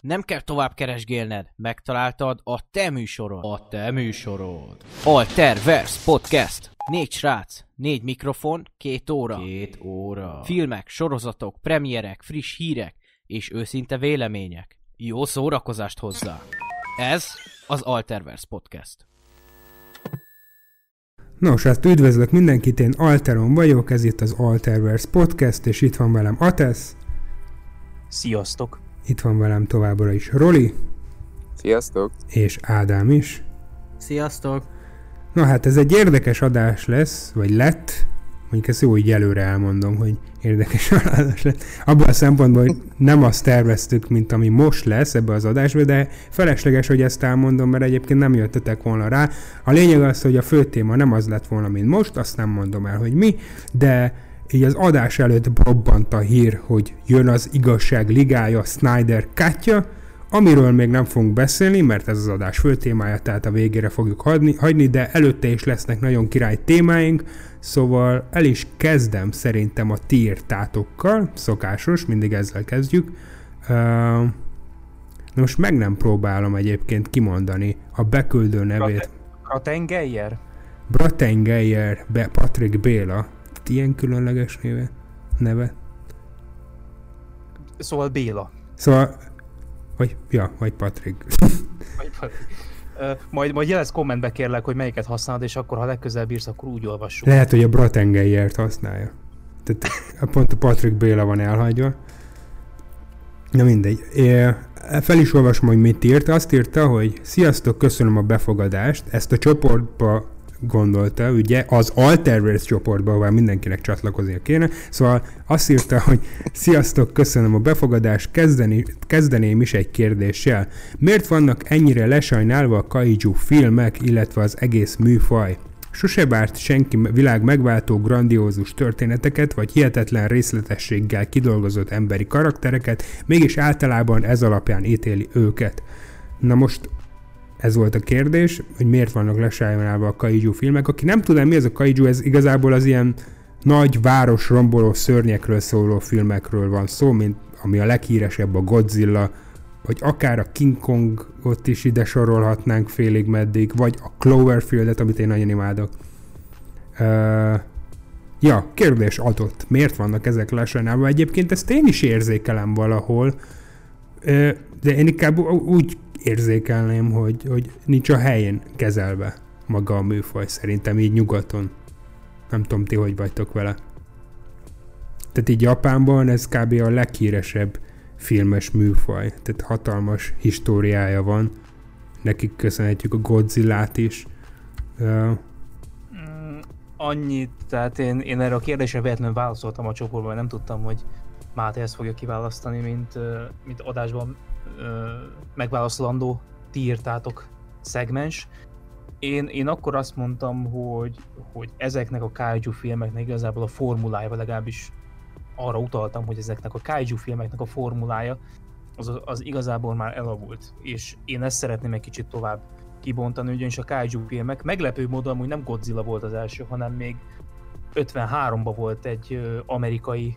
Nem kell tovább keresgélned, megtaláltad a te műsorod. A te műsorod. Alterverse Podcast. Négy srác, négy mikrofon, két óra. Két óra. Filmek, sorozatok, premierek, friss hírek és őszinte vélemények. Jó szórakozást hozzá. Ez az Alterverse Podcast. Nos, hát üdvözlök mindenkit, én Alteron vagyok, ez itt az Alterverse Podcast, és itt van velem Atesz, Sziasztok! itt van velem továbbra is Roli, Sziasztok! és Ádám is. Sziasztok! Na hát ez egy érdekes adás lesz, vagy lett, mondjuk ezt jó így előre elmondom, hogy érdekes adás lett. Abban a szempontból, hogy nem azt terveztük, mint ami most lesz ebbe az adásba, de felesleges, hogy ezt elmondom, mert egyébként nem jöttetek volna rá. A lényeg az, hogy a fő téma nem az lett volna, mint most, azt nem mondom el, hogy mi, de így az adás előtt bobbant a hír, hogy jön az igazság ligája Snyder Katya, amiről még nem fogunk beszélni, mert ez az adás fő témája, tehát a végére fogjuk hagyni, hagyni, de előtte is lesznek nagyon király témáink, szóval el is kezdem szerintem a ti írtátokkal, szokásos, mindig ezzel kezdjük. Uh, most meg nem próbálom egyébként kimondani a beküldő nevét. Kratengeyer? Bratengeyer, Be Patrick Béla. Ilyen különleges néve? Neve? Szóval Béla. Szóval, vagy, ja, vagy Patrick. Vagy valami. Majd, majd jelez kommentbe kérlek, hogy melyiket használod, és akkor ha legközelebb írsz, akkor úgy olvassuk. Lehet, hogy a Bratengelyert használja. Tehát pont a Patrick Béla van elhagyva. Na mindegy. É, fel is olvasom, hogy mit írt. Azt írta, hogy sziasztok, köszönöm a befogadást. Ezt a csoportba gondolta, ugye, az Alterverse csoportba, ahol mindenkinek csatlakoznia kéne. Szóval azt írta, hogy sziasztok, köszönöm a befogadást, kezdeni, kezdeném is egy kérdéssel. Miért vannak ennyire lesajnálva a kaiju filmek, illetve az egész műfaj? Sose várt senki világ megváltó grandiózus történeteket, vagy hihetetlen részletességgel kidolgozott emberi karaktereket, mégis általában ez alapján ítéli őket. Na most ez volt a kérdés, hogy miért vannak lesájolálva a kaiju filmek. Aki nem tudja, mi ez a kaiju, ez igazából az ilyen nagy város romboló szörnyekről szóló filmekről van szó, mint ami a leghíresebb a Godzilla, vagy akár a King Kongot is ide sorolhatnánk félig meddig, vagy a Cloverfieldet, amit én nagyon imádok. Uh, ja, kérdés adott. Miért vannak ezek lesajnálva? Egyébként ezt én is érzékelem valahol, uh, de én inkább úgy érzékelném, hogy, hogy nincs a helyén kezelve maga a műfaj, szerintem így nyugaton. Nem tudom, ti hogy vagytok vele. Tehát így Japánban ez kb. a leghíresebb filmes műfaj, tehát hatalmas históriája van. Nekik köszönhetjük a Godzillát is. Uh, Annyit, tehát én, én erre a kérdésre véletlenül válaszoltam a csoportban, mert nem tudtam, hogy Máté ezt fogja kiválasztani, mint, mint adásban ö, megválaszolandó ti írtátok szegmens. Én, én akkor azt mondtam, hogy, hogy ezeknek a kaiju filmeknek igazából a formulája, legalábbis arra utaltam, hogy ezeknek a kaiju filmeknek a formulája az, az igazából már elavult. És én ezt szeretném egy kicsit tovább kibontani, ugyanis a kaiju filmek meglepő módon hogy nem Godzilla volt az első, hanem még 53-ban volt egy amerikai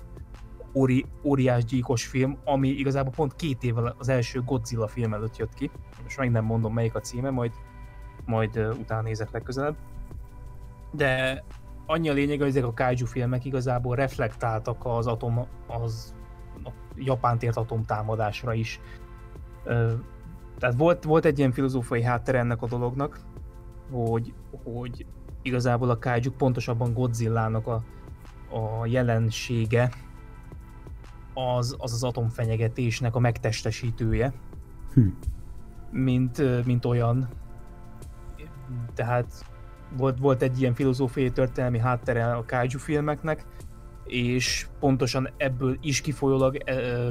óri, óriás gyíkos film, ami igazából pont két évvel az első Godzilla film előtt jött ki. Most meg nem mondom melyik a címe, majd, majd ö, utána nézek legközelebb. De annyi a lényeg, hogy ezek a kaiju filmek igazából reflektáltak az atom, az a Japánt ért atomtámadásra is. Ö, tehát volt, volt egy ilyen filozófiai háttere ennek a dolognak, hogy, hogy igazából a kaiju pontosabban Godzillának a, a jelensége az, az az atomfenyegetésnek a megtestesítője, hm. mint, mint olyan. Tehát volt, volt egy ilyen filozófiai történelmi háttere a kaiju filmeknek, és pontosan ebből is kifolyólag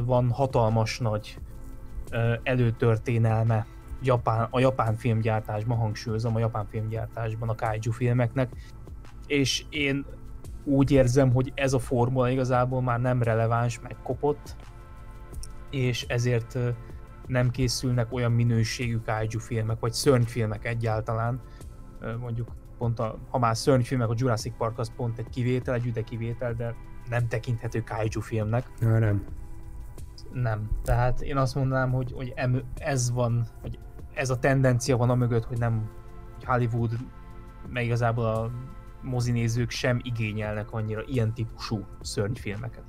van hatalmas nagy előtörténelme Japán, a japán filmgyártásban, hangsúlyozom, a japán filmgyártásban a kaiju filmeknek, és én úgy érzem, hogy ez a formula igazából már nem releváns, megkopott, és ezért nem készülnek olyan minőségű kaiju filmek, vagy szörnyfilmek egyáltalán, mondjuk pont a, ha már szörnyfilmek, a Jurassic Park az pont egy kivétel, egy üde kivétel, de nem tekinthető kaiju filmnek. Ja, nem. Nem. Tehát én azt mondanám, hogy, hogy ez van, hogy ez a tendencia van a mögött, hogy nem hogy Hollywood, meg igazából a mozinézők sem igényelnek annyira ilyen típusú szörnyfilmeket.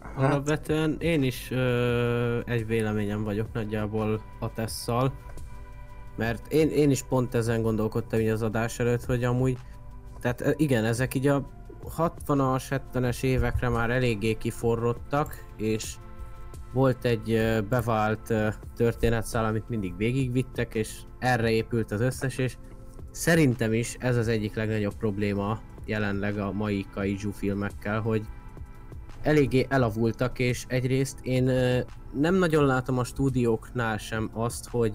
Hát... Alapvetően én is ö, egy véleményem vagyok nagyjából a tesszal, mert én, én is pont ezen gondolkodtam így az adás előtt, hogy amúgy, tehát igen, ezek így a 60-as, 70-es évekre már eléggé kiforrottak, és volt egy bevált történetszál, amit mindig végigvittek, és erre épült az összes, és szerintem is ez az egyik legnagyobb probléma jelenleg a mai kaiju filmekkel, hogy eléggé elavultak, és egyrészt én nem nagyon látom a stúdióknál sem azt, hogy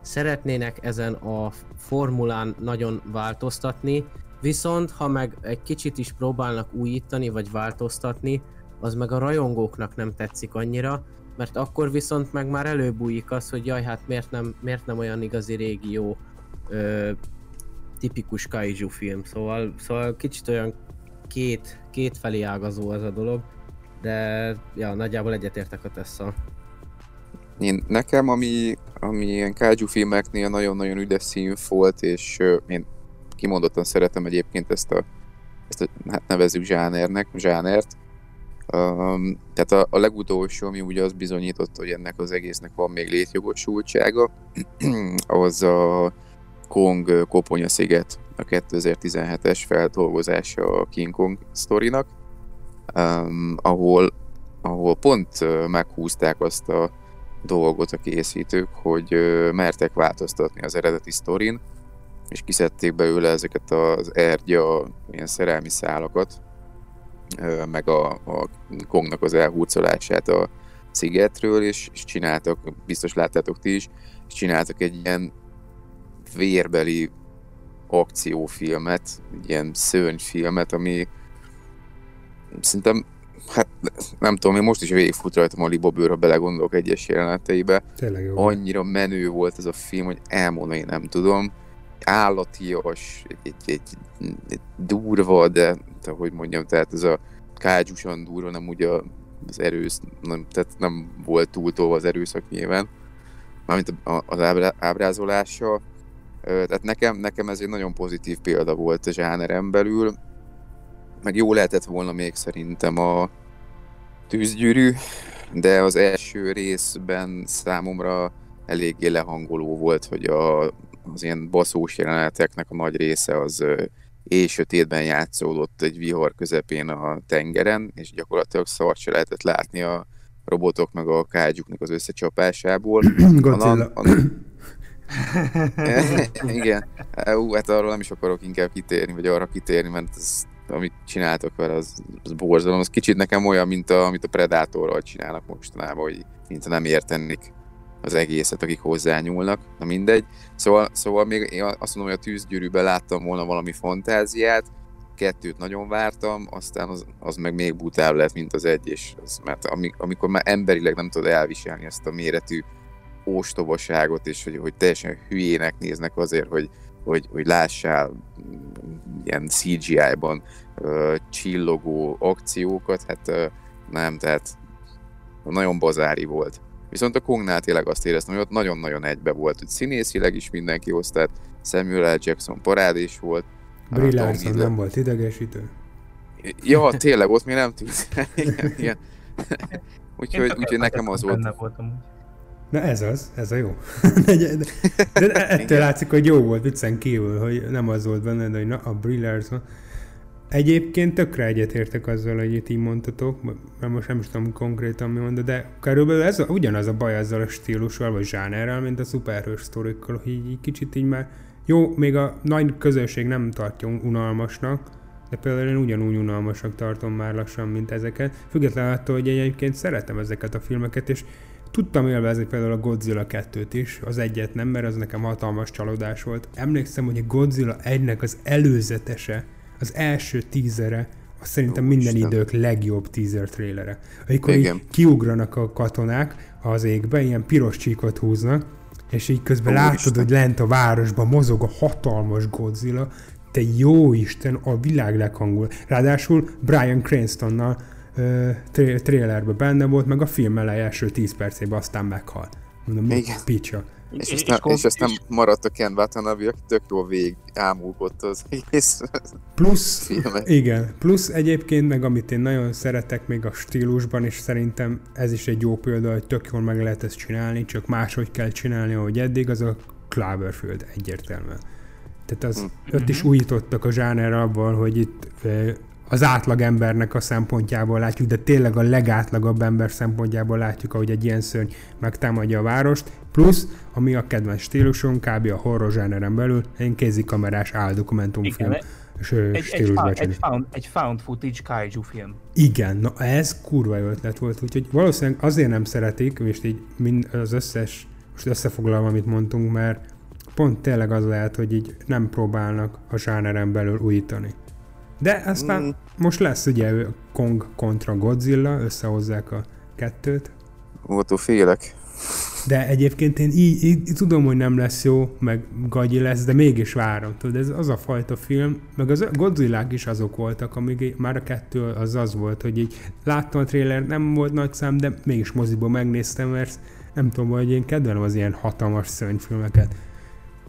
szeretnének ezen a formulán nagyon változtatni, viszont ha meg egy kicsit is próbálnak újítani vagy változtatni, az meg a rajongóknak nem tetszik annyira, mert akkor viszont meg már előbújik az, hogy jaj, hát miért nem, miért nem olyan igazi régió ö, tipikus kaiju film, szóval, szóval kicsit olyan két, két felé ágazó ez a dolog, de ja, nagyjából egyetértek a Tessa. Én, nekem, ami, ami ilyen kaiju filmeknél nagyon-nagyon üdes szín volt, és én kimondottan szeretem egyébként ezt a, ezt a hát nevezzük zsánernek, zsánert, Um, tehát a, a legutolsó, ami ugye az bizonyított, hogy ennek az egésznek van még létjogosultsága, az a Kong Koponya sziget, a 2017-es feldolgozása a King Kong sztorinak, um, ahol, ahol pont meghúzták azt a dolgot a készítők, hogy mertek változtatni az eredeti sztorin, és kiszedték belőle ezeket az ergya, ilyen szerelmi szálakat, meg a, a Kongnak az elhurcolását a szigetről, és, és csináltak, biztos láttátok ti is, és csináltak egy ilyen vérbeli akciófilmet, ilyen szörnyfilmet, ami szerintem, hát nem tudom, én most is végigfut rajtam a libobőr, ha belegondolok egyes jeleneteibe. Tényleg jó. Annyira menő volt ez a film, hogy elmondani nem tudom. Állatias, egy, egy, egy, durva, de hogy mondjam, tehát ez a kágyusan durva, nem ugye az erősz, nem, tehát nem volt túltolva az erőszak nyilván, mármint az ábrázolása. Tehát nekem, nekem ez egy nagyon pozitív példa volt a zsáneren belül, meg jó lehetett volna még szerintem a tűzgyűrű, de az első részben számomra eléggé lehangoló volt, hogy a, az ilyen baszós jeleneteknek a nagy része az éjsötétben játszódott egy vihar közepén a tengeren, és gyakorlatilag szart se lehetett látni a robotok meg a kágyuknak az összecsapásából. Godzilla. A, a, igen. Ú, hát arról nem is akarok inkább kitérni, vagy arra kitérni, mert ez, amit csináltak vele, az, az borzalom. Az kicsit nekem olyan, mint a, mint a Predatorral csinálnak mostanában, hogy mint nem értenik az egészet, akik hozzányúlnak, na mindegy. Szóval, szóval még én azt mondom, hogy a tűzgyűrűben láttam volna valami fantáziát, kettőt nagyon vártam, aztán az, az meg még butább lett, mint az egy, és az, mert amikor már emberileg nem tudod elviselni ezt a méretű óstobaságot, és hogy, hogy teljesen hülyének néznek azért, hogy, hogy, hogy lássál ilyen CGI-ban uh, csillogó akciókat, hát uh, nem, tehát nagyon bazári volt. Viszont a Kongnál tényleg azt éreztem, hogy ott nagyon-nagyon egybe volt, hogy színészileg is mindenki hoz, tehát Samuel L. Jackson parádés volt. Brie Larson nem volt idegesítő. Ja, tényleg, ott mi nem tűz. igen, igen. úgyhogy, úgyhogy nekem az volt. Voltam. Na ez az, ez a jó. de, de, de ettől látszik, hogy jó volt viccen kívül, hogy nem az volt benne, de hogy na, a Brie Larson, Egyébként tökre egyetértek azzal, hogy itt így mondtatok, mert most nem is tudom konkrétan mi mondta, de körülbelül ez a, ugyanaz a baj ezzel a stílussal, vagy zsánerrel, mint a szuperhős sztorikkal, hogy így, így kicsit így már jó, még a nagy közönség nem tartja unalmasnak, de például én ugyanúgy unalmasak tartom már lassan, mint ezeket. Függetlenül attól, hogy egyébként szeretem ezeket a filmeket, és tudtam élvezni például a Godzilla 2-t is, az egyet nem, mert az nekem hatalmas csalódás volt. Emlékszem, hogy a Godzilla 1-nek az előzetese, az első tízere, az szerintem Jó, minden Isten. idők legjobb teaser trailere. Amikor így kiugranak a katonák az égbe, ilyen piros csíkot húznak, és így közben Úristen. látod, hogy lent a városban mozog a hatalmas Godzilla, te jó Isten, a világ leghangol. Ráadásul Brian Cranstonnal trailerben benne volt, meg a film elej első 10 percében aztán meghal. Mondom, Igen. picsa. És, és, aztán, és aztán maradt a Ken Watanabe, aki tök jól végig ámulgott az egész Plusz, filmet. igen, plusz egyébként meg amit én nagyon szeretek még a stílusban, és szerintem ez is egy jó példa, hogy tök jól meg lehet ezt csinálni, csak máshogy kell csinálni, ahogy eddig, az a Cloverfield egyértelműen. Tehát az, Mm. ott is újítottak a zsáner abban, hogy itt az átlag embernek a szempontjából látjuk, de tényleg a legátlagabb ember szempontjából látjuk, ahogy egy ilyen szörny megtámadja a várost, plusz, ami a kedvenc stíluson, kb. a horror zsáneren belül, egy kézikamerás áldokumentumfilm Igen, és egy, egy, found, egy, found, egy found footage kaiju film. Igen, na ez kurva jó ötlet volt, úgyhogy valószínűleg azért nem szeretik, és így mind az összes, most összefoglalva, amit mondtunk, mert pont tényleg az lehet, hogy így nem próbálnak a zsáneren belül újítani. De aztán Mm. most lesz ugye Kong kontra Godzilla, összehozzák a kettőt, Attól félek. de egyébként én így, így tudom, hogy nem lesz jó, meg gagyi lesz, de mégis várom. Tudod, ez az a fajta film, meg az Godzillák is azok voltak, amíg már a kettő az az volt, hogy így láttam a trailer, nem volt nagy szám, de mégis moziból megnéztem, mert nem tudom, hogy én kedvelem az ilyen hatalmas szörnyfilmeket.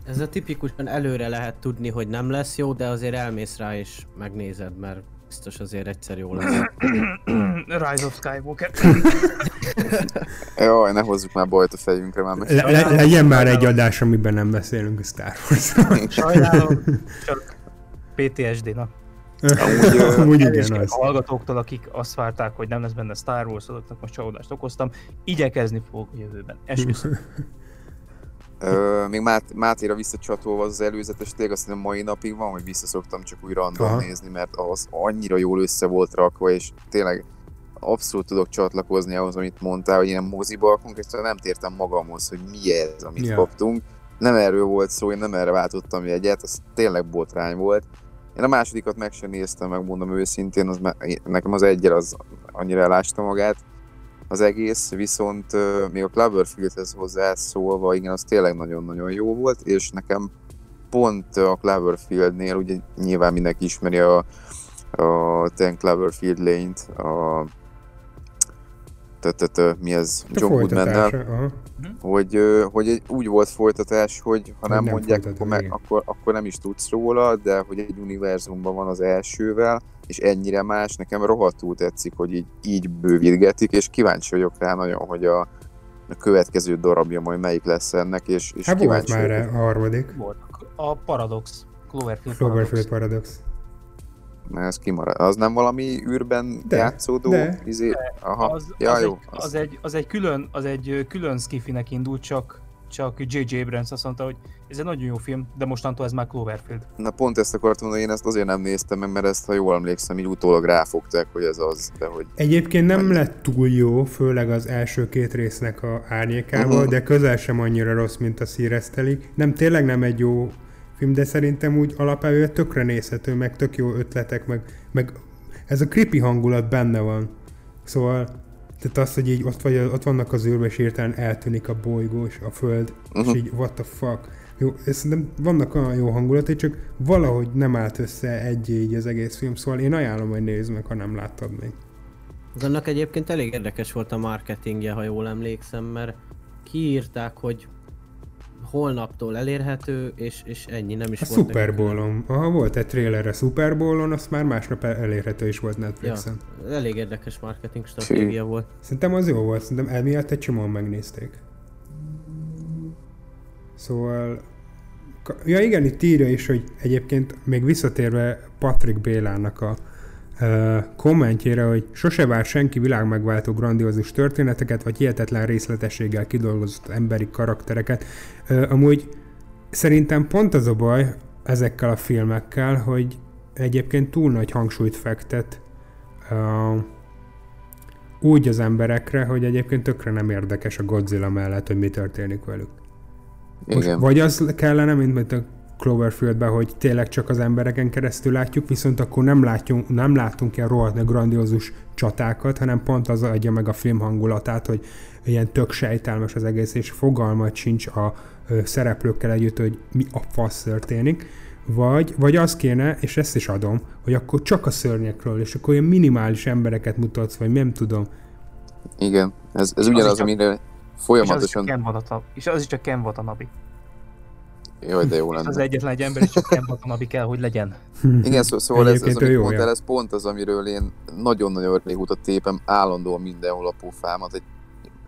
Ez a tipikusan előre lehet tudni, hogy nem lesz jó, de azért elmész rá és megnézed, mert biztos azért egyszer jó lesz. Rise of Skywalker. Jaj, ne hozzuk már bajt a fejünkre már. meg. Le, le, legyen már egy adás, amiben nem beszélünk a Star Wars-ról. Sajnálom, csak PTSD, na. Amúgy, Amúgy igen, az. a hallgatóktól, akik azt várták, hogy nem lesz benne Star Wars, azoknak most csalódást okoztam. Igyekezni fogok a jövőben. Esküszöm. Ö, még Mát, Mátéra visszacsatolva az előzetes, tényleg azt hiszem mai napig van, hogy visszaszoktam csak úgy random Aha. nézni, mert az annyira jól össze volt rakva, és tényleg abszolút tudok csatlakozni ahhoz, amit mondtál, hogy én a moziba konkrétan nem tértem magamhoz, hogy mi ez, amit yeah. kaptunk. Nem erről volt szó, én nem erre váltottam jegyet, az tényleg botrány volt. Én a másodikat meg sem néztem, megmondom őszintén, az, nekem az egyel az annyira elásta magát az egész, viszont még a Cloverfieldhez hozzászólva, igen, az tényleg nagyon-nagyon jó volt, és nekem pont a Cloverfieldnél, ugye nyilván mindenki ismeri a, a Ten Cloverfield Lane-t, a tö, mi ez, John Goodman-nel, hogy, hogy úgy volt folytatás, hogy ha nem, nem mondják, akkor, meg, akkor, akkor nem is tudsz róla, de hogy egy univerzumban van az elsővel, és ennyire más, nekem rohadtul tetszik, hogy így, így bővítgetik, és kíváncsi vagyok rá nagyon, hogy a, a következő darabja majd melyik lesz ennek, és, és Hát volt kíváncsi már vagyok. a harmadik. Volt. A Paradox. Cloverfield Cloverfield Paradox. Paradox. Na, ez kimarad. Az nem valami űrben De, játszódó? de. Izé? Aha, Az, ja, az, jó. egy, az, egy, az, egy külön, az egy külön skifinek indult, csak, csak J.J. Abrams azt mondta, hogy ez egy nagyon jó film, de mostantól ez már Cloverfield. Na pont ezt akartam mondani, én ezt azért nem néztem meg, mert ezt, ha jól emlékszem, így utólag ráfogták, hogy ez az, de hogy Egyébként nem Annyi. lett túl jó, főleg az első két résznek a árnyékával, Mhm. de közel sem annyira rossz, mint a szíresztelik. Nem, tényleg nem egy jó film, de szerintem úgy alapelően tökre nézhető, meg tök jó ötletek, meg, meg ez a creepy hangulat benne van. Szóval, tehát az, hogy így ott, vagy, ott vannak az űrben, és hirtelen eltűnik a bolygó és a föld, Mhm. és így what the fuck. Jó, ez szerintem vannak olyan jó hangulatai, csak valahogy nem állt össze egy így az egész film, szóval én ajánlom, hogy nézd meg, ha nem láttad még. Az annak egyébként elég érdekes volt a marketingje, ha jól emlékszem, mert kiírták, hogy holnaptól elérhető, és, és ennyi, nem is A volt Super. Bowl-on. Aha, volt egy trailer a Super Bowl-on, azt már másnap el- elérhető is volt Netflixen. Ja, elég érdekes marketing stratégia volt. Szerintem az jó volt, szerintem emiatt egy csomóan megnézték. Szóval... Ja igen, itt írja is, hogy egyébként még visszatérve Patrick Bélának a kommentjére, hogy sose vár senki világmegváltó grandiózus történeteket, vagy hihetetlen részletességgel kidolgozott emberi karaktereket. Amúgy szerintem pont az a baj ezekkel a filmekkel, hogy egyébként túl nagy hangsúlyt fektet úgy az emberekre, hogy egyébként tökre nem érdekes a Godzilla mellett, hogy mi történik velük. Most igen. vagy az kellene, mint, mint a Cloverfieldben, hogy tényleg csak az embereken keresztül látjuk, viszont akkor nem, látjunk, nem látunk ilyen rohadt grandiózus csatákat, hanem pont az adja meg a film hangulatát, hogy ilyen tök sejtelmes az egész, és fogalmat sincs a szereplőkkel együtt, hogy mi a fasz történik. Vagy, vagy az kéne, és ezt is adom, hogy akkor csak a szörnyekről, és akkor olyan minimális embereket mutatsz, vagy nem tudom. Igen, ez, ez ugyanaz, amire És az is folyamatosan... csak Ken Watanabe. És az is csak Ken Watanabe. Jaj, de jó És az lenne. egyetlen egy ember, és csak Ken Watanabe kell, hogy legyen. Igen, szó, szóval ez, ez amit jó, mondtál, ez pont az, amiről én nagyon-nagyon régóta tépem állandóan mindenhol a pofámat. Egy,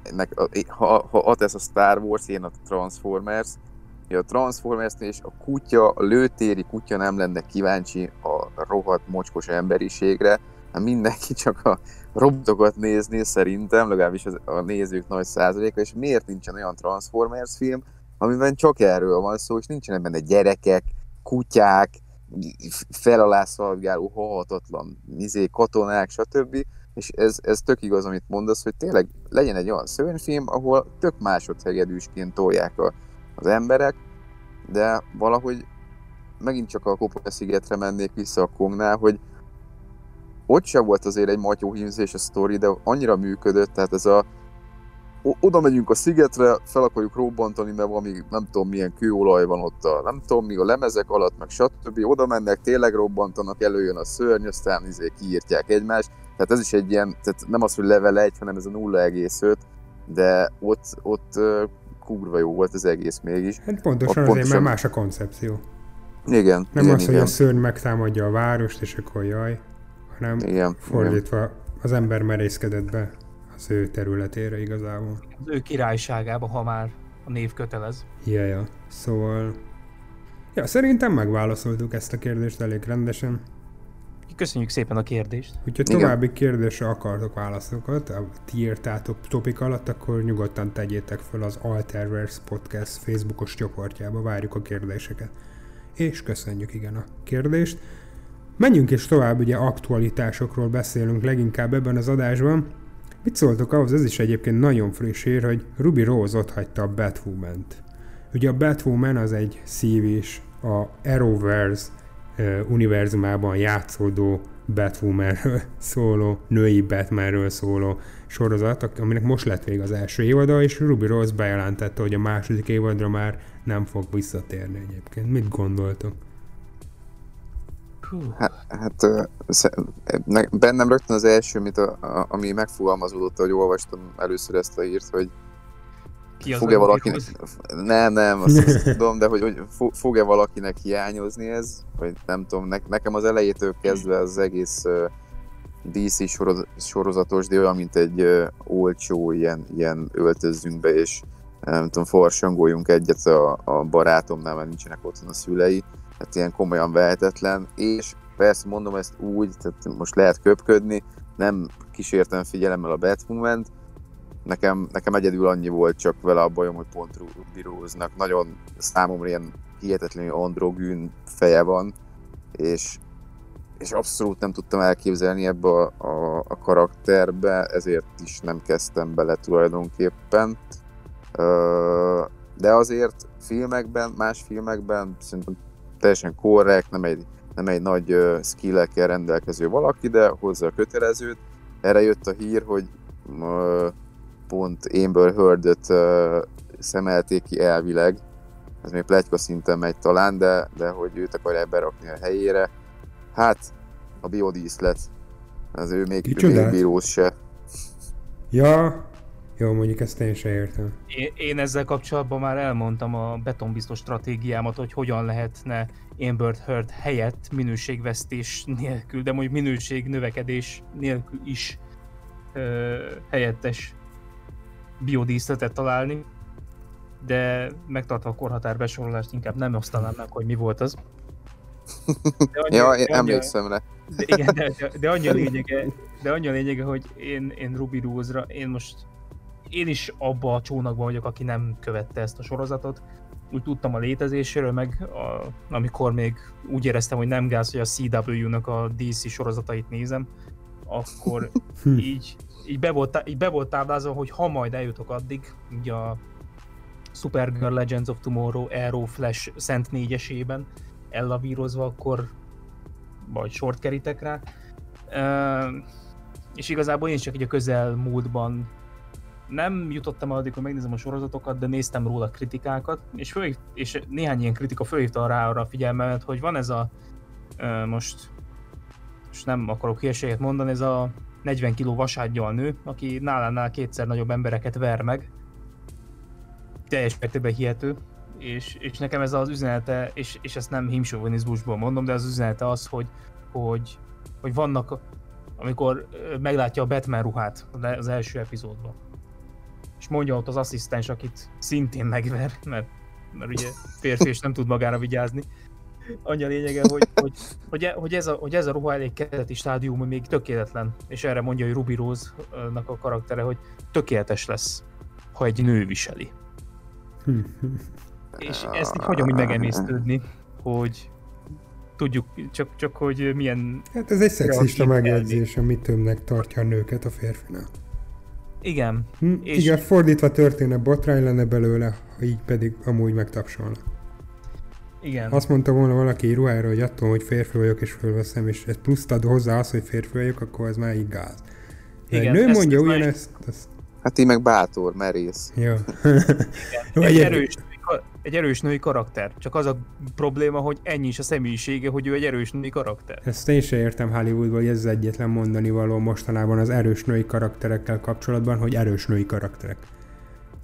ennek, a- ha, ha ad ez a Star Wars, én a Transformers, a Transformers és a kutya, a lőtéri kutya nem lenne kíváncsi a rohadt mocskos emberiségre, hát mindenki csak a robotokat nézni szerintem, legalábbis az, a nézők nagy százaléka, és miért nincsen olyan Transformers film, amiben csak erről van szó, és nincsenek benne gyerekek, kutyák, fel alá szalgáló, halhatatlan izé, katonák, stb. És ez, ez tök igaz, amit mondasz, hogy tényleg legyen egy olyan szörnyfilm, ahol tök másodhegedűsként tolják a, az emberek, de valahogy megint csak a Koponya szigetre mennék vissza a Kongnál, hogy ott sem volt azért egy matyóhímzés a sztori, de annyira működött, tehát ez a oda megyünk a szigetre, fel akarjuk robbantani, mert valami nem tudom milyen kőolaj van ott, a, nem tudom mi a lemezek alatt, meg stb. Oda mennek, tényleg robbantanak, előjön a szörny, aztán izé kiírtják egymást. Tehát ez is egy ilyen, tehát nem az, hogy level 1, hanem ez a 0,5, de ott, ott kurva jó volt az egész mégis. Hát pontosan Ott azért, mert pontosan- más a koncepció. Igen, Nem igen, az, hogy igen, a szörny megtámadja a várost, és akkor jaj, hanem igen, igen. fordítva az ember merészkedett be az ő területére igazából. Az ő királyságába, ha már a név kötelez. Ja, ja. Szóval... Ja, szerintem megválaszoltuk ezt a kérdést elég rendesen. Köszönjük szépen a kérdést. Igen. további kérdésre akartok válaszokat, a- ti írtátok topik alatt, akkor nyugodtan tegyétek fel az Alterverse Podcast Facebookos csoportjába, várjuk a kérdéseket. És köszönjük igen a kérdést. Menjünk is tovább, ugye aktualitásokról beszélünk leginkább ebben az adásban. Mit szóltok ahhoz, ez is egyébként nagyon friss hír, hogy Ruby Rose ott hagyta a Batwoman-t. Ugye a Batwoman az egy szívés a Arrowverse ö, univerzumában játszódó Batwomanről szóló, női Batmanről szóló sorozat, aminek most lett vég az első évada, és Ruby Rose bejelentette, hogy a második évadra már nem fog visszatérni egyébként. Mit gondoltok? Hú, Hát, hát bennem rögtön az első, amit a, a, ami megfogalmazódott, hogy olvastam először ezt a hírt, hogy ki fog-e valakinek... Nem, nem, azt, azt tudom, de hogy, hogy fo- fog-e valakinek hiányozni ez, vagy nem tudom, ne, nekem az elejétől kezdve az egész uh, DC soroz, sorozatos, de olyan, mint egy uh, olcsó ilyen, ilyen öltözzünk be, és nem tudom, farsangoljunk egyet a, a barátomnál, mert nincsenek otthon a szülei, tehát ilyen komolyan vehetetlen, és persze mondom ezt úgy, tehát most lehet köpködni, nem kísértem figyelemmel a batwoman nekem, nekem egyedül annyi volt csak vele a bajom, hogy pont Ruby Rose-nak nagyon számomra ilyen hihetetlenül androgyn feje van, és, és abszolút nem tudtam elképzelni ebbe a, a, a karakterbe, ezért is nem kezdtem bele tulajdonképpen. De azért filmekben, más filmekben szerintem teljesen korrekt, nem egy, nem egy nagy skill-ekkel rendelkező valaki, de hozza a kötelezőt. Erre jött a hír, hogy pont Amber Heard-öt szemelték ki elvileg, ez még pletyka szinten megy talán, de, de hogy őt akarják berakni a helyére. Hát, a biodíszlet, az ő még, ő még Kicsodát? bírós se. Ja, jó, mondjuk ezt én se értem. Én, én ezzel kapcsolatban már elmondtam a betonbiztos stratégiámat, hogy hogyan lehetne Amber Heard helyett minőségvesztés nélkül, de mondjuk minőség növekedés nélkül is ö, helyettes biodíszletet találni, de megtartva a korhatár besorolást inkább nem osztanám meg, hogy mi volt az. De annyi- Ja, de én annyi- emlékszem rá. de, igen, de, de, de annyi a lényege, de annyi a lényege, hogy én, én Ruby Rose-ra, én most én is abba a csónakban vagyok, aki nem követte ezt a sorozatot. Úgy tudtam a létezéséről, meg a, amikor még úgy éreztem, hogy nem gáz, hogy a CW-nak a DC sorozatait nézem, akkor így, így, be volt, így be volt táblázva, hogy ha majd eljutok addig, így a Supergirl Legends of Tomorrow, Arrow, Flash Szent négyesében ellavírozva, akkor vagy sort kerítek rá. Uh, és igazából én csak így a közelmúltban nem jutottam addig, hogy megnézem a sorozatokat, de néztem róla kritikákat, és, föl, és néhány ilyen kritika fölhívta rá arra a figyelmemet, hogy van ez a uh, most, most nem akarok hülyeséget mondani, ez a 40 kg vaságyjal nő, aki nálánál kétszer nagyobb embereket ver meg. Teljes mértékben hihető. És, és nekem ez az üzenete, és, és ezt nem himsovonizmusból mondom, de az üzenete az, hogy, hogy, hogy vannak, amikor meglátja a Batman ruhát az első epizódban. És mondja ott az asszisztens, akit szintén megver, mert, mert ugye férfi és nem tud magára vigyázni annyi a lényege, hogy, hogy, hogy, e- hogy, ez a, hogy ez a ruha elég kezdeti stádium, még tökéletlen. És erre mondja, hogy Ruby Rose-nak a karaktere, hogy tökéletes lesz, ha egy nő viseli. És ezt így hagyom így megemésztődni, hogy tudjuk, csak, csak hogy milyen... Hát ez egy szexista megjegyzés, amit többnek tartja a nőket a férfinál. Igen. Hm, és... Igen, fordítva történne, botrány lenne belőle, ha így pedig amúgy megtapsolna. Igen. Azt mondta volna valaki ruhára, hogy attól, hogy férfi vagyok és fölveszem, és egy pluszt ad hozzá az, hogy férfi vagyok, akkor ez már így gáz. De Igen, egy nő mondja ugyanezt, ezt... Hát így meg bátor, merész. Jó. Jó, egy, erős, egy erős női karakter. Csak az a probléma, hogy ennyi is a személyisége, hogy ő egy erős női karakter. Ezt én sem értem Hollywoodból, hogy ez az egyetlen mondani való mostanában az erős női karakterekkel kapcsolatban, hogy erős női karakterek.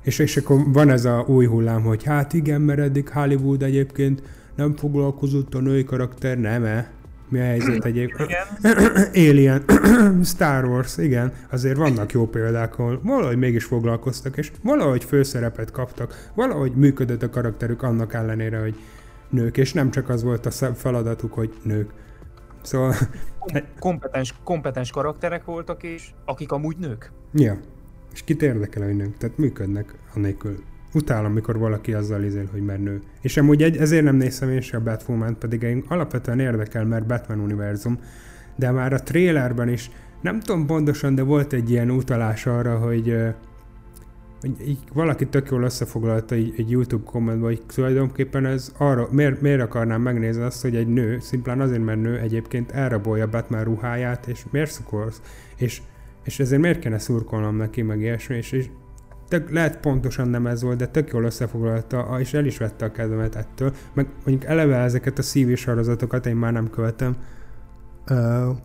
És, és akkor van ez a új hullám, hogy hát igen, mert eddig Hollywood egyébként nem foglalkozott a női karakter, nem-e? Mi a helyzet egyébként? Alien, Star Wars, igen, azért vannak jó példák, ahol valahogy mégis foglalkoztak, és valahogy főszerepet kaptak, valahogy működött a karakterük annak ellenére, hogy nők, és nem csak az volt a feladatuk, hogy nők. Szóval... Kompetens, kompetens karakterek voltak, és akik amúgy nők. Ja. És kit érdekel, hogy nők? Tehát működnek anélkül. Utálom, mikor valaki azzal izél, hogy már nő. És amúgy egy, ezért nem nézem én se a batwoman pedig én alapvetően érdekel, mert Batman univerzum, de már a trailerben is, nem tudom pontosan, de volt egy ilyen utalás arra, hogy, hogy így valaki tök jól összefoglalta egy, egy YouTube kommentben, hogy tulajdonképpen ez arra, miért, miért akarnám megnézni azt, hogy egy nő, szimplán azért, mert nő egyébként elrabolja Batman ruháját, és miért szukolsz? És és ezért miért kéne szurkolnom neki, meg ilyesmi, és, és tök, lehet pontosan nem ez volt, de tök jól összefoglalta, és el is vette a kedvemet ettől. Meg mondjuk eleve ezeket a szívi sorozatokat én már nem követem. Uh,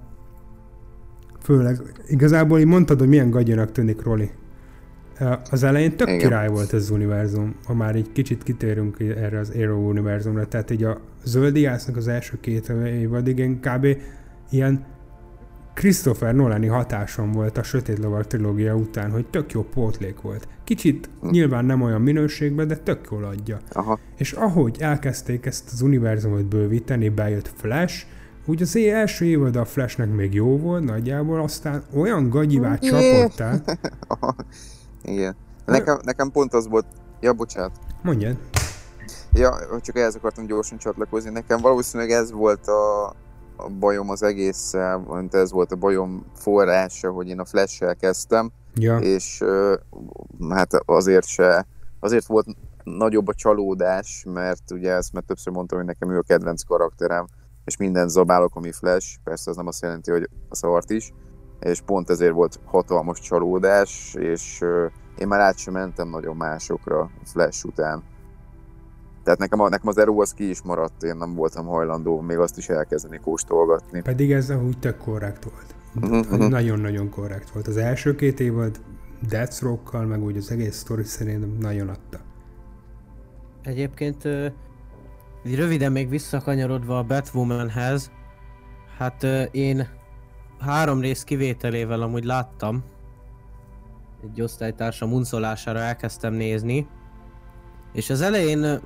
főleg, igazából így mondtad, hogy milyen gagyanak tűnik Roli. Uh, az elején tök Igen. király volt ez az univerzum, ha már egy kicsit kitérünk erre az Arrow univerzumra, tehát így a zöldiásznak az első két évadig én kb. ilyen Christopher Nolani hatásom volt a Sötét Lovag trilógia után, hogy tök jó pótlék volt. Kicsit nyilván nem olyan minőségben, de tök jól adja. Aha. És ahogy elkezdték ezt az univerzumot bővíteni, bejött Flash, úgy az első évad a Flashnek még jó volt nagyjából, aztán olyan gagyivát csapott át. Igen. Nekem, nekem pont az volt... Ja, bocsánat. Mondjad. Ja, csak ehhez akartam gyorsan csatlakozni. Nekem valószínűleg ez volt a, a bajom az egésszel, mint ez volt a bajom forrása, hogy én a Flash-sel kezdtem, ja. és hát azért se, azért volt nagyobb a csalódás, mert ugye ezt már többször mondtam, hogy nekem ő a kedvenc karakterem, és minden zabálok, ami Flash, persze az nem azt jelenti, hogy a szart is, és pont ezért volt hatalmas csalódás, és én már át sem mentem nagyon másokra Flash után. Tehát nekem, a, nekem az Ero az ki is maradt, én nem voltam hajlandó még azt is elkezdeni kóstolgatni. Pedig ez úgy tök korrekt volt. Uh-huh, Nagyon-nagyon korrekt volt. Az első két évad Deathstroke-kal, meg úgy az egész sztori szerintem nagyon adta. Egyébként röviden még visszakanyarodva a Batwomanhez, hát én három rész kivételével amúgy láttam, egy osztálytársam uncolására elkezdtem nézni, és az elején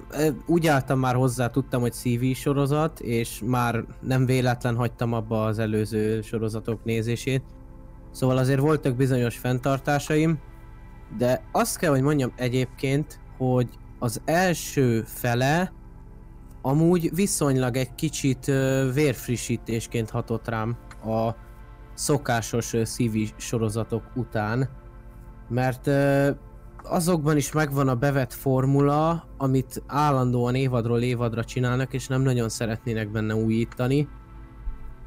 úgy álltam már hozzá, tudtam, hogy CV sorozat, és már nem véletlen hagytam abba az előző sorozatok nézését. Szóval azért voltak bizonyos fenntartásaim, de azt kell, hogy mondjam egyébként, hogy az első fele amúgy viszonylag egy kicsit vérfrissítésként hatott rám a szokásos CV sorozatok után, mert azokban is megvan a bevett formula, amit állandóan évadról évadra csinálnak, és nem nagyon szeretnének benne újítani.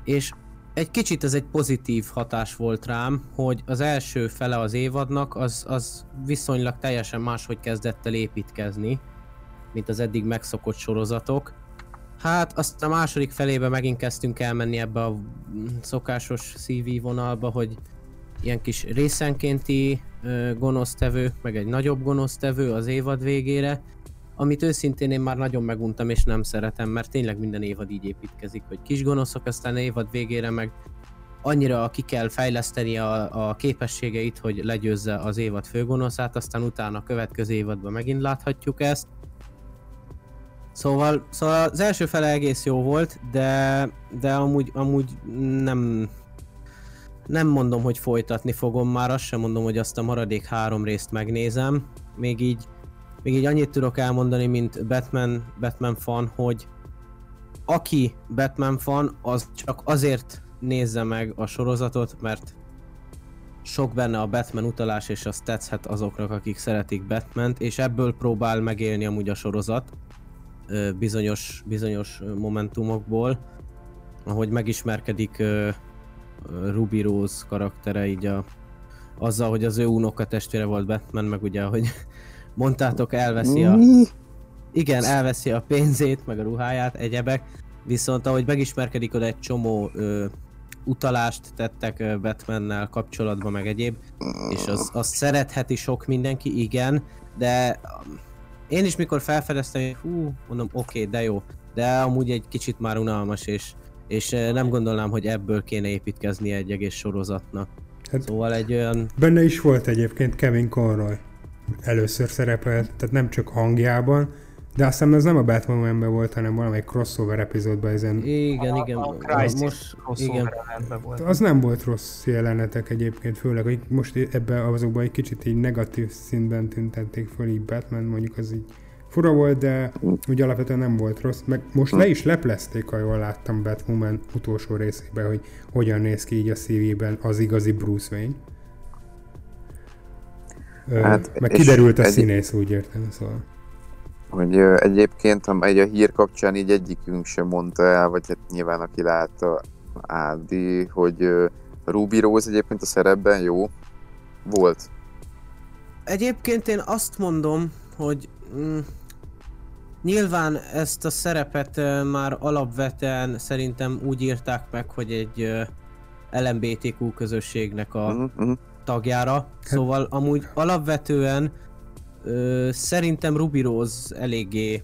És egy kicsit ez egy pozitív hatás volt rám, hogy az első fele az évadnak az, az viszonylag teljesen máshogy kezdett el építkezni, mint az eddig megszokott sorozatok. Hát azt a második felébe megint kezdtünk elmenni ebbe a szokásos CV vonalba, hogy ilyen kis részenkénti ö, gonosztevő, meg egy nagyobb gonosztevő az évad végére, amit őszintén én már nagyon meguntam és nem szeretem, mert tényleg minden évad így építkezik, hogy kis gonoszok, aztán évad végére meg annyira ki kell fejleszteni a, a képességeit, hogy legyőzze az évad főgonoszát, aztán utána a következő évadban megint láthatjuk ezt. Szóval, szóval az első fele egész jó volt, de, de amúgy, amúgy nem, nem mondom, hogy folytatni fogom már, azt sem mondom, hogy azt a maradék három részt megnézem. Még így, még így annyit tudok elmondani, mint Batman, Batman fan, hogy aki Batman fan, az csak azért nézze meg a sorozatot, mert sok benne a Batman utalás, és az tetszhet azoknak, akik szeretik Batman-t, és ebből próbál megélni amúgy a sorozat bizonyos, bizonyos momentumokból, ahogy megismerkedik Ruby Rose karaktere így a, azzal, hogy az ő unoka testvére volt Batman, meg ugye, hogy mondtátok, elveszi a... Igen, elveszi a pénzét, meg a ruháját, egyebek, viszont ahogy megismerkedik oda egy csomó ö, utalást tettek Batmannel kapcsolatban, meg egyéb, és az, az szeretheti sok mindenki, igen, de um, én is mikor felfedeztem, hogy hú, mondom, oké, okay, de jó, de amúgy egy kicsit már unalmas, és, és ö, nem gondolnám, hogy ebből kéne építkezni egy egész sorozatnak. Hát- Szóval egy olyan, Benne is volt egyébként Kevin Conroy. Először szerepelt, tehát nem csak hangjában, de azt hiszem ez nem a Batman-ben volt, hanem valamelyik crossover epizódban ezen. igen, igen, A, a Crisis most, igen, volt. Az nem volt rossz jelenetek egyébként, főleg, hogy most ebbe azokban egy kicsit így negatív színben tüntették föl így Batman, mondjuk az így fura volt, de úgy alapvetően nem volt rossz. Meg most le is leplezték, ha jól láttam Batwoman utolsó részében, hogy hogyan néz ki így a CV-ben az igazi Bruce Wayne. Hát, meg kiderült a egy- színész, úgy értem, szóval. Hogy ö, egyébként, ha egy a hír kapcsán így egyikünk sem mondta el, vagy hát nyilván aki látta Ádi, hogy ö, Ruby Rose egyébként a szerepben jó volt. Egyébként én azt mondom, hogy mm, nyilván ezt a szerepet már alapvetően szerintem úgy írták meg, hogy egy LMBTQ közösségnek a Uh-huh, uh-huh. tagjára. Szóval amúgy alapvetően ö, szerintem Ruby Rose eléggé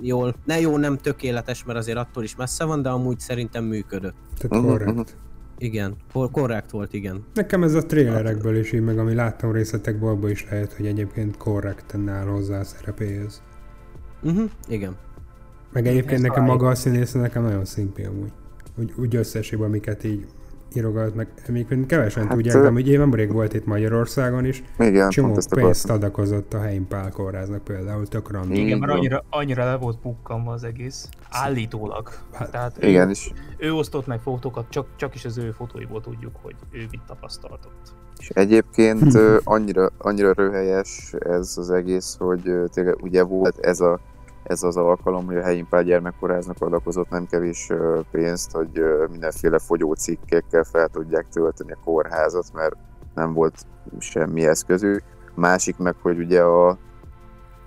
jól, ne jó, nem tökéletes, mert azért attól is messze van, de amúgy szerintem működött. Tehát Mhm, korrekt. Igen, kor- korrekt volt, igen. Nekem ez a trélerekből is így, meg ami láttam részletekből, abból is lehet, hogy egyébként korrekten áll hozzá a szerepéhez. Uh-huh, igen. Meg egyébként nekem maga a színész nekem nagyon szimpi amúgy. Úgy, úgy összességben, amiket így írogat, meg egyébként kevesen Hát, tudják, de én nemrég volt itt Magyarországon is, Igen, csomó pénzt adakozott a helyi pálkórháznak például, tök random. Igen, mert annyira, annyira le volt pukkanva az egész. Állítólag. Hát, Tehát ő, Igen, és, ő osztott meg fotókat, csak, csak is az ő fotóiból tudjuk, hogy ő mit tapasztaltott. és egyébként annyira, annyira röhelyes ez az egész, hogy tényleg ugye volt ez a ez az alkalom, hogy a helyi pár gyermekkoráznak adakozott nem kevés pénzt, hogy mindenféle fogyócikkekkel fel tudják tölteni a kórházat, mert nem volt semmi eszközük. Másik meg, hogy ugye a,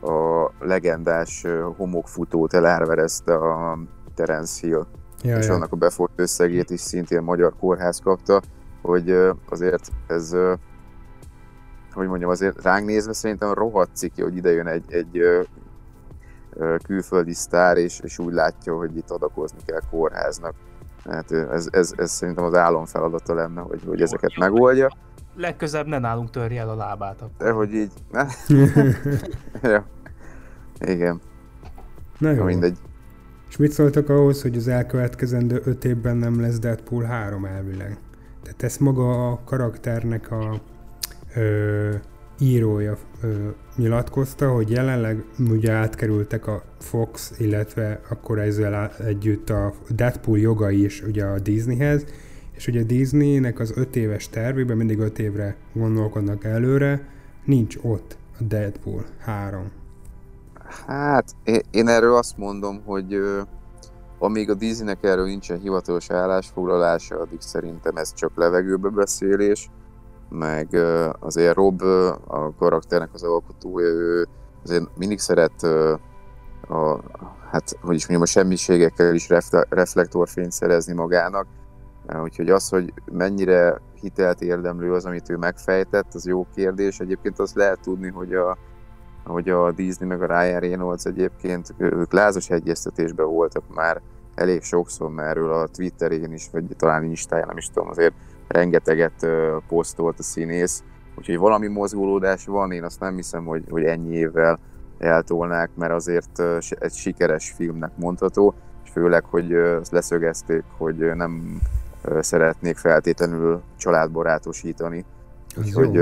a legendás homokfutót elárverezte a Terence Hill, ja, és annak a befolyt összegét is szintén magyar kórház kapta, hogy azért ez, hogy mondjam, azért ránk nézve szerintem rohadt ciki, hogy ide jön egy, egy külföldi sztár, és, és úgy látja, hogy itt adakozni kell kórháznak. Hát ez, ez, ez szerintem az álom feladata lenne, hogy, hogy ezeket jó. megoldja, Legközebb ne nálunk törje el a lábát. Akkor. de hogy így... ja. Igen, Na jó. mindegy. És mit szóltak ahhoz, hogy az elkövetkezendő öt évben nem lesz Deadpool 3 elvileg? Tehát ezt maga a karakternek a ö, írója ö, nyilatkozta, hogy jelenleg ugye átkerültek a Fox, illetve akkor ezzel együtt a Deadpool jogai is ugye a Disneyhez, és ugye a Disneynek az öt éves tervében mindig öt évre gondolkodnak előre, nincs ott Deadpool 3? Hát, én erről azt mondom, hogy ö, amíg a Disneynek erről nincsen hivatalos állásfoglalása, addig szerintem ez csak levegőbe beszélés, meg azért Rob, a karakternek az alkotója, ő azért mindig szeret a, hát, hogy is mondjam, a semmiségekkel is refle- reflektorfényt szerezni magának, úgyhogy az, hogy mennyire hitelt érdemlő az, amit ő megfejtett, az jó kérdés. Egyébként azt lehet tudni, hogy a, hogy a Disney meg a Ryan Reynolds egyébként ők lázas egyeztetésben voltak már elég sokszor, mert erről a Twitterén is, vagy talán Instáján, nem is tudom, azért rengeteget posztolt a színész, úgyhogy valami mozgólódás van, én azt nem hiszem, hogy, hogy ennyi évvel eltolnák, mert azért egy sikeres filmnek mondható, és főleg, hogy leszögezték, hogy nem szeretnék feltétlenül családbarátosítani, úgyhogy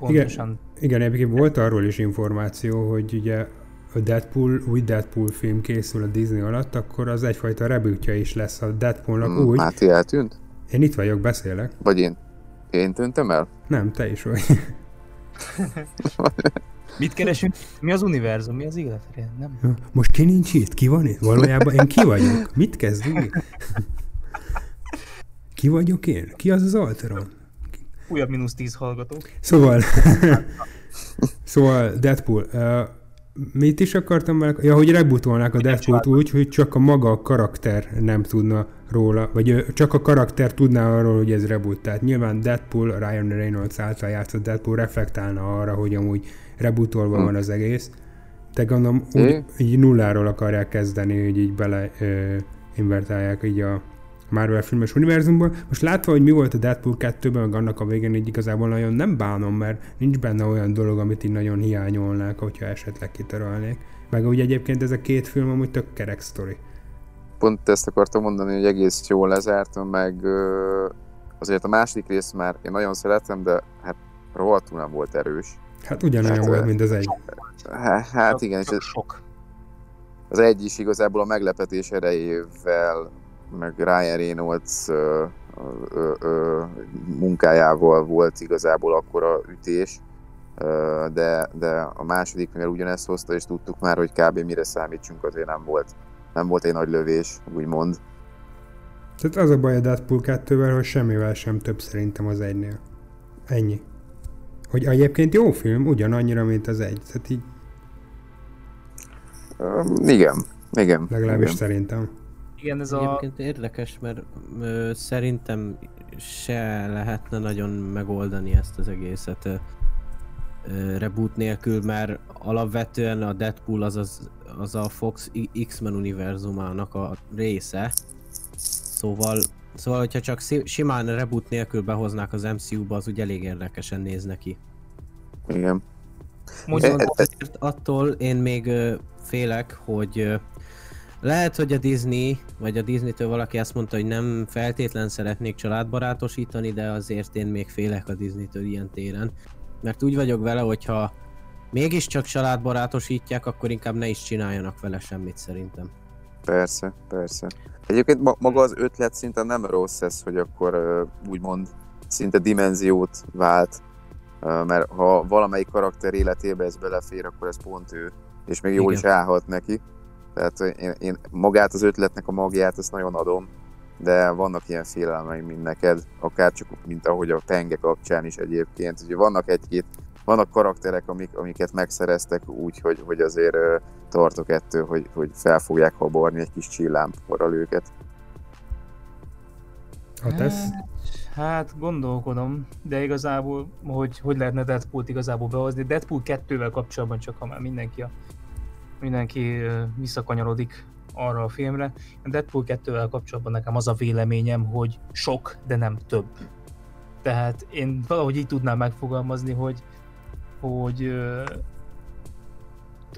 Pontosan. Igen, egyébként volt arról is információ, hogy ugye a Deadpool, új Deadpool film készül a Disney alatt, akkor az egyfajta rebootja is lesz a Deadpoolnak mm, úgy. Máté eltűnt? Én itt vagyok, beszélek. Vagy én? Én tűntem el? Nem, te is vagy. Mit keresünk? Mi az univerzum? Mi az élet? Nem? Most ki nincs itt? Ki van itt? Valójában én ki vagyok? Mit kezdünk? Ki vagyok én? Ki az az Alteron? Újabb mínusz 10 hallgató. Szóval, szóval Deadpool. Uh, mit is akartam meg? Ja, hogy rebootolnák a Deadpoolt úgy, hogy csak a maga a karakter nem tudna róla, vagy csak a karakter tudná arról, hogy ez reboot. Tehát nyilván Deadpool, Ryan Reynolds által játszott Deadpool reflektálna arra, hogy amúgy rebootolva Hm. van az egész. De gondolom úgy, É. így nulláról akarják kezdeni, hogy így bele ö, invertálják így a Marvel filmes univerzumból. Most látva, hogy mi volt a Deadpool 2-ben, meg annak a végén, így igazából nagyon nem bánom, mert nincs benne olyan dolog, amit így nagyon hiányolnák, hogyha esetleg kitörölnék. Meg úgy egyébként ez a két film amúgy tök kerek sztori. Pont ezt akartam mondani, hogy egész jól lezártam, meg azért a második rész már én nagyon szeretem, de hát rohadtul nem volt erős. Hát ugyanolyan Hát, volt, mint az egy. Há- Hát igen, és Csak ez- sok. az egy is igazából a meglepetés erejével, meg Ryan Reynolds ö, ö, ö, munkájával volt igazából akkora ütés, ö, de, de a második mivel ugyanezt hozta, és tudtuk már, hogy kb. mire számítsunk, azért nem volt, nem volt egy nagy lövés, úgymond. Tehát az a baj a Deadpool 2-vel, hogy semmivel sem több szerintem az egynél. Ennyi. Hogy egyébként jó film, ugyanannyira, mint az egy. Tehát így Ö, igen, igen. legalábbis igen. szerintem. Igen, ez a... Egyébként érdekes, mert ö, szerintem se lehetne nagyon megoldani ezt az egészet ö, reboot nélkül, mert alapvetően a Deadpool az, az, az a Fox X-Men univerzumának a része. Szóval, szóval hogyha csak simán reboot nélkül behoznák az MCU-ba, az úgy elég érdekesen néz neki. igen. Mondjuk, E- Azért attól én még félek, hogy lehet, hogy a Disney, vagy a Disney-től valaki azt mondta, hogy nem feltétlen szeretnék családbarátosítani, de azért én még félek a Disney-től ilyen téren. Mert úgy vagyok vele, hogyha mégiscsak családbarátosítják, akkor inkább ne is csináljanak vele semmit szerintem. Persze, persze. Egyébként ma- maga az ötlet szinte nem rossz ez, hogy akkor úgymond szinte dimenziót vált, mert ha valamelyik karakter életébe ez belefér, akkor ez pont ő, és még jól Igen. is állhat neki. Tehát én, én magát az ötletnek a magját, ezt nagyon adom, de vannak ilyen félelmeim, mint neked, akár csak mint ahogy a penge kapcsán is egyébként. Ugye vannak egy-két, vannak karakterek, amik, amiket megszereztek úgy, hogy, hogy azért ö, tartok ettől, hogy, hogy fel fogják haborni egy kis csillámporral őket. Ha tesz, Hát gondolkodom, de igazából, hogy hogy lehetne Deadpool-t igazából behozni. Deadpool 2-vel kapcsolatban csak, ha már mindenki, a, mindenki visszakanyarodik arra a filmre. A Deadpool 2-vel kapcsolatban nekem az a véleményem, hogy sok, de nem több. Tehát én valahogy így tudnám megfogalmazni, hogy, hogy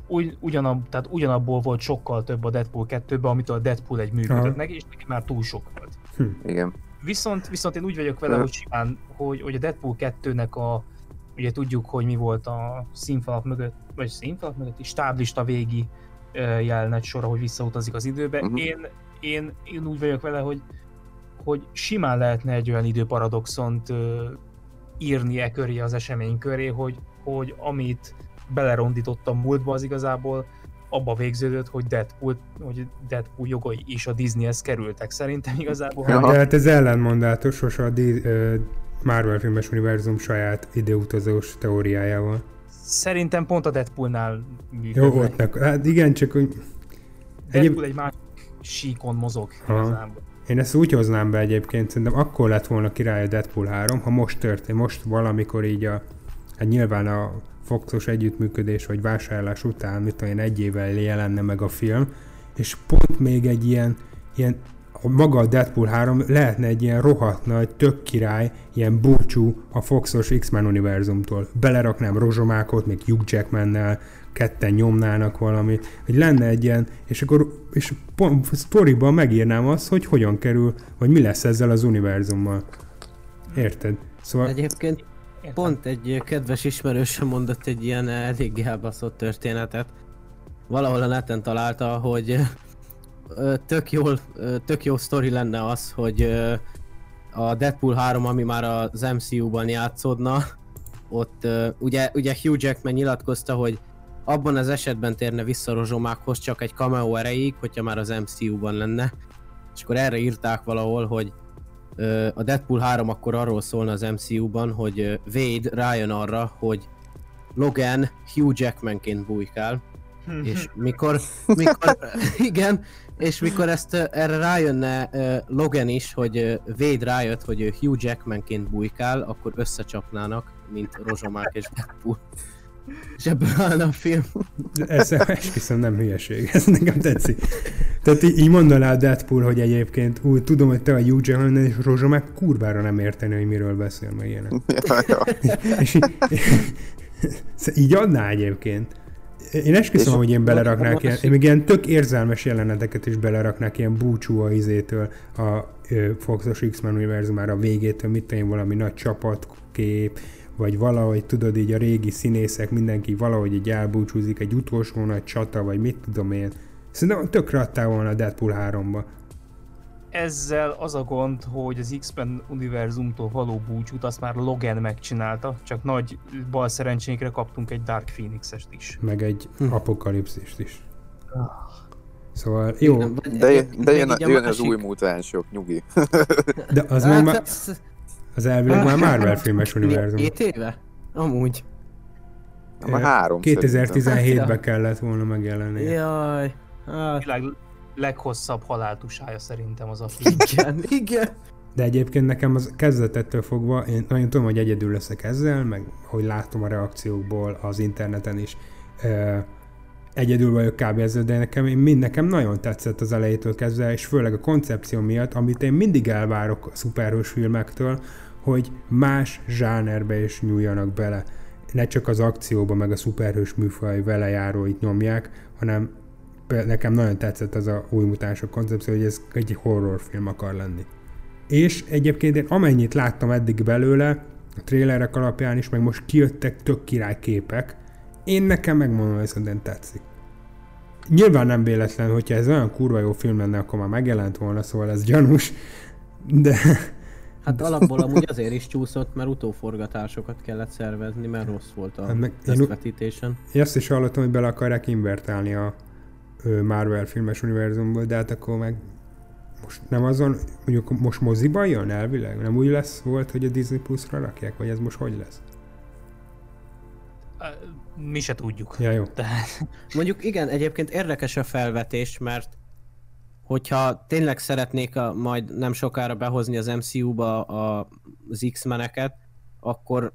ugy, ugyanab, tehát ugyanabból volt sokkal több a Deadpool 2-ben, amitől a Deadpool egy működött neki, és neki már túl sok volt. Igen. Viszont, viszont én úgy vagyok vele, hogy simán, hogy, hogy a Deadpool 2-nek a, ugye tudjuk, hogy mi volt a színfalak mögött, vagy színfalak mögött is stáblista végi jelenet sora, hogy visszautazik az időbe. Mhm. Én, én, én úgy vagyok vele, hogy, hogy simán lehetne egy olyan időparadoxont ö, írni e köré az esemény köré, hogy, hogy amit belerondított a múltba, az igazából abba végződött, hogy Deadpool, hogy Deadpool jogai is a Disneyhez kerültek. Szerintem igazából... Ja, de hát ez ellenmondátos a Di- ö, Marvel filmes univerzum saját időutazós teóriájával. Szerintem pont a Deadpoolnál Jó, működnek. ott meg, hát igen, csak hogy Deadpool egy másik síkon mozog Aha. igazából. Én ezt úgy hoznám be egyébként, szerintem akkor lett volna király a Deadpool 3, ha most történt, most valamikor így a, hát nyilván a Foxos együttműködés vagy vásárlás után, mit tudom egy évvel jelenne meg a film, és pont még egy ilyen, ilyen a maga a Deadpool 3 lehetne egy ilyen rohadt nagy, tök király, ilyen búcsú a Foxos X-Men univerzumtól. Beleraknám rozsomákot, még Hugh Jackmannel, ketten nyomnának valamit, hogy lenne egy ilyen, és akkor és pont sztoriban megírnám azt, hogy hogyan kerül, vagy mi lesz ezzel az univerzummal. Érted? Szóval Egyébként Értem. pont egy kedves ismerősöm mondott egy ilyen eléggé elbaszott történetet. Valahol a neten találta, hogy tök, jól, tök jó sztori lenne az, hogy a Deadpool 3, ami már az MCU-ban játszódna, ott ugye, ugye Hugh Jackman nyilatkozta, hogy abban az esetben térne vissza rozsomákhoz csak egy cameo erejéig, hogyha már az MCU-ban lenne. És akkor erre írták valahol, hogy a Deadpool 3 akkor arról szólna az MCU-ban, hogy Wade rájön arra, hogy Logan Hugh Jackmanként bujkál, és mikor, mikor, igen, és mikor ezt erre rájönne Logan is, hogy Wade rájött, hogy Hugh Jackmanként bujkál, akkor összecsapnának, mint Rozsomák és Deadpool. És ebből állna a film. ez esküszöm nem hülyeség, ez nekem tetszik. Tehát így, így mondaná a Deadpool, hogy egyébként úgy tudom, hogy te a Hugh Jackman és Rozsa meg kurvára nem érteni, hogy miről beszél meg ilyenek. Ja, ja. És így, Szóval így adná egyébként. Én esküszöm, És- hogy én beleraknák ilyen, én még ilyen tök érzelmes jeleneteket is beleraknák ilyen búcsú a izétől, a Foxos X-Men univerzumára a végétől, mit tudom én, valami nagy csapatkép, vagy valahogy tudod így a régi színészek, mindenki valahogy így elbúcsúzik, egy utolsó nagy csata, vagy mit tudom én. Szerintem tökre adtál volna a Deadpool 3-ba. Ezzel az a gond, hogy az X-Men univerzumtól való búcsút azt már Logan megcsinálta, csak nagy bal szerencsénkre kaptunk egy Dark Phoenix-est is. meg egy Hm. apokalipszist is. Szóval jó, De, de jön, a jön az másik- új mutánsok, nyugi. de az Hát, meg már, ez- az elvileg már Marvel filmes univerzum. Két éve? Amúgy. Már három szerintem. 2017-ben kellett volna megjelenni. Jaj. A Hát, világ leghosszabb haláltusája szerintem az a film. igen, igen. De egyébként nekem az kezdetettől fogva, én nagyon tudom, hogy egyedül leszek ezzel, meg hogy látom a reakciókból az interneten is, egyedül vagyok kb. ezzel, de nekem, mind, nekem nagyon tetszett az elejétől kezdve, és főleg a koncepció miatt, amit én mindig elvárok a szuperhős filmektől, hogy más zsánerbe is nyúljanak bele. Ne csak az akcióba, meg a szuperhős műfaj velejáróit nyomják, hanem nekem nagyon tetszett az a új mutánsok koncepció, hogy ez egy horrorfilm akar lenni. És egyébként én amennyit láttam eddig belőle, a trélerek alapján is, meg most kijöttek tök király képek, én nekem megmondom, hogy szerintem tetszik. Nyilván nem véletlen, hogyha ez olyan kurva jó film lenne, akkor már megjelent volna, szóval ez gyanús, de Hát alapból amúgy azért is csúszott, mert utóforgatásokat kellett szervezni, mert rossz volt a Hát közvetítésen. én azt is hallottam, hogy bele akarják invertálni a Marvel filmes univerzumból, de hát akkor meg most nem azon, mondjuk most moziban jön elvileg? Nem úgy lesz volt, hogy a Disney Plus-ra rakják, vagy ez most hogy lesz? Mi se tudjuk. Ja, jó. Tehát Mondjuk igen, egyébként érdekes a felvetés, mert hogyha tényleg szeretnék a, majd nem sokára behozni az MCU-ba a, az X-meneket, akkor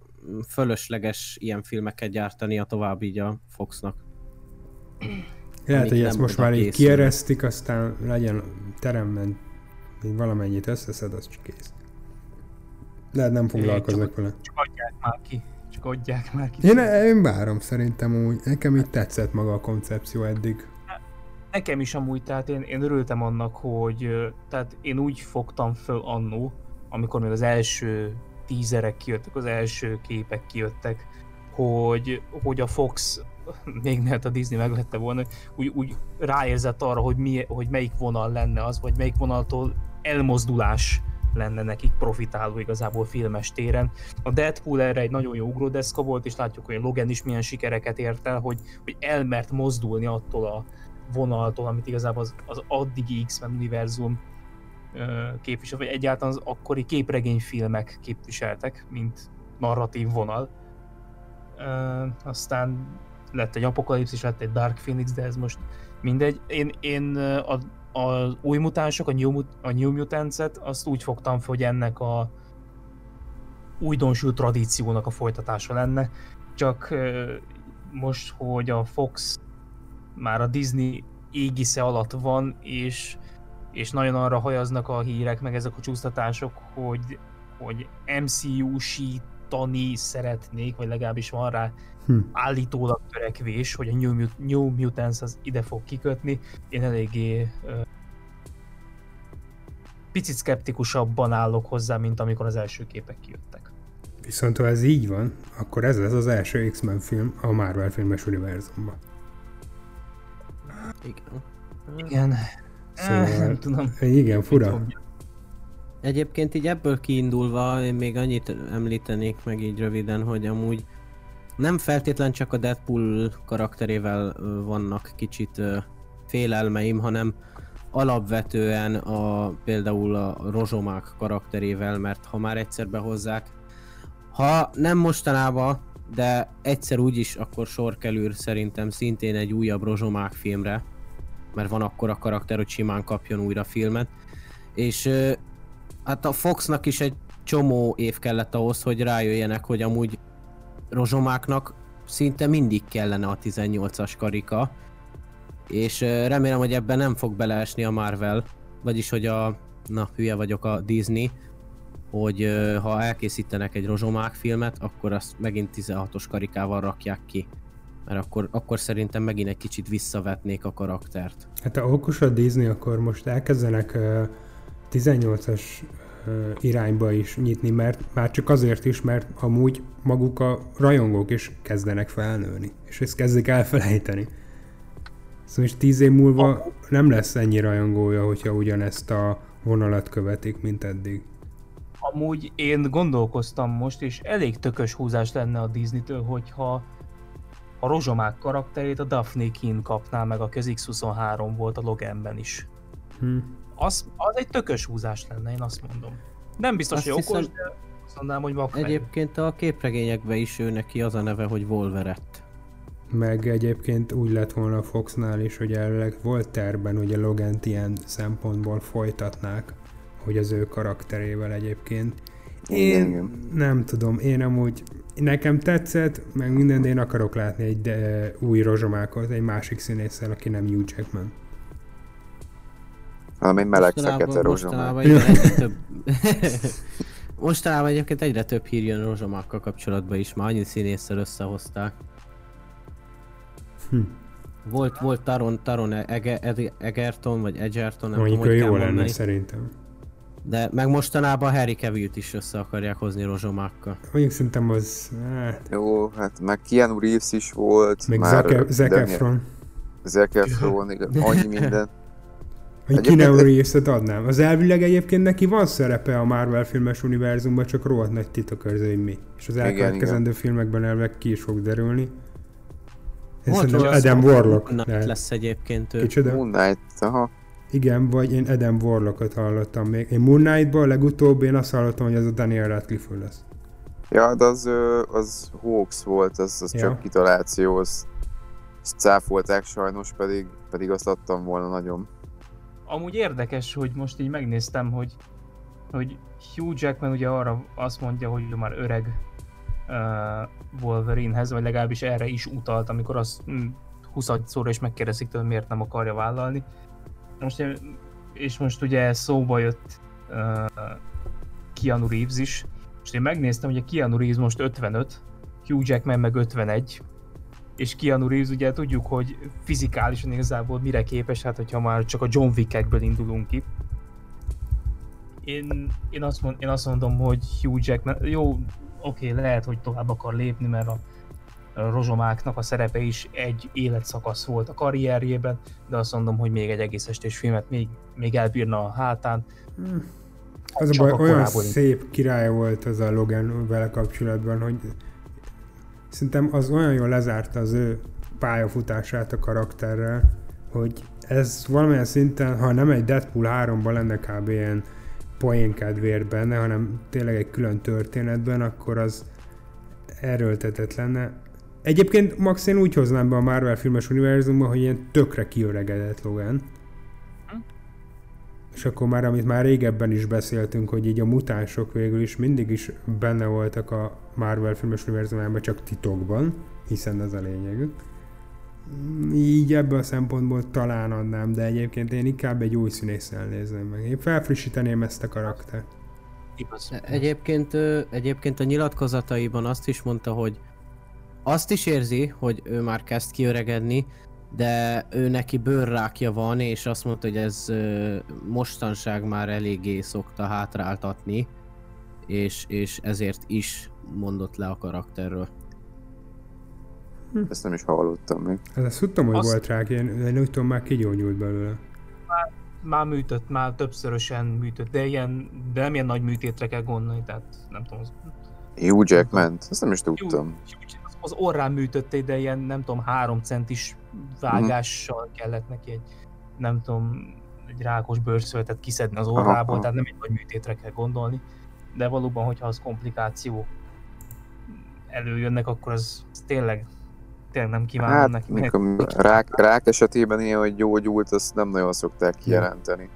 fölösleges ilyen filmeket gyártani a tovább így a Foxnak. Lehet, hogy ezt most már így készülnek. kieresztik, aztán legyen teremben, így valamennyit összeszed, az csak kész. Lehet nem foglalkoznak vele. csak adják már ki. Csak adják már ki. Én, én várom szerintem úgy. Nekem így tetszett maga a koncepció eddig. Nekem is amúgy, tehát én, én örültem annak, hogy tehát én úgy fogtam föl annó, amikor még az első tízerek kijöttek, az első képek kijöttek, hogy, hogy a Fox, még mert a Disney megvette volna, úgy, úgy ráérzett arra, hogy, mi, hogy melyik vonal lenne az, vagy melyik vonaltól elmozdulás lenne nekik profitáló igazából filmes téren. A Deadpool erre egy nagyon jó ugródeszka volt, és látjuk, hogy a Logan is milyen sikereket ért el, hogy, hogy elmert mozdulni attól a vonaltól, amit igazából az, az addigi X-Men univerzum képvisel, vagy egyáltalán az akkori képregényfilmek képviseltek, mint narratív vonal. Aztán lett egy Apokalipszis, lett egy Dark Phoenix, de ez most mindegy. Én, én a, az új mutánsok, a New, a New Mutants-et, azt úgy fogtam fel, hogy ennek a újdonsült tradíciónak a folytatása lenne, csak most, hogy a Fox már a Disney égisze alatt van, és, és nagyon arra hajaznak a hírek, meg ezek a csúsztatások, hogy, hogy MCU-sítani szeretnék, vagy legalábbis van rá hm. állítólag törekvés, hogy a New, Mut- New Mutants az ide fog kikötni. Én eléggé uh, picit szkeptikusabban állok hozzá, mint amikor az első képek kijöttek. Viszont ha ez így van, akkor ez lesz az első X-Men film a Marvel filmes univerzumban. Igen. Igen. Szóval, nem tudom. Igen, fura. Egyébként így ebből kiindulva én még annyit említenék meg így röviden, hogy amúgy nem feltétlen csak a Deadpool karakterével vannak kicsit félelmeim, hanem alapvetően a, például a rozsomák karakterével, mert ha már egyszer behozzák, ha nem mostanában, de egyszer úgyis akkor sor kerül szerintem szintén egy újabb rozsomák filmre, mert van akkor a karakter, hogy simán kapjon újra filmet, és hát a Foxnak is egy csomó év kellett ahhoz, hogy rájöjjenek, hogy amúgy rozsomáknak szinte mindig kellene a 18-as karika, és remélem, hogy ebben nem fog beleesni a Marvel, vagyis hogy a, na hülye vagyok a Disney, hogy ha elkészítenek egy rozsomák filmet, akkor azt megint 16-os karikával rakják ki. Mert akkor, akkor szerintem megint egy kicsit visszavetnék a karaktert. Hát ha okos a Disney, akkor most elkezdenek uh, 18-as irányba is nyitni, mert már csak azért is, mert amúgy maguk a rajongók is kezdenek felnőni, és ezt kezdik elfelejteni. Szóval is tíz év múlva nem lesz ennyi rajongója, hogyha ugyanezt a vonalat követik, mint eddig. Amúgy én gondolkoztam most, és elég tökös húzás lenne a Disney-től, hogyha a rozsomák karakterét a Daphne Keen kapná meg, a az X-23 volt a Loganben is. Hm az, az egy tökös húzás lenne, én azt mondom. Nem biztos, azt hogy hiszem, okos, de azt mondanám, hogy vakfej. Egyébként a képregényekben is ő neki az a neve, hogy Wolverett. Meg egyébként úgy lett volna a Foxnál is, hogy elvileg volt terben, hogy a Logent ilyen szempontból folytatnák, hogy az ő karakterével egyébként. Én igen, nem tudom, én amúgy nekem tetszett, meg minden, de én akarok látni egy de, új rozsomákot, egy másik színésszel, aki nem Hugh Jackman. Egy meleg fekete rozsomák. Mostanában, több... mostanában egyébként egyre több hír jön rozsomákkal kapcsolatban is, már annyi színésszel összehozták. Hm. Volt, volt Taron, Taron Ege, Egerton, vagy Egerton, nem Mondjuk tudom, hogy jó lenne mondani. szerintem. De meg mostanában Harry Cavill-t is össze akarják hozni rozsomákkal. Mondjuk szerintem az... Hát... Jó, hát meg Keanu Reeves is volt. Meg már, Zac Efron. Zac Efron, annyi minden. Hogy Keanu Reeves-et adnám. Az elvileg egyébként neki van szerepe a Marvel filmes univerzumban, csak rohadt nagy titokőrző, hogy mi. És az elkövetkezendő filmekben elvileg ki is fog derülni. Én szerintem Adam Warlock. Moon lesz egyébként ő. Kicsoda? Moon Knight, aha. Igen, vagy én Adam Warlockot hallottam még. Én Moon Knight-ban legutóbb én azt hallottam, hogy az a Daniel Radcliffe lesz. Ja, de az, az hoax volt, az, az ja. csak kitaláció, az, azt cáfolták sajnos, pedig, pedig azt adtam volna nagyon amúgy érdekes, hogy most így megnéztem, hogy, hogy Hugh Jackman ugye arra azt mondja, hogy már öreg uh, Wolverinehez, vagy legalábbis erre is utalt, amikor az hm, 20 szóra is megkérdezik tőle, miért nem akarja vállalni. Most, és most ugye szóba jött uh, Keanu Reeves is, és én megnéztem, hogy a Keanu Reeves most 55, Hugh Jackman meg 51, és Keanu Reeves ugye tudjuk, hogy fizikálisan igazából mire képes, hát hogyha már csak a John Wick-ekből indulunk ki. Én, én, azt mond, én azt mondom, hogy Hugh Jackman, jó, oké, okay, lehet, hogy tovább akar lépni, mert a, a rozsomáknak a szerepe is egy életszakasz volt a karrierjében, de azt mondom, hogy még egy egész estés filmet még, még elbírna a hátán. Hmm. Az a baj, olyan szép király volt az a Logan vele kapcsolatban, hogy szerintem az olyan jól lezárta az ő pályafutását a karakterrel, hogy ez valamilyen szinten, ha nem egy Deadpool 3-ban lenne kb. ilyen poénkedvér benne, hanem tényleg egy külön történetben, akkor az erőltetett lenne. Egyébként max én úgy hoznám be a Marvel filmes univerzumban, hogy ilyen tökre kiöregedett Logan. És akkor már, amit már régebben is beszéltünk, hogy így a mutánsok végül is mindig is benne voltak a Marvel filmes univerzumában, csak titokban, hiszen ez a lényegük. Így ebből a szempontból talán adnám, de egyébként én inkább egy új színésszel nézném meg. Én felfrissíteném ezt a karaktert. Igaz. Egyébként, egyébként a nyilatkozataiban azt is mondta, hogy azt is érzi, hogy ő már kezd kiöregedni, de ő neki bőrrákja van, és azt mondta, hogy ez mostanság már eléggé szokta hátráltatni, és, és ezért is mondott le a karakterről. Ezt nem is hallottam még. Hát ezt tudtam, hogy Azt- volt rá, én, úgy tudom, már kigyógyult belőle. Már műtött, már többszörösen műtött, de ilyen, de nem ilyen nagy műtétre kell gondolni, tehát nem tudom, az, Hugh Jackman, ezt nem is tudtam. az, az orrán műtötték, de ilyen nem tudom, három centis vágással kellett neki egy, nem tudom, egy rákos bőrszövetet kiszedni az orrából, aha. tehát nem egy nagy műtétre kell gondolni, de valóban, hogyha az komplikáció előjönnek, akkor az, tényleg, tényleg nem kívánom Hát, neki. mikor rák, rák esetében ilyen, hogy gyógyult, azt nem nagyon szokták kijelenteni.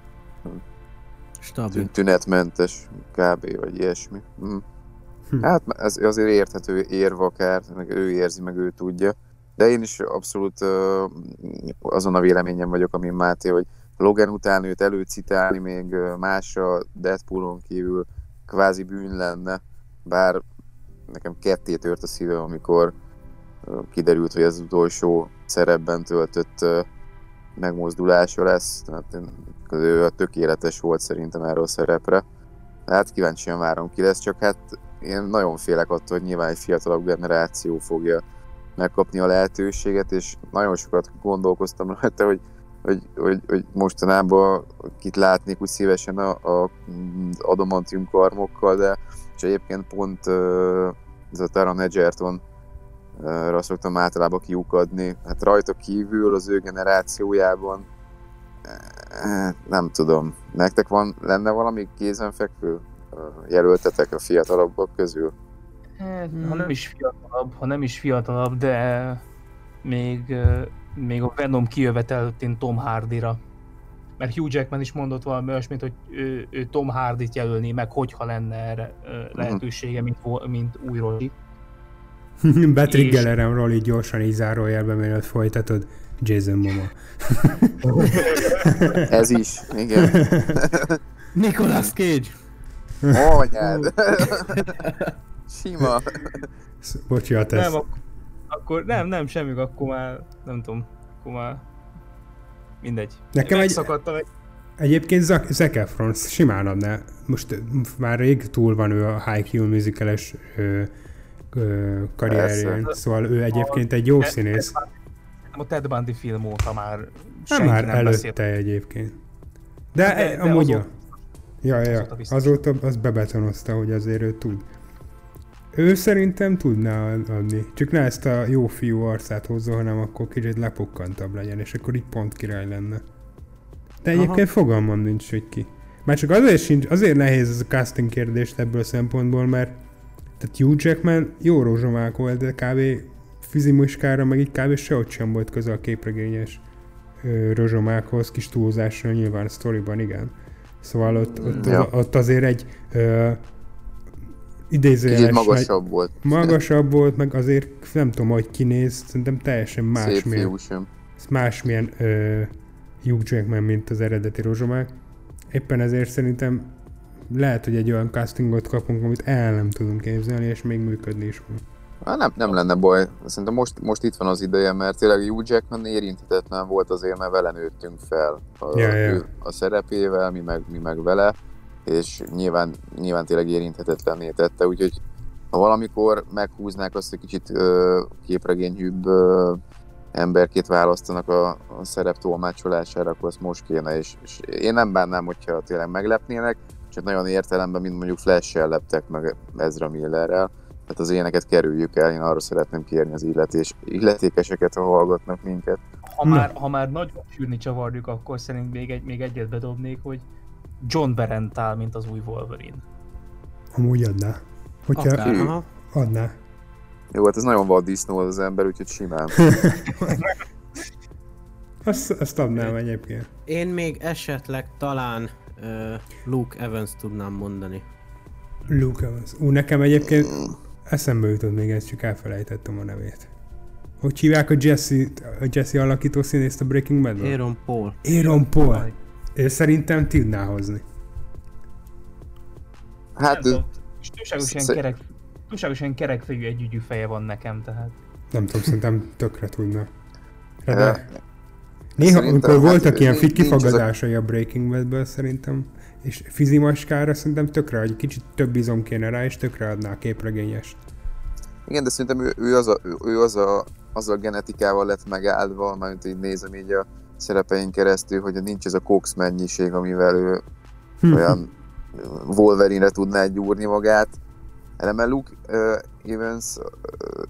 Stabil. Tün- Tünetmentes, kb. vagy ilyesmi. Mm. Hm. Hát ez azért érthető érv akár, meg ő érzi, meg ő tudja. De én is abszolút uh, azon a véleményem vagyok, amin Máté, hogy Logan után őt előcitálni még más a Deadpoolon kívül kvázi bűn lenne, bár nekem ketté tört a szívem, amikor kiderült, hogy ez utolsó szerepben töltött megmozdulása lesz. Tehát ő tökéletes volt szerintem erről a szerepre. Hát kíváncsian várom ki lesz, csak hát én nagyon félek attól, hogy nyilván egy fiatalabb generáció fogja megkapni a lehetőséget, és nagyon sokat gondolkoztam rajta, hogy, hogy, hogy, hogy mostanában kit látnék úgy szívesen a, a adamantium karmokkal, de és egyébként pont ez a Taron Egerton ra szoktam általában kiukadni. Hát rajta kívül az ő generációjában eh, nem tudom. Nektek van, lenne valami kézenfekvő jelöltetek a fiatalabbak közül? Hát, ha nem is fiatalabb, ha nem is fiatalabb, de még, még a Venom kijövetelőtt én Tom Hardyra. Mert Hugh Jackman is mondott valami olyasmit, hogy ő, ő Tom Hardyt jelölni meg, hogyha lenne erre ö, lehetősége, mint, mint új Rogi. Betriggelerem Roli gyorsan így zárójelbe, mielőtt folytatod. Jason Momoa. Ez is, igen. Nicolas Cage! Anyád! Sima. Sz- Bocsánat, ez. Nem, ak- akkor nem, nem, semmi, akkor már nem tudom, akkor már mindegy. Nekem egy- egy... Egyébként Zac, Zac Efron simán adná. Most már rég túl van ő a High Q musical-es karrierjén, szóval ő egyébként egy jó színész. A Ted Bundy film óta már Nem senki már nem előtte beszélt. egyébként. De, De- de, amúgy azóta- ja. Ja, azóta azóta az bebetonozta, hogy azért ő tud. Ő szerintem tudná adni. Csak ne ezt a jó fiú arcát hozza, hanem akkor kicsit lepukkantabb legyen, és akkor így pont király lenne. De Aha. egyébként fogalmam nincs, hogy ki. Már csak azért, sincs, azért nehéz ez a casting kérdést ebből a szempontból, mert tehát Hugh Jackman jó rozsomák volt, de kb. fizimuskára meg így kb. sehogy sem volt köze a képregényes ö, rozsomákhoz, kis túlzásra nyilván a sztoriban, igen. Szóval ott, ott, Ja. ott azért egy ö, idézőjeles Kicsit magasabb volt. magasabb volt, meg azért nem tudom, hogy kinéz, szerintem teljesen másmilyen, sem. másmilyen ö, Hugh Jackman, mint az eredeti rozsomák. Éppen ezért szerintem lehet, hogy egy olyan castingot kapunk, amit el nem tudunk képzelni, és még működni is fog. Hát nem, nem lenne baj. Szerintem most, most itt van az ideje, mert tényleg Hugh Jackman érinthetetlen volt azért, mert vele nőttünk fel. A, Ja, ja. a szerepével, mi meg, mi meg vele, és nyilván, nyilván tényleg érinthetetlenné tette, úgyhogy ha valamikor meghúznák azt, hogy kicsit ö, képregényhűbb ö, emberkét választanak a, a szerep tolmácsolására, akkor azt most kéne, és, és én nem bánnám, hogyha tényleg meglepnének. csak nagyon értelemben, mint mondjuk Flash-el leptek meg Ezra Millerrel. Tehát az éneket kerüljük el, én arra szeretném kérni az illetés, illetékeseket, ha hallgatnak minket. Ha már, ha már nagyon sűrni csavarjuk, akkor szerint még, egy, még egyet bedobnék, hogy John Berentál, mint az új Wolverine. Amúgy adná. Hogyha Akár, aha. adná. Jó, hát ez nagyon vaddisznó az ember, úgyhogy simán. Azt, azt adnám egyébként. Én még esetleg talán uh, Luke Evans tudnám mondani. Luke Evans. Ú, nekem egyébként eszembe jutott még ez, csak elfelejtettem a nevét. Hogy hívják a Jesse, a Jesse alakító színészt a Breaking Badban? Aaron Paul. Aaron Paul. Ő szerintem tudná hozni. Hát, Nem és túlságosan Sz- kerek, túlságosan kerekfejű együgyű feje van nekem, tehát. Nem tudom, szerintem tökre tudna. De néha, amikor hát, voltak ilyen nincs- kifagadásai a Breaking Badből szerintem, és fizimaskára szerintem tökre, hogy kicsit több izom kéne rá, és tökre adná a képregényest. Igen, de szerintem ő, ő, az, a, ő, ő az, a, az a genetikával lett megáldva, mert így nézem így a szerepein keresztül, hogy nincs ez a cox mennyiség, amivel ő Hm. olyan Wolverine-re tudná gyúrni magát. Eleme Luke uh, Evans, uh,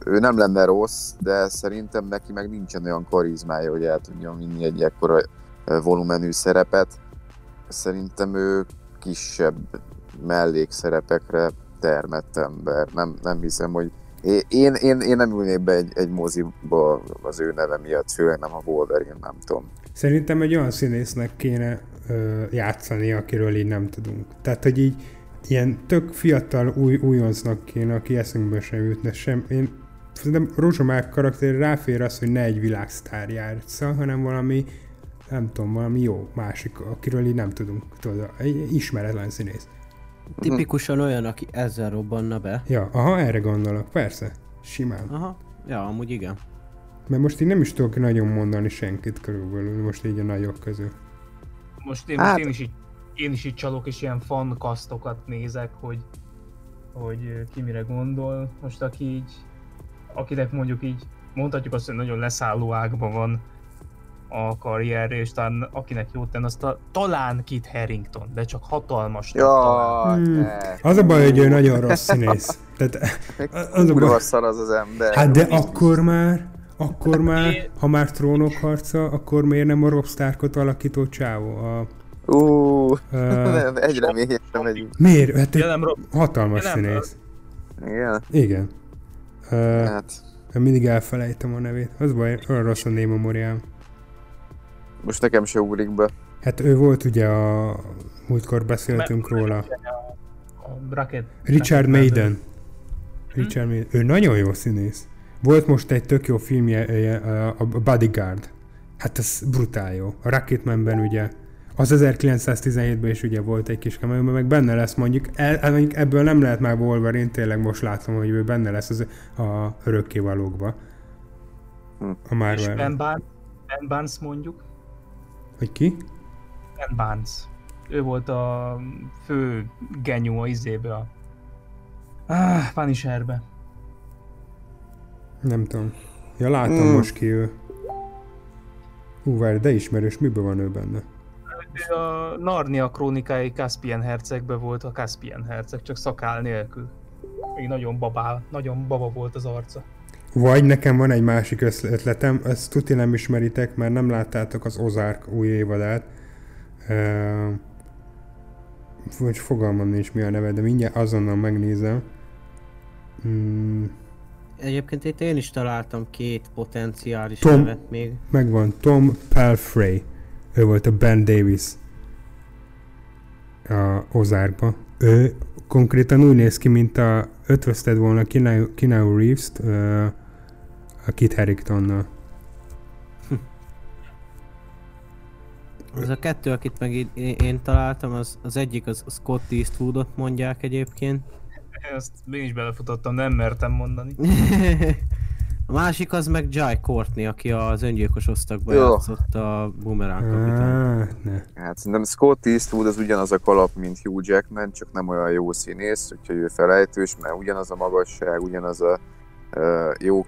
ő nem lenne rossz, de szerintem neki meg nincsen olyan karizmája, hogy el tudjon vinni egy ekkora uh, volumenű szerepet. Szerintem ő kisebb mellékszerepekre termett ember. Nem, nem hiszem, hogy én, én, én, én nem ülnék be egy, egy moziba az ő neve miatt, főleg nem a Wolverine, nem tudom. Szerintem egy olyan színésznek kéne ö, játszani, akiről így nem tudunk. Tehát, hogy így ilyen tök fiatal új, újoncnak kéne, aki eszünkbe sem jutna sem. Én szerintem Rózsomák karakter ráfér az, hogy ne egy világsztár játsza, hanem valami, nem tudom, valami jó másik, akiről így nem tudunk, tudod, egy ismeretlen színész. Tipikusan olyan, aki ezzel robbanna be. Ja, aha, erre gondolok, persze, simán. Aha. Ja, amúgy igen. Mert most így nem is tudok nagyon mondani senkit körülbelül, most így a nagyok közül. Most én, Hát- most én, is így, én is így csalok, és ilyen fankasztokat nézek, hogy, hogy ki mire gondol. Most aki így, akinek mondjuk így, mondhatjuk azt, hogy nagyon leszálló ágban van a karrierje, és talán akinek jót tenne, azt a, talán Kit Harrington, de csak hatalmas. Ja, Hmm. Az a baj, hogy ő nagyon rossz színész. Tehát az a baj. az az ember. Hát de akkor már, akkor már, ha már trónok harca, akkor miért nem a Rob Starkot alakító csávó? A, Ú, a, nem, egyre mélyebbre megyünk. miért? Hát egy nem, hatalmas nem, színész. Igen, Igen. Uh, hát mindig elfelejtem a nevét. Az baj, olyan rossz a némemóriám. most nekem se ugrik be. Hát ő volt ugye a... Múltkor beszéltünk róla. a Bracket. Richard Bracket Maiden. Richard Maiden. Ő nagyon jó színész. Volt most egy tök jó filmje, a Bodyguard. Hát ez brutál jó. A Rocketmanben ugye, az 1917-ben is ugye volt egy kis cameo, meg benne lesz mondjuk, el, el- mondjuk ebből nem lehet már Wolverine, tényleg most látom, hogy ő benne lesz az, a örökkévalókba. A És Ben Marvel. Barnes, Ben Barnes mondjuk. Hogy ki? Ben Barnes. Ő volt a fő genyó a izébe a... Ah, Punisherbe. Nem tudom. Ja, látom Mm. most ki ő. Hú, várj, de ismerős, miben van ő benne? Ő a Narnia krónikái Caspian hercegbe volt a Caspian herceg, csak szakál nélkül. Még nagyon babál, nagyon baba volt az arca. Vagy nekem van egy másik ötletem, ezt tuti nem ismeritek, mert nem láttátok az Ozark új évadát. Uh, vagy fogalmam nincs mi a neve, de mindjárt azonnal megnézem. Mm, Egyébként itt én is találtam két potenciális Tom. nevet még. megvan, Tom Palfrey. Ő volt a Ben Davis a Ozarkba. Ő konkrétan úgy néz ki, mint a ötvözted volna Keanu Reeves-t uh, a Kit Haringtonnal. Az a kettő, akit meg én, én találtam, az, az egyik az Scott Eastwoodot mondják egyébként. Ezt én is belefutottam, nem mertem mondani. A másik az meg Jai Courtney, aki az öngyilkos osztagban Jó. játszott a Boomerang kapitán. Ne. Hát szerintem Scott Eastwood az ugyanaz a kalap, mint Hugh Jackman, csak nem olyan jó színész, úgyhogy ő felejtős, mert ugyanaz a magasság, ugyanaz a uh, jó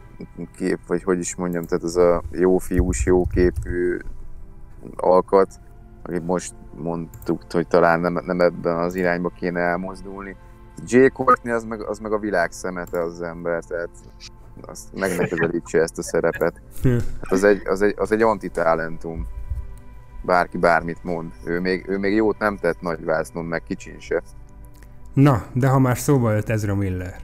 kép, vagy hogy is mondjam, tehát az a jó fiús, jó képű alkat, aki most mondtuk, hogy talán nem, nem ebben az irányba kéne elmozdulni. Jay Courtney az meg, az meg a világ szemete az ember, tehát azt meg ne közelítse ezt a szerepet. Hát az egy, az egy, az egy antitalentum. Bárki bármit mond. Ő még, ő még jót nem tett nagy vásznon, meg kicsin se. Na, de ha már szóba jött Ezra Miller.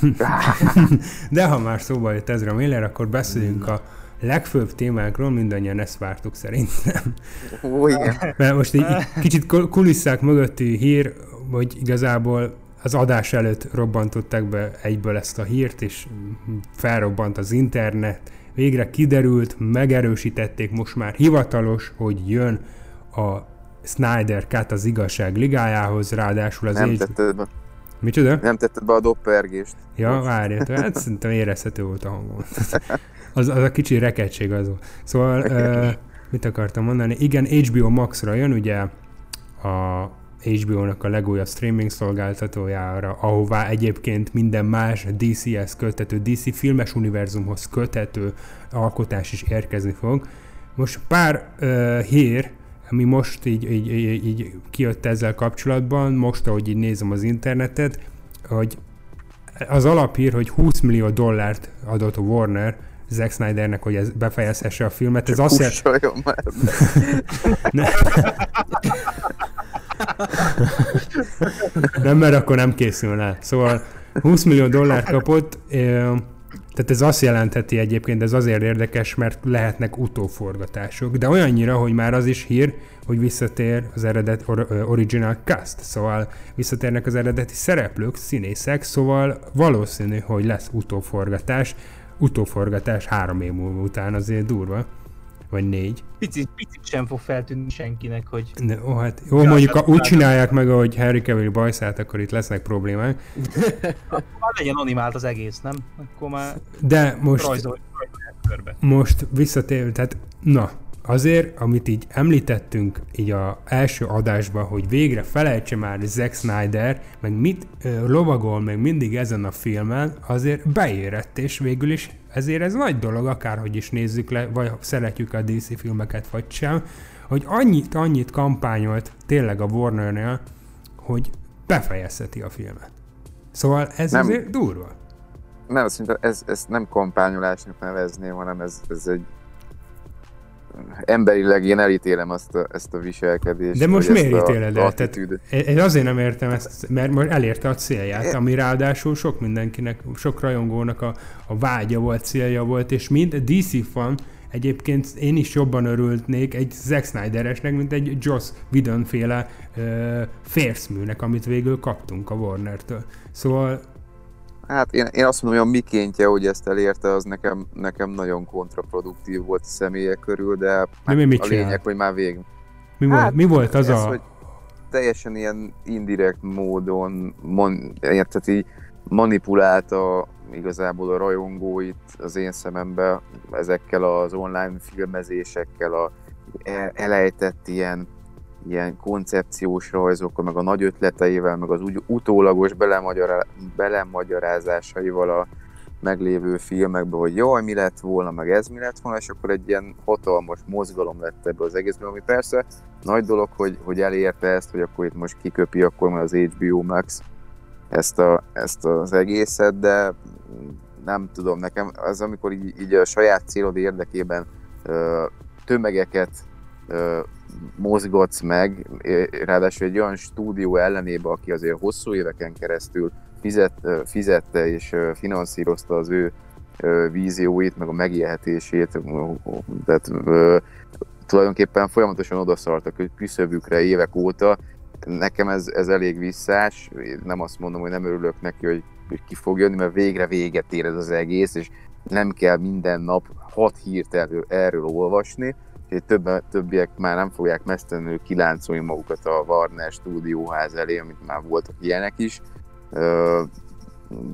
de ha már szóba jött Ezra Miller, akkor beszéljünk a legfőbb témákról, mindannyian ezt vártuk szerintem. Ó, igen. Mert most így kicsit kulisszák mögötti hír, hogy igazából az adás előtt robbantották be egyből ezt a hírt, és felrobbant az internet. Végre kiderült, megerősítették most már hivatalos, hogy jön a Snyder Cut az igazság ligájához, ráadásul az Nem egy... tetted be. Micsoda? Nem tetted be a doppergést. Ja, várj, hát szerintem érezhető volt a hangom. Az, az a kicsi rekegység az volt. Szóval, uh, mit akartam mondani? Igen, HBO Max-ra jön, ugye a HBO-nak a legújabb streaming szolgáltatójára, ahová egyébként minden más DC-hez köthető, DC filmes univerzumhoz köthető alkotás is érkezni fog. Most pár uh, hír, ami most így, így, így, így kijött ezzel kapcsolatban, most ahogy így nézem az internetet, hogy az alapír, hogy 20 millió dollárt adott a Warner Zack Snydernek, hogy ez befejezhesse a filmet. Ez azt jelenti... Nem, mert akkor nem készül el. Szóval 20 millió dollár kapott, eh, tehát ez azt jelentheti egyébként, ez azért érdekes, mert lehetnek utóforgatások, de olyannyira, hogy már az is hír, hogy visszatér az eredet or- original cast, szóval visszatérnek az eredeti szereplők, színészek, szóval valószínű, hogy lesz utóforgatás, utóforgatás három év múlva után azért durva, vagy négy. Picit, picit sem fog feltűnni senkinek, hogy De, ó, hát jó, mondjuk ha úgy csinálják meg, ahogy Harry Cavill bajszát, akkor itt lesznek problémák. már legyen animált az egész, nem? Akkor már De most, rajzolják körbe. most visszatér, tehát na, azért, amit így említettünk így a első adásban, hogy végre felejtse már Zack Snyder, meg mit ö, lovagol meg mindig ezen a filmen, azért beérett, és végül is ezért ez nagy dolog, akárhogy is nézzük le, vagy szeretjük a DC filmeket, vagy sem, hogy annyit, annyit kampányolt tényleg a Warnernél, hogy befejezheti a filmet. Szóval ez Nem. azért durva. Nem, szerintem ez, ez nem kampányolásnak nevezném, hanem ez, ez egy emberileg én elítélem azt a, ezt a viselkedést. De most miért ítéled el? Tehát. Én azért nem értem ezt, mert most elérte a célját, ami ráadásul sok mindenkinek, sok rajongónak a, a vágya volt, célja volt, és mind DC fan, egyébként én is jobban örültnék egy Zack Snyderesnek, mint egy Joss Whedon féle ö, férszműnek, amit végül kaptunk a Warner-től. Szóval Hát én, én azt mondom, hogy a mikéntje, hogy ezt elérte, az nekem, nekem nagyon kontraproduktív volt a személyek körül, de hát De mi mit a csinál? lényeg, hogy már vég. mi, Hát, volt, mi volt az ez, a... hogy teljesen ilyen indirekt módon, mon, tehát így manipulálta igazából a rajongóit az én szemembe ezekkel az online filmezésekkel, a el- elejtett ilyen, ilyen koncepciós rajzokkal, meg a nagy ötleteivel, meg az úgy utólagos belemagyará, belemagyarázásaival a meglévő filmekbe, hogy jaj, mi lett volna, meg ez mi lett volna, és akkor egy ilyen hatalmas mozgalom lett ebből az egészből, ami persze nagy dolog, hogy, hogy elérte ezt, hogy akkor itt most kiköpi akkor már az HBO Max ezt, a, ezt az egészet, de nem tudom, nekem az, amikor így, így a saját célod érdekében ö, tömegeket mozgatsz meg, ráadásul egy olyan stúdió ellenébe, aki azért hosszú éveken keresztül fizet, fizette és finanszírozta az ő vízióit, meg a megélhetését, tehát tulajdonképpen folyamatosan odaszart a kü- küszöbükre évek óta. Nekem ez, ez elég visszás, Én nem azt mondom, hogy nem örülök neki, hogy, hogy ki fog jönni, mert végre véget ér ez az egész, és nem kell minden nap hat hírt erről, erről olvasni, több, többiek már nem fogják mesztelenül kiláncolni magukat a Warner stúdióház elé, amit már voltak ilyenek is.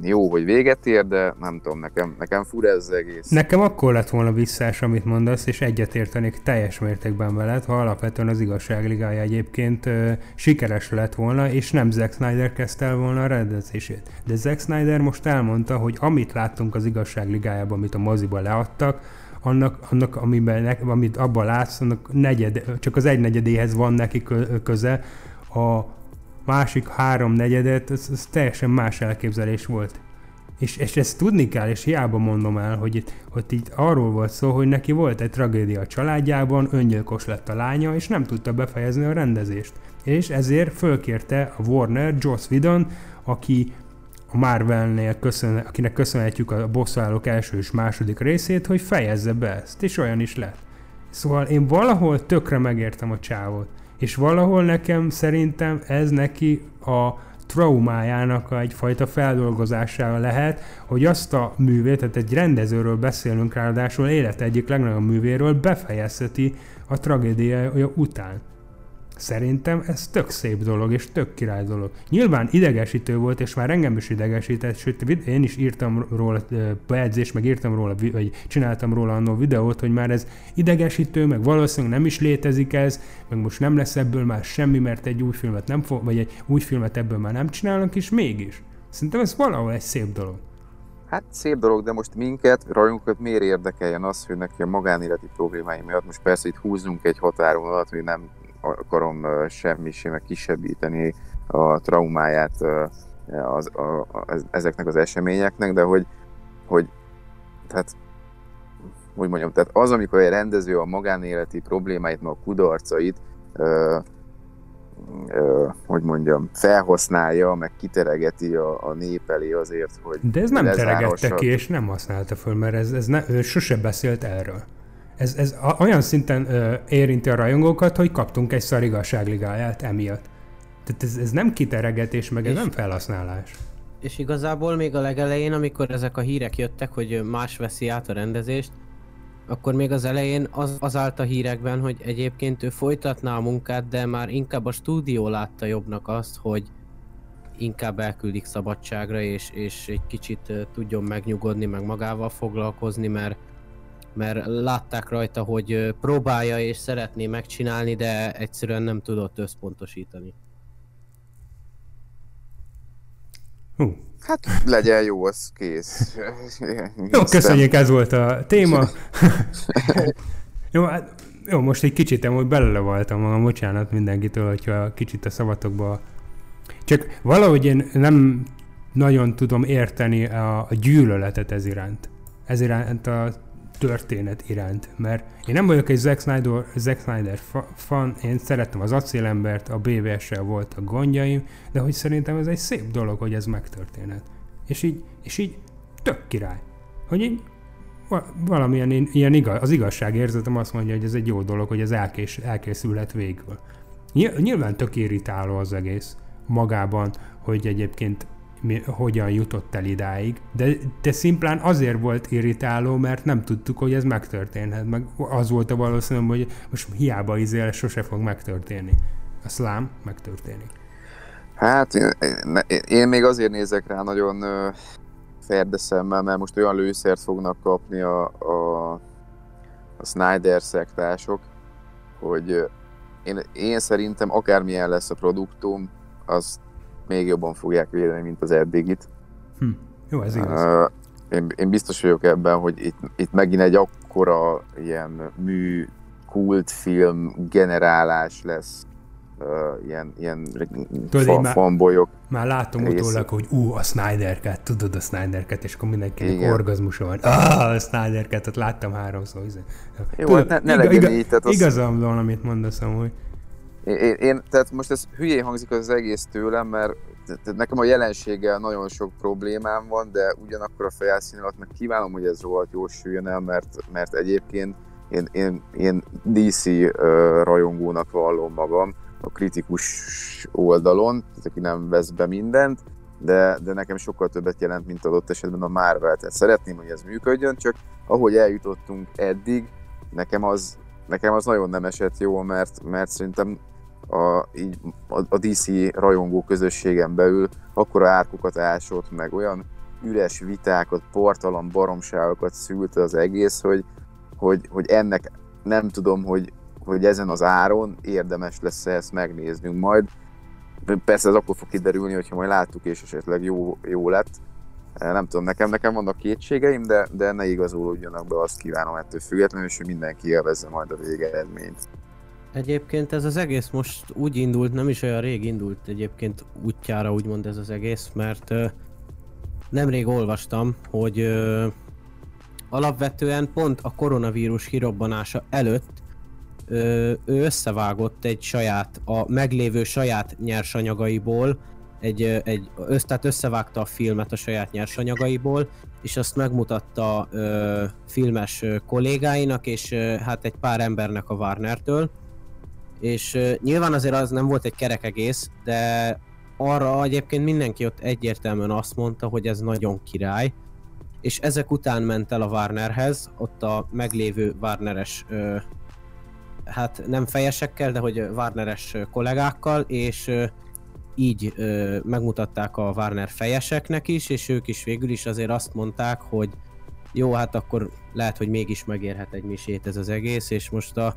Jó, hogy véget ér, de nem tudom, nekem, nekem fura ez az egész. Nekem akkor lett volna visszás, amit mondasz, és egyetértenék teljes mértékben veled, ha alapvetően az igazságligája egyébként ö, sikeres lett volna, és nem Zack Snyder kezdte el volna a rendezését. De Zack Snyder most elmondta, hogy amit láttunk az igazságligájában, amit a moziba leadtak, annak, annak amiben, amit abban látsz, annak negyed, csak az egy negyedéhez van neki köze, a másik három negyedet, ez, ez teljesen más elképzelés volt. És, és ezt tudni kell, és hiába mondom el, hogy itt, hogy itt arról volt szó, hogy neki volt egy tragédia a családjában, öngyilkos lett a lánya, és nem tudta befejezni a rendezést. És ezért fölkérte a Warner, Joss Whedon, aki a Marvelnél köszön, akinek köszönhetjük a bosszúállók első és második részét, hogy fejezze be ezt, és olyan is lett. Szóval én valahol tökre megértem a csávot, és valahol nekem szerintem ez neki a traumájának egyfajta feldolgozására lehet, hogy azt a művét, tehát egy rendezőről beszélünk ráadásul élet egyik legnagyobb művéről befejezheti a tragédiája után. Szerintem ez tök szép dolog, és tök király dolog. Nyilván idegesítő volt, és már engem is idegesített, sőt, én is írtam róla bejegyzés, meg írtam róla, vagy csináltam róla annó videót, hogy már ez idegesítő, meg valószínűleg nem is létezik ez, meg most nem lesz ebből már semmi, mert egy új filmet nem fog, vagy egy új filmet ebből már nem csinálnak, és mégis. Szerintem ez valahol egy szép dolog. Hát szép dolog, de most minket, rajunkat miért érdekeljen az, hogy neki a magánéleti problémái miatt most persze itt húzunk egy határon alatt, hogy nem akarom semmi sem kisebbíteni a traumáját az, a, a, ezeknek az eseményeknek, de hogy, hogy tehát hogy mondjam, tehát az, amikor egy rendező a magánéleti problémáit, meg a kudarcait ö, ö, hogy mondjam, felhasználja, meg kiteregeti a, a nép elé azért, hogy De ez nem teregette ki, és nem használta föl, mert ez, ez ne, ő sose beszélt erről ez, ez olyan szinten ö, érinti a rajongókat, hogy kaptunk egy szar igazságligáját emiatt. Tehát ez, ez nem kiteregetés, meg ez és, nem felhasználás. És igazából még a legelején, amikor ezek a hírek jöttek, hogy más veszi át a rendezést, akkor még az elején az, az állt a hírekben, hogy egyébként ő folytatná a munkát, de már inkább a stúdió látta jobbnak azt, hogy inkább elküldik szabadságra, és, és egy kicsit tudjon megnyugodni, meg magával foglalkozni, mert mert látták rajta, hogy próbálja és szeretné megcsinálni, de egyszerűen nem tudott összpontosítani. Hú. Hát legyen jó, az kész. jó, köszönjük, ez volt a téma. jó, hát, jó, most egy kicsit hogy belelevaltam magam, bocsánat mindenkitől, hogyha kicsit a szavatokba... Csak valahogy én nem nagyon tudom érteni a, a gyűlöletet ez iránt. Ez iránt a történet iránt, mert én nem vagyok egy Zack Snyder, Zack Snyder fan, én szerettem az acélembert, a BVS-sel a gondjaim, de hogy szerintem ez egy szép dolog, hogy ez megtörténhet. És így, és így tök király. Hogy így valamilyen ilyen igaz, az igazságérzetem azt mondja, hogy ez egy jó dolog, hogy ez elkés, elkészülhet végül. Nyilván tök irritáló az egész magában, hogy egyébként mi, hogyan jutott el idáig, de, de szimplán azért volt irritáló, mert nem tudtuk, hogy ez megtörténhet, meg az volt a valószínű, hogy most hiába izél, sose fog megtörténni. A szlám megtörténik. Hát én, én, még azért nézek rá nagyon uh, ferdeszemmel, mert most olyan lőszert fognak kapni a, a, a Snyder szektások, hogy én, én szerintem akármilyen lesz a produktum, az még jobban fogják védeni, mint az eddigit. Hm. Jó, ez igaz. Uh, én, én biztos vagyok ebben, hogy itt, itt megint egy akkora ilyen mű, kultfilm generálás lesz, uh, ilyen, ilyen tudod, fan, fanbolyok. Már látom utólag, hogy ú, a Snyder Cut, tudod a Snyder Cut, és akkor mindenkinek orgazmusa van. Ah, a Snyder Cut-ot láttam háromszor. Jó, tudod, hát ne, ne legyen igaz, így. Tehát az... Igazam van, amit mondasz amúgy. Én, én, tehát most ez hülyén hangzik az egész tőlem, mert nekem a jelenséggel nagyon sok problémám van, de ugyanakkor a felszín alatt meg kívánom, hogy ez rohadt jól süljön el, mert, mert egyébként én, én, én DC rajongónak vallom magam a kritikus oldalon, tehát aki nem vesz be mindent, de, de nekem sokkal többet jelent, mint adott esetben a Marvel. Tehát szeretném, hogy ez működjön, csak ahogy eljutottunk eddig, nekem az, nekem az nagyon nem esett jól, mert, mert szerintem a, így, a, a DC rajongó közösségen belül akkora árkokat ásott, meg olyan üres vitákat, portalan baromságokat szült az egész, hogy, hogy, hogy ennek nem tudom, hogy, hogy ezen az áron érdemes lesz ezt megnéznünk majd. Persze ez akkor fog kiderülni, hogyha majd láttuk és esetleg jó, jó lett, Nem tudom, nekem, nekem vannak kétségeim, de, de ne igazolódjanak be, azt kívánom ettől függetlenül, és hogy mindenki élvezze majd a végeredményt. Egyébként ez az egész most úgy indult, nem is olyan rég indult egyébként útjára úgymond ez az egész, mert ö, nemrég olvastam, hogy ö, alapvetően pont a koronavírus kirobbanása előtt ö, ő összevágott egy saját, a meglévő saját nyersanyagaiból, egy, egy, össz, tehát összevágta a filmet a saját nyersanyagaiból, és azt megmutatta ö, filmes kollégáinak, és ö, hát egy pár embernek a Warner-től, és nyilván azért az nem volt egy kerek egész, de arra egyébként mindenki ott egyértelműen azt mondta, hogy ez nagyon király, és ezek után ment el a Warnerhez, ott a meglévő Warneres, hát nem fejesekkel, de hogy Warneres kollégákkal, és így megmutatták a Warner fejeseknek is, és ők is végül is azért azt mondták, hogy jó, hát akkor lehet, hogy mégis megérhet egy misét ez az egész, és most a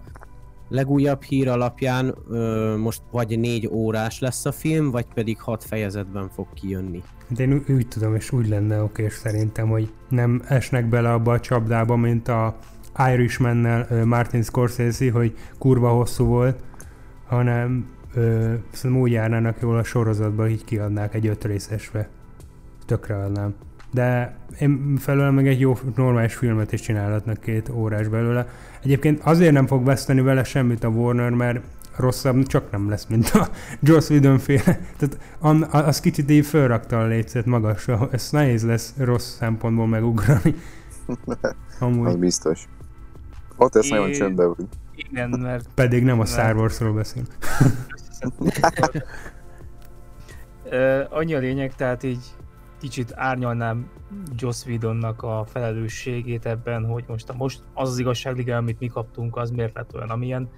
legújabb hír alapján ö, most vagy négy órás lesz a film, vagy pedig hat fejezetben fog kijönni. De én úgy tudom, és úgy lenne oké, szerintem, hogy nem esnek bele abba a csapdába, mint a Irishman-nel Martin Scorsese, hogy kurva hosszú volt, hanem ö, szerintem úgy járnának jól a sorozatba, így kiadnák egy öt részesbe. Tökre adnám. De én felőle meg egy jó normális filmet is csinálhatnak két órás belőle. Egyébként azért nem fog veszteni vele semmit a Warner, mert rosszabb csak nem lesz, mint a Joss Whedon féle. Tehát az kicsit így fölrakta a lécet magasra, ez nehéz lesz rossz szempontból megugrani. Amúgy. Az biztos. Ott ez nagyon csöndben vagy. Igen, mert... Pedig nem a Star Warsról beszél. annyi a lényeg, tehát így kicsit árnyalnám Joss Whedonnak a felelősségét ebben, hogy most, a, most az az igazságliga, amit mi kaptunk, az miért lett olyan, amilyen.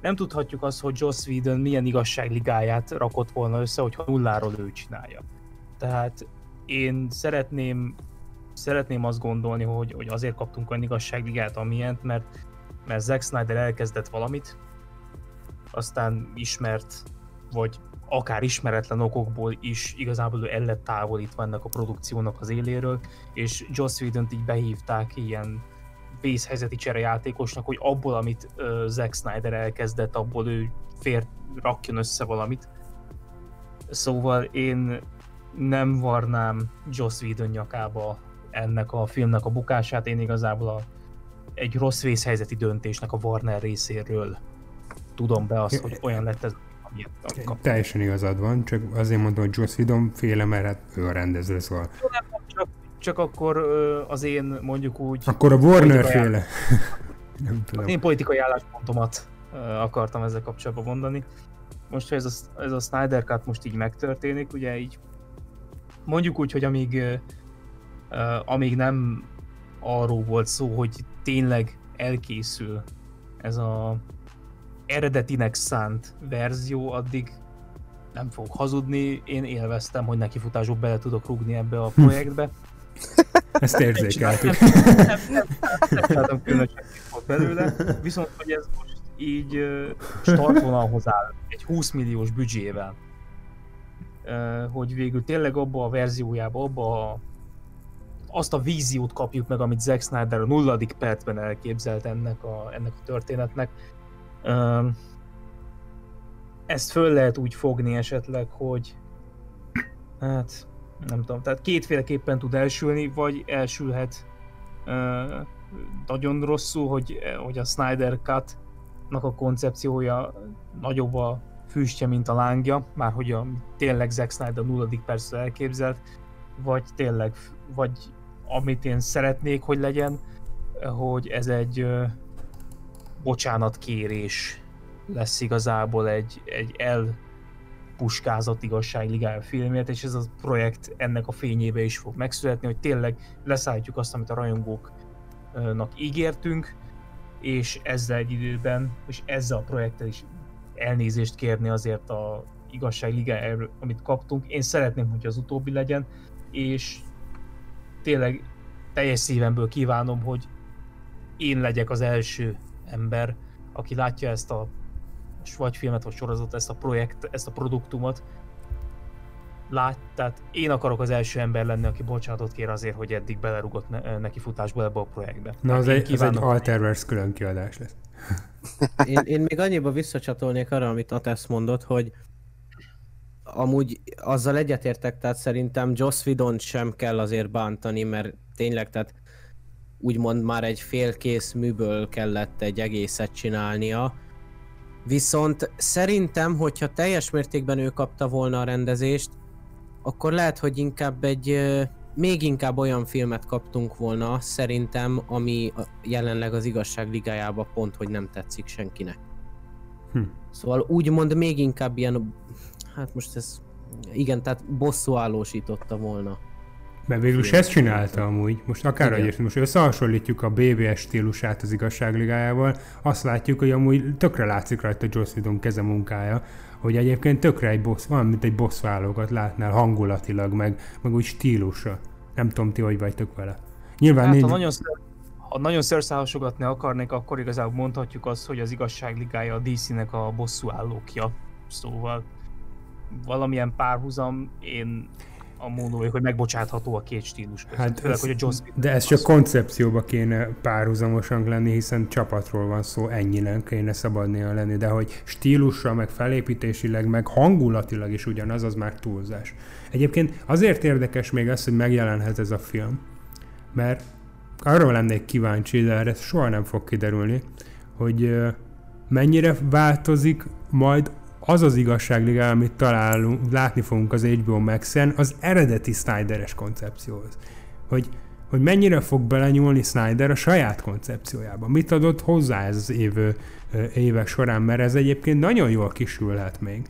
Nem tudhatjuk azt, hogy Joss Whedon milyen igazságligáját rakott volna össze, hogyha nulláról ő csinálja. Tehát én szeretném, szeretném azt gondolni, hogy, hogy azért kaptunk olyan igazságligát, amilyent, mert, mert Zack Snyder elkezdett valamit, aztán ismert, vagy akár ismeretlen okokból is igazából el lett távolítva ennek a produkciónak az éléről, és Joss whedon így behívták ilyen vészhelyzeti cserejátékosnak, hogy abból, amit uh, Zack Snyder elkezdett, abból ő fér, rakjon össze valamit. Szóval én nem varnám Joss Whedon nyakába ennek a filmnek a bukását, én igazából a, egy rossz vészhelyzeti döntésnek a Warner részéről tudom be azt, hogy olyan lett ez Teljesen igazad van, csak azért mondom, hogy Joss Whedon féle, mert hát ő a rendező, szóval... Csak, csak akkor az én mondjuk úgy... Akkor a Warner féle. Nem tudom. Az én politikai álláspontomat akartam ezzel kapcsolatban mondani. Most, hogy ez a, ez a Snyder Cut most így megtörténik, ugye így mondjuk úgy, hogy amíg, amíg nem arról volt szó, hogy tényleg elkészül ez a eredetinek szánt verzió, addig nem fog hazudni, én élveztem, hogy neki futások bele tudok rugni ebbe a projektbe. Ezt érzékeltük. Nem, nem, nem, különösen volt belőle, viszont hogy ez most így startvonalhoz áll, egy 20 milliós büdzsével, hogy végül tényleg abba a verziójába, abba a, azt a víziót kapjuk meg, amit Zack Snyder a nulladik percben elképzelt ennek a, ennek a történetnek, ezt föl lehet úgy fogni esetleg, hogy hát nem tudom, tehát kétféleképpen tud elsülni, vagy elsülhet nagyon rosszul, hogy, hogy a Snyder Cut-nak a koncepciója nagyobb a füstje, mint a lángja, már hogy a, tényleg Zack Snyder nulladik percre elképzelt, vagy tényleg, vagy amit én szeretnék, hogy legyen, hogy ez egy bocsánatkérés lesz igazából egy, egy elpuskázott igazságligája filmért, és ez a projekt ennek a fényébe is fog megszületni, hogy tényleg leszállítjuk azt, amit a rajongóknak ígértünk, és ezzel egy időben, és ezzel a projekttel is elnézést kérni azért a igazságligájáról, amit kaptunk. Én szeretném, hogy az utóbbi legyen, és tényleg teljes szívemből kívánom, hogy én legyek az első ember, aki látja ezt a vagy filmet, vagy sorozatot, ezt a projekt, ezt a produktumot, lát, tehát én akarok az első ember lenni, aki bocsánatot kér azért, hogy eddig belerugott ne, neki futásba ebbe a projektbe. Na, az egy, az egy Alterverse külön kiadás lesz. Én, én még annyiba visszacsatolnék arra, amit Atesz mondott, hogy amúgy azzal egyetértek, tehát szerintem Joss Whedon sem kell azért bántani, mert tényleg, tehát úgymond már egy félkész műből kellett egy egészet csinálnia. Viszont szerintem, hogyha teljes mértékben ő kapta volna a rendezést, akkor lehet, hogy inkább egy még inkább olyan filmet kaptunk volna, szerintem, ami jelenleg az igazság ligájába pont, hogy nem tetszik senkinek. Hm. Szóval úgymond még inkább ilyen, hát most ez, igen, tehát bosszúállósította volna. Mert végül is ezt csinálta amúgy. Most akár is, most összehasonlítjuk a BBS stílusát az igazságligájával, azt látjuk, hogy amúgy tökre látszik rajta Joss Whedon keze munkája, hogy egyébként tökre egy boss, olyan, mint egy bosszúállókat látnál hangulatilag, meg, meg úgy stílusra. Nem tudom, ti hogy vagytok vele. Nyilván Hát, nincs... ha nagyon, szer- ha nagyon szerszámosogatni akarnék, akkor igazából mondhatjuk azt, hogy az igazság ligája a DC-nek a bosszú állókja. Szóval valamilyen párhuzam, én a vagyok, hogy megbocsátható a két stílus között. Hát Főleg, ez, hogy a Joss Whedon de ez csak koncepcióba kéne párhuzamosan lenni, hiszen csapatról van szó, ennyinek kéne szabadnia lenni, de hogy stílusra, meg felépítésileg, meg hangulatilag is ugyanaz, az már túlzás. Egyébként azért érdekes még az, hogy megjelenhet ez a film, mert arról lennék kíváncsi, de erre soha nem fog kiderülni, hogy mennyire változik majd az az igazságliga, amit találunk, látni fogunk az HBO Max-en, az eredeti Snyderes koncepcióhoz. Hogy, hogy mennyire fog belenyúlni Snyder a saját koncepciójába. Mit adott hozzá ez az év, évek során, mert ez egyébként nagyon jól kisülhet még.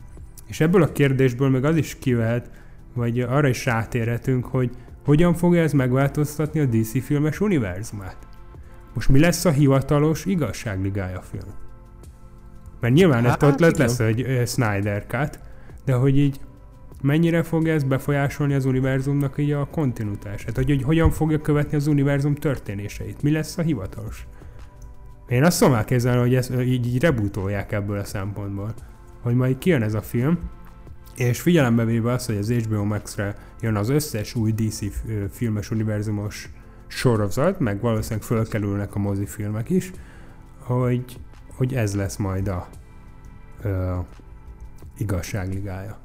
És ebből a kérdésből meg az is kivehet, vagy arra is rátérhetünk, hogy hogyan fogja ez megváltoztatni a DC filmes univerzumát. Most mi lesz a hivatalos igazságligája film? Mert nyilván hát, Hát, ott igen. lesz egy Snyder Cut, de hogy így mennyire fogja ez befolyásolni az univerzumnak így a kontinuitását? Hogy, hogy hogyan fogja követni az univerzum történéseit? Mi lesz a hivatalos? Én azt tudom elképzelni, hogy ezt így, így rebootolják ebből a szempontból. Hogy majd kijön ez a film, és figyelembe véve azt, hogy az HBO Max-re jön az összes új DC filmes univerzumos sorozat, meg valószínűleg fölkerülnek a mozifilmek is, hogy, hogy ez lesz majd a ö, igazságligája.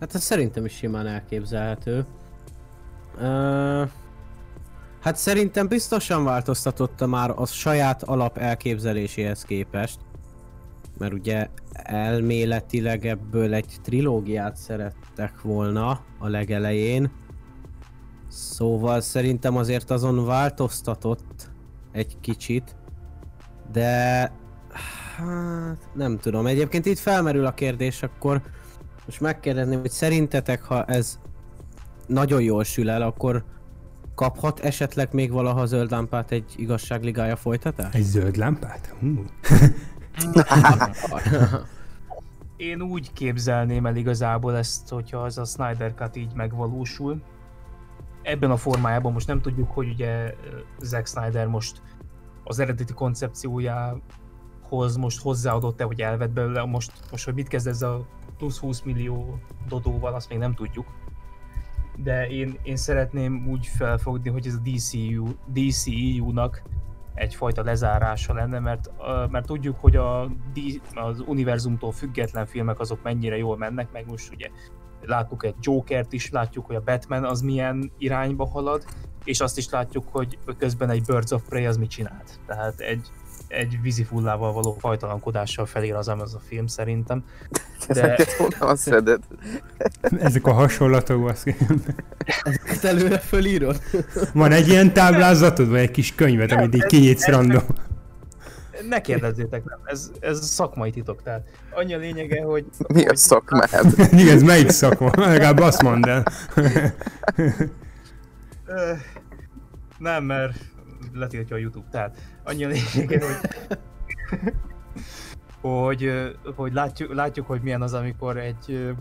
Hát ez szerintem is simán elképzelhető. Ö, hát szerintem biztosan változtatotta már a saját alap elképzeléséhez képest. Mert ugye elméletileg ebből egy trilógiát szerettek volna a legelején. Szóval szerintem azért azon változtatott egy kicsit. De hát nem tudom. Egyébként itt felmerül a kérdés, akkor most megkérdezném, hogy szerintetek, ha ez nagyon jól sül el, akkor kaphat esetleg még valaha zöld lámpát egy igazságligája folytatás? Egy zöld lámpát? Hú. Én úgy képzelném el igazából ezt, hogyha az a Snyder Cut így megvalósul. Ebben a formájában most nem tudjuk, hogy ugye Zack Snyder most az eredeti koncepciójához most hozzáadott-e, vagy elvett belőle, most, most hogy mit kezd ez a plusz 20 millió dodóval, azt még nem tudjuk. De én, én szeretném úgy felfogni, hogy ez a DCU, DCEU-nak egyfajta lezárása lenne, mert, mert tudjuk, hogy a, az univerzumtól független filmek azok mennyire jól mennek, meg most ugye láttuk egy Jokert is, látjuk, hogy a Batman az milyen irányba halad, és azt is látjuk, hogy közben egy Birds of Prey az mit csinált. Tehát egy, egy vízifullával való fajtalankodással felér az ez a film szerintem. De Ezeket? Ezek a hasonlatok, az... Ezt előre fölírod? Van egy ilyen táblázatod, vagy egy kis könyvet, amit így kinyitsz random? ne kérdezzétek, nem, ez, ez szakmai titok. Tehát annyi a lényege, hogy... Mi a hogy- szakmád? Igen, ez melyik szakma? Legalább azt mondd el. Ö, Nem, mert letiltja a YouTube. Tehát annyi a lényege, hogy, hogy, hogy látjuk, látjuk, hogy milyen az, amikor egy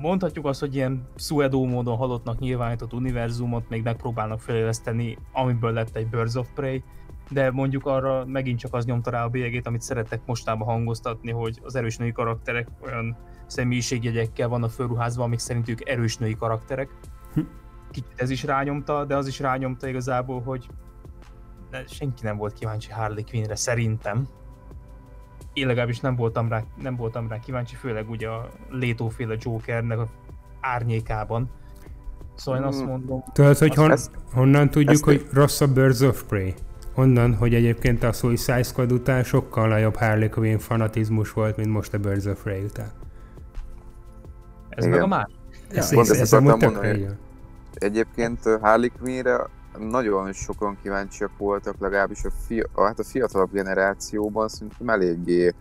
mondhatjuk azt, hogy ilyen Suedo módon halottnak nyilvánított univerzumot még megpróbálnak feléleszteni, amiből lett egy Birds of Prey, de mondjuk arra megint csak az nyomta rá a bélyegét, amit szerettek mostában hangoztatni, hogy az erős női karakterek olyan személyiségjegyekkel vannak fölruházva, amik szerintük erős női karakterek. Hm. Kicsit ez is rányomta, de az is rányomta igazából, hogy de senki nem volt kíváncsi Harley Quinnre, szerintem. Én legalábbis nem voltam rá, nem voltam rá kíváncsi, főleg ugye a Létóféle Jokernek a árnyékában. Szóval én azt Hmm. mondom, Tudod, hogy hon, ezt- honnan tudjuk, ezt- hogy rossz a Birds of Prey? Onnan, hogy egyébként a Suicide Squad után sokkal nagyobb Harley Quinn fanatizmus volt, mint most a Birds of Prey után. Ez Igen. meg a már. Ez, ez, ezt ez akartam mondani. Egyébként Harley Quinnre nagyon sokan kíváncsiak voltak, legalábbis a, fi- a, hát a fiatalabb generációban szerintem eléggé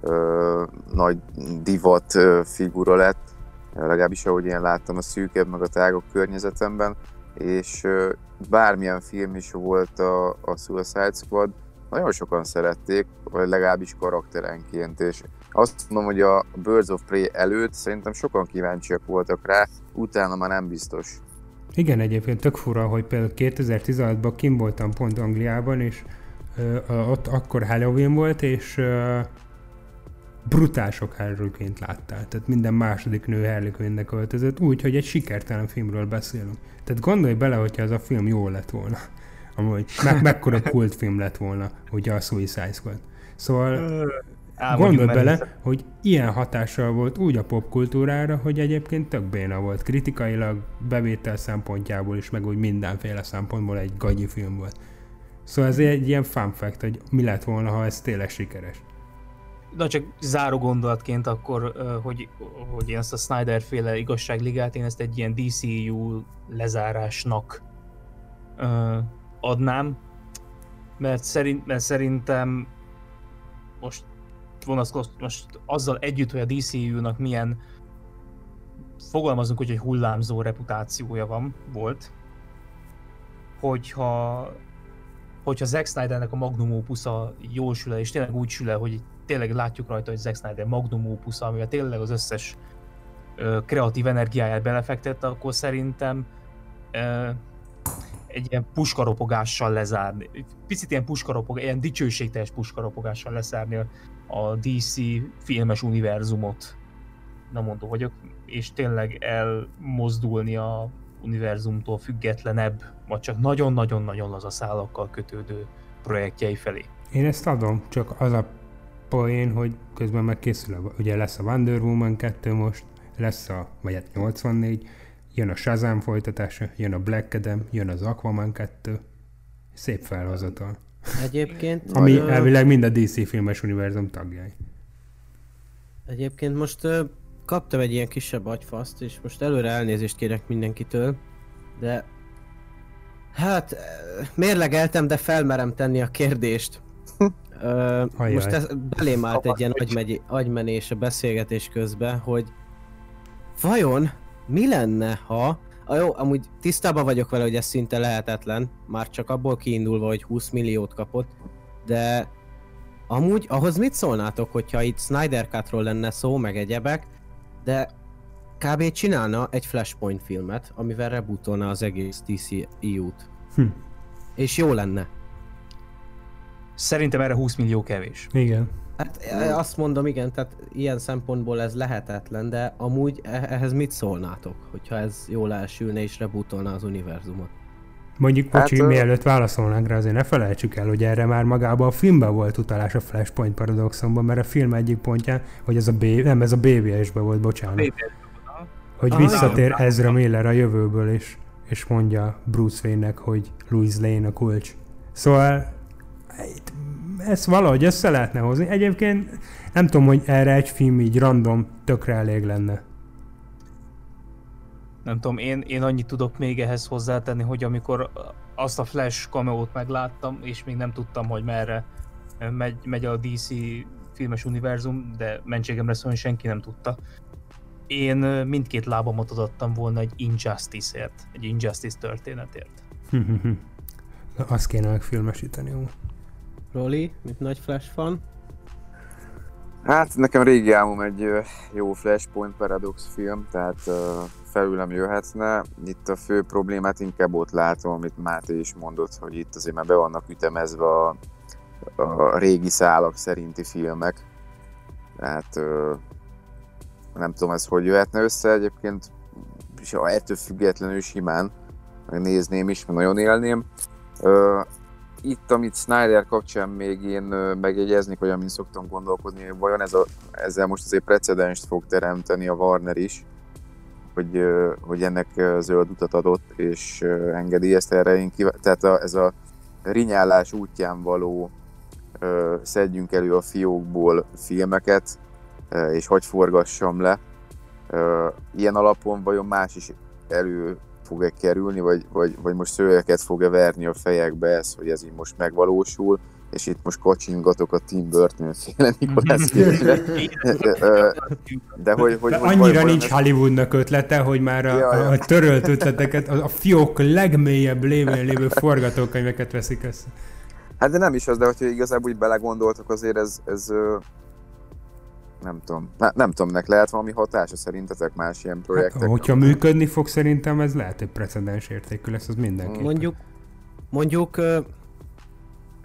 ö, nagy divat ö, figura lett, legalábbis ahogy én láttam a szűkebb meg a tágabb környezetemben, és ö, bármilyen film is volt a, a Suicide Squad, nagyon sokan szerették, vagy legalábbis karakterenként, és azt mondom, hogy a Birds of Prey előtt szerintem sokan kíváncsiak voltak rá, utána már nem biztos. Igen, egyébként tök fura, hogy például 2016-ban kim voltam pont Angliában, és ö, ott akkor Halloween volt, és ö, brutál sok Harley láttál. Tehát minden második nő Harley Quinn-nek öltözött, úgy, hogy egy sikertelen filmről beszélünk. Tehát gondolj bele, hogyha ez a film jó lett volna. Amúgy me- mekkora kultfilm lett volna, ugye a Suicide Squad. Szóval Gondolj bele, egyszer. hogy ilyen hatással volt úgy a popkultúrára, hogy egyébként tök béna volt. Kritikailag, bevétel szempontjából is, meg úgy mindenféle szempontból egy gagyi film volt. Szóval ez egy ilyen fun fact, hogy mi lett volna, ha ez tényleg sikeres. Na csak záró gondolatként akkor, hogy, hogy én ezt a Snyder féle igazságligát, én ezt egy ilyen DCU lezárásnak ö, adnám, mert, szerint, mert szerintem most vonatkoz, most azzal együtt, hogy a DCU-nak milyen fogalmazunk úgy, hogy hullámzó reputációja van, volt, hogyha hogyha Zack Snydernek a magnum opusza jól sül és tényleg úgy sül hogy tényleg látjuk rajta, hogy Zack Snyder magnum opusza, amivel tényleg az összes ö, kreatív energiáját belefektette, akkor szerintem ö, egy ilyen puskaropogással lezárni. Picit ilyen puskaropogás, ilyen dicsőségteljes puskaropogással lezárni a DC filmes univerzumot. Nem mondó vagyok, és tényleg elmozdulni a univerzumtól függetlenebb, vagy csak nagyon-nagyon-nagyon laza szálakkal kötődő projektjei felé. Én ezt adom, csak az a poén, hogy közben megkészül, a, ugye lesz a Wonder Woman 2 most, lesz a, vagy hát 84, jön a Shazam folytatása, jön a Black Adam, jön az Aquaman 2, szép felhozatal. Egyébként, Ami ö, elvileg mind a DC filmes univerzum tagjai. egyébként most ö, kaptam egy ilyen kisebb agyfaszt, és most előre elnézést kérek mindenkitől, de hát mérlegeltem, de felmerem tenni a kérdést. Ö, most ez belém állt egy ilyen agymegy, agymenés a beszélgetés közben, hogy vajon mi lenne, ha a jó, amúgy tisztában vagyok vele, hogy ez szinte lehetetlen, már csak abból kiindulva, hogy 20 milliót kapott, de amúgy ahhoz mit szólnátok, hogyha itt Snyder Cut-ról lenne szó, meg egyebek, de kb. csinálna egy Flashpoint filmet, amivel rebootolna az egész DCEU-t. Hm. És jó lenne. Szerintem erre 20 millió kevés. Igen. Hát eh, azt mondom, igen, tehát ilyen szempontból ez lehetetlen, de amúgy eh- ehhez mit szólnátok, hogyha ez jól elsülne és rebootolna az univerzumot? Mondjuk, Hát, bocsi, ö- mielőtt válaszolnánk rá, azért ne felejtsük el, hogy erre már magában a filmben volt utalás a Flashpoint paradoxonban, mert a film egyik pontján, hogy ez a B, nem, ez a BVS-ben volt, bocsánat, hogy Ah, visszatér Ezra Miller a jövőből, és, és mondja Bruce Wayne-nek, hogy Louis Lane a kulcs. Szóval ezt valahogy össze lehetne hozni. Egyébként nem tudom, hogy erre egy film így random tökre elég lenne. Nem tudom, én, én annyit tudok még ehhez hozzátenni, hogy amikor azt a Flash cameo-t megláttam, és még nem tudtam, hogy merre megy, megy a DC filmes univerzum, de mentségemre szólni senki nem tudta. Én mindkét lábamat adottam volna egy Injustice-ért, egy Injustice történetért. Na, Azt kéne megfilmesíteni. Jó. Roli, mint nagy Flash fan? Hát nekem régi álmom egy jó Flashpoint Paradox film, tehát uh, felülem jöhetne. Itt a fő problémát inkább ott látom, amit Máté is mondott, hogy itt azért már be vannak ütemezve a, a régi szálak szerinti filmek. Tehát nem tudom, ez hogy jöhetne össze egyébként, és ettől függetlenül simán megnézném is, mert nagyon élném. Itt, amit Snyder kapcsán még én megjegyeznék, vagy amin szoktam gondolkodni, hogy vajon ez a, ezzel most azért precedenst fog teremteni a Warner is, hogy, hogy ennek zöld utat adott, és engedélyezte erre. Én kiv- tehát a, ez a rinyálás útján való szedjünk elő a fiókból filmeket, és hogy forgassam le. Ilyen alapon vajon más is elő fog-e kerülni, vagy, vagy, vagy most szőnyeket fog-e verni a fejekbe ez, hogy ez így most megvalósul, és itt most kacsingatok a Tim Burton féle Nicolas De hogy, hogy, De hogy annyira nincs ez... Hollywoodnak ötlete, hogy már a, ja, ja. a törölt ötleteket, a fiók legmélyebb lévén lévő forgatókönyveket veszik össze. Hát de nem is az, de hogyha igazából úgy belegondoltok, azért ez, ez nem tudom. Ne, nem tudom, nek lehet valami hatása szerintetek más ilyen projektek? Hát, hogyha működni fog, szerintem ez lehet, hogy precedens értékű lesz, az mindenki. Mondjuk, mondjuk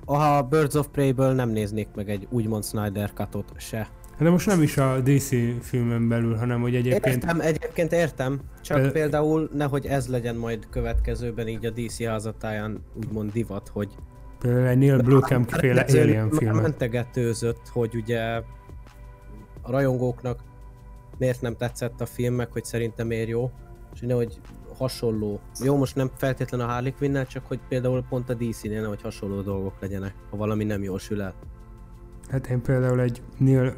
ha Birds of Prey-ből nem néznék meg egy úgymond Snyder Cut-ot se. De most nem is a DC filmen belül, hanem hogy egyébként... Értem, egyébként értem. Csak uh, például nehogy ez legyen majd következőben így a DC házatáján úgymond divat, hogy... Például egy Neil Blomkamp féle Alien filmet. Mentegetőzött, hogy ugye a rajongóknak miért nem tetszett a film, meg hogy szerintem miért jó, és hogy hasonló. Jó, most nem feltétlen a Harley quinn csak hogy például pont a DC-nél hogy hasonló dolgok legyenek, ha valami nem jól sül el. Hát én például egy Neil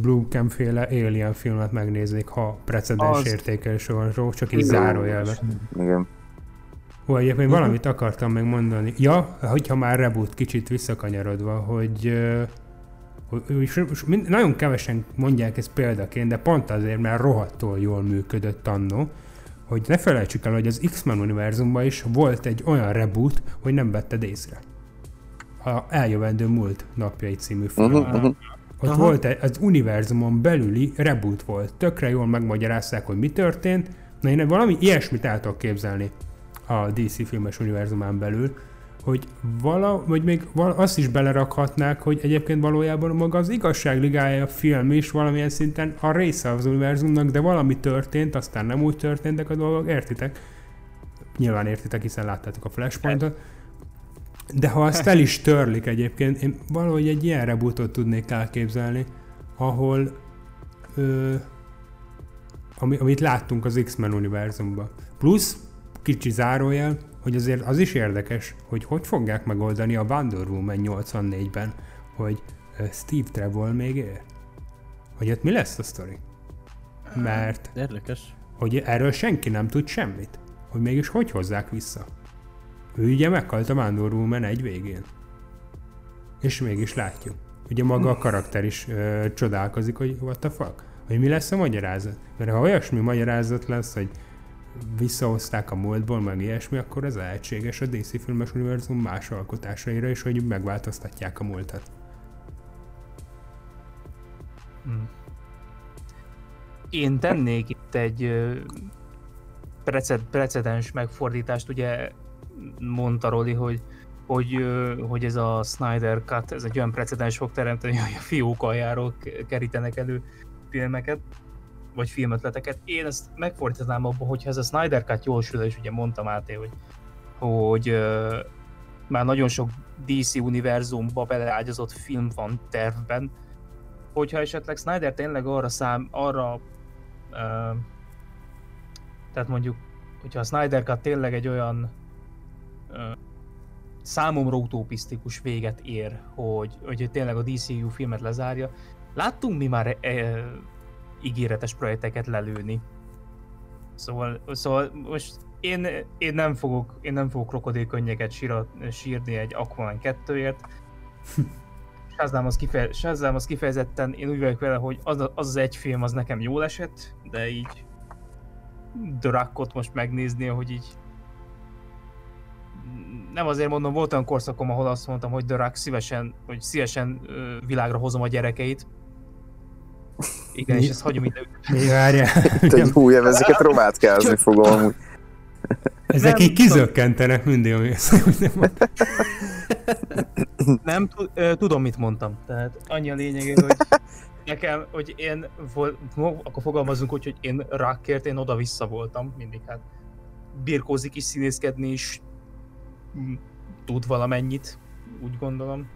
Blomkamp féle Alien filmet megnéznék, ha precedens az... értékelés van csak így zárójelve. Igen. Ó, egyébként uh-huh. valamit akartam még mondani. Ja, hogyha már reboot kicsit visszakanyarodva, hogy és, és nagyon kevesen mondják ezt példaként, de pont azért, mert rohadtól jól működött annó, hogy ne felejtsük el, hogy az X-Men univerzumban is volt egy olyan reboot, hogy nem vetted észre. A Eljövendő múlt napjai című film. Uh-huh, uh-huh. Ott Aha. volt egy, az univerzumon belüli reboot volt. Tökre jól megmagyarázták, hogy mi történt. Na én valami ilyesmit el tudok képzelni a DC filmes univerzumán belül, hogy vala, vagy még vala, azt is belerakhatnák, hogy egyébként valójában maga az igazságligája a film is valamilyen szinten a része az univerzumnak, de valami történt, aztán nem úgy történtek a dolgok, értitek? Nyilván értitek, hiszen láttátok a Flashpointot. De ha azt el is törlik egyébként, én valahogy egy ilyen rebootot tudnék elképzelni, ahol ö, ami, amit láttunk az X-Men univerzumban. Plusz, kicsi zárójel, hogy azért az is érdekes, hogy hogy fogják megoldani a Wonder Woman 84-ben, hogy Steve Trevor még él. Hogy ott mi lesz a sztori? Mert... Érdekes. Hogy erről senki nem tud semmit. Hogy mégis hogy hozzák vissza. Ő ugye meghalt a Wonder Woman egy végén. És mégis látjuk. Ugye maga a karakter is ö, csodálkozik, hogy what the fuck? Hogy mi lesz a magyarázat? Mert ha olyasmi magyarázat lesz, hogy visszahozták a múltból, meg ilyesmi, akkor ez lehetséges a DC filmes univerzum más alkotásaira is, hogy megváltoztatják a múltat. Hmm. Én tennék itt egy preced, precedens megfordítást, ugye mondta Roli, hogy, hogy, hogy ez a Snyder Cut, ez egy olyan precedens fog teremteni, hogy a fiók aljáról kerítenek elő filmeket vagy filmötleteket. Én ezt megfordítanám abba, hogyha ez a Snyder Cut jól sül, és ugye mondta Máté, hogy, hogy uh, már nagyon sok DC univerzumba beleágyazott film van tervben, hogyha esetleg Snyder tényleg arra szám, arra uh, tehát mondjuk, hogyha a Snyder Cut tényleg egy olyan uh, számomra utopisztikus véget ér, hogy, hogy tényleg a DCU filmet lezárja. Láttunk mi már e, ígéretes projekteket lelőni. Szóval, szóval most én, én nem fogok, én nem fogok krokodilkönnyeket sírat, sírni egy Aquaman 2-ért. Shazam az, kife, Shazam az kifejezetten, én úgy vagyok vele, hogy az, az az egy film az nekem jól esett, de így Drakot most megnézni, hogy így nem azért mondom, volt olyan korszakom, ahol azt mondtam, hogy Drak szívesen, hogy szívesen világra hozom a gyerekeit. Igen, és ezt hagyom ide. Mi várjál? Te jó, ezeket romátkázni fogom amúgy. Ezek Nem így kizökkentenek mindig, ami Nem, ö, tudom, mit mondtam. Tehát annyi a lényeg, hogy nekem, hogy én, vol- akkor fogalmazunk úgy, hogy én rákért, én oda-vissza voltam mindig, hát birkózik is színészkedni is tud valamennyit, úgy gondolom.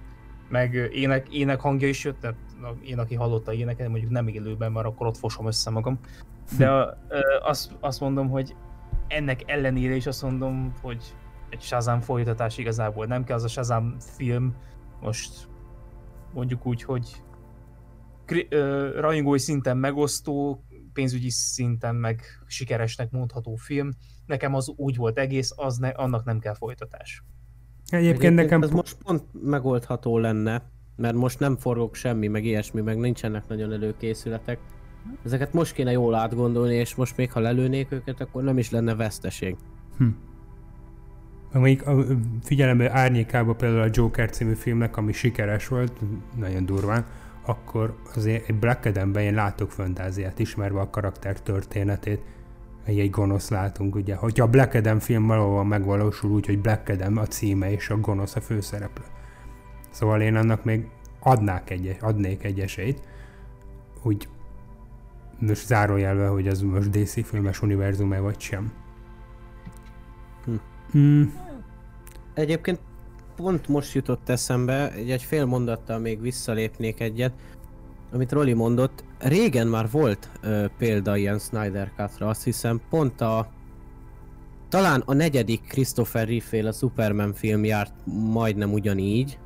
Meg ének, ének hangja is jött, tehát én, aki hallotta éneket, mondjuk nem élőben, mert akkor ott fosom össze magam. De ö, azt, azt mondom, hogy ennek ellenére is azt mondom, hogy egy Shazam folytatás igazából nem kell, az a Shazam film most mondjuk úgy, hogy kri- ö, rajongói szinten megosztó, pénzügyi szinten meg sikeresnek mondható film. Nekem az úgy volt egész, az ne, annak nem kell folytatás. Egyébként nekem... ez most pont megoldható lenne, mert most nem forgok semmi, meg ilyesmi, meg nincsenek nagyon előkészületek. Ezeket most kéne jól átgondolni, és most még ha lelőnék őket, akkor nem is lenne veszteség. Amelyik a figyelembe árnyékába például a Joker című filmnek, ami sikeres volt, nagyon durván, akkor azért egy Black Adamben én látok fantáziát, ismerve a karakter történetét, egy, egy gonosz látunk, ugye. Hogyha a Black Adam film valóban megvalósul úgy, hogy Black Adam a címe és a gonosz a főszereplő. Szóval én annak még adnák egy, adnék egy esélyt, úgy most zárójelve, hogy az most DC filmes univerzum-e vagy sem. Hm. Mm, Egyébként pont most jutott eszembe, egy, egy fél mondattal még visszalépnék egyet, amit Roli mondott. Régen már volt ö, példa ilyen Snyder Cut-ra, azt hiszem pont a talán a negyedik Christopher Reeve féle Superman film járt majdnem ugyanígy.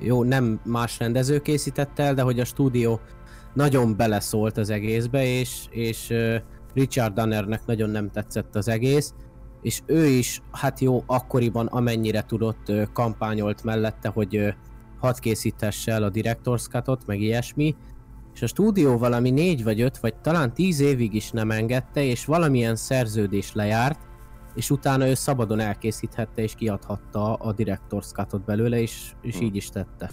Jó, nem más rendező készítette el, de hogy a stúdió nagyon beleszólt az egészbe, és, és Richard Donnernek nagyon nem tetszett az egész, és ő is, hát jó, akkoriban amennyire tudott, kampányolt mellette, hogy hadd készítesse el a Director's Cut-ot, meg ilyesmi, és a stúdió valami négy vagy öt, vagy talán tíz évig is nem engedte, és valamilyen szerződés lejárt, és utána ő szabadon elkészíthette és kiadhatta a Director's Cut-ot belőle, és, és így is tette.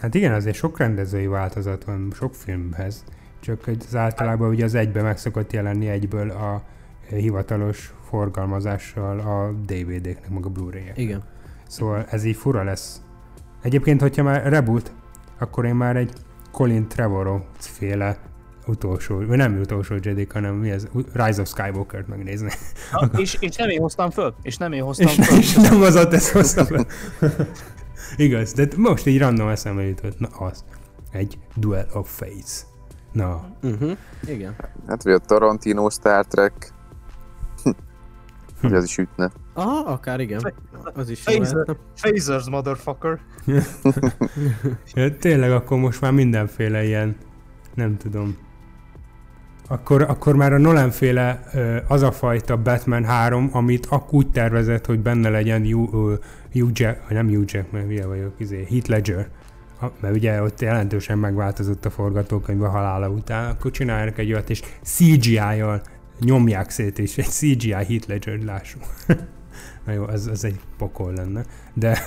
Hát igen, azért sok rendezői változat van sok filmhez, csak az általában ugye az egybe meg szokott jelenni egyből a hivatalos forgalmazással a DVD-knek, meg a Blu-ray-ek. Igen. Szóval ez így fura lesz. Egyébként, hogyha már reboot, akkor én már egy Colin Trevorrow féle utolsó, vagy nem utolsó Jedi, hanem mi ez? Rise of Skywalker-t megnézni. Na, és, és nem én hoztam föl, és nem én hoztam És, föl. és nem az a tesz hoztam fel. Igaz, de most így random eszembe jutott. Na az. Egy Duel of Fates. Na, Uh-huh. Igen. Hát vagy a Tarantino Star Trek. Hogy az is ütne. Aha, akár igen. Az is. Phasers, motherfucker. ja, tényleg akkor most már mindenféle ilyen, nem tudom. Akkor, akkor már a Nolan féle az a fajta Batman 3, amit akkor úgy tervezett, hogy benne legyen Hugh, Hugh Jack, nem Hugh Jack, mert hülye vagyok, izé, Heath Ledger. Mert ugye ott jelentősen megváltozott a forgatókönyv a halála után, akkor csinálják egy olyat, és CGI-jal nyomják szét, és egy CGI Heath Ledger lássuk. Na jó, ez, ez egy pokol lenne. De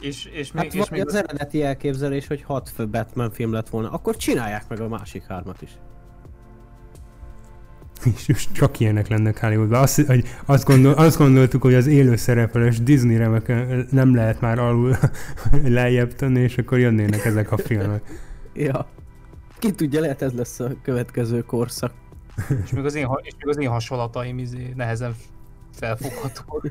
És, és még, Hát és még az eredeti elképzelés, hogy hat fő Batman film lett volna, akkor csinálják meg a másik hármat is. És csak ilyenek lennek Hollywoodban. Azt, hogy azt, gondol, azt gondoltuk, hogy az élő szereplős Disney remeken nem lehet már alul lejjebb tenni, és akkor jönnének ezek a filmek. Ja. Ki tudja, lehet ez lesz a következő korszak. És még az én, és még az én hasonlataim izé nehezen felfogható.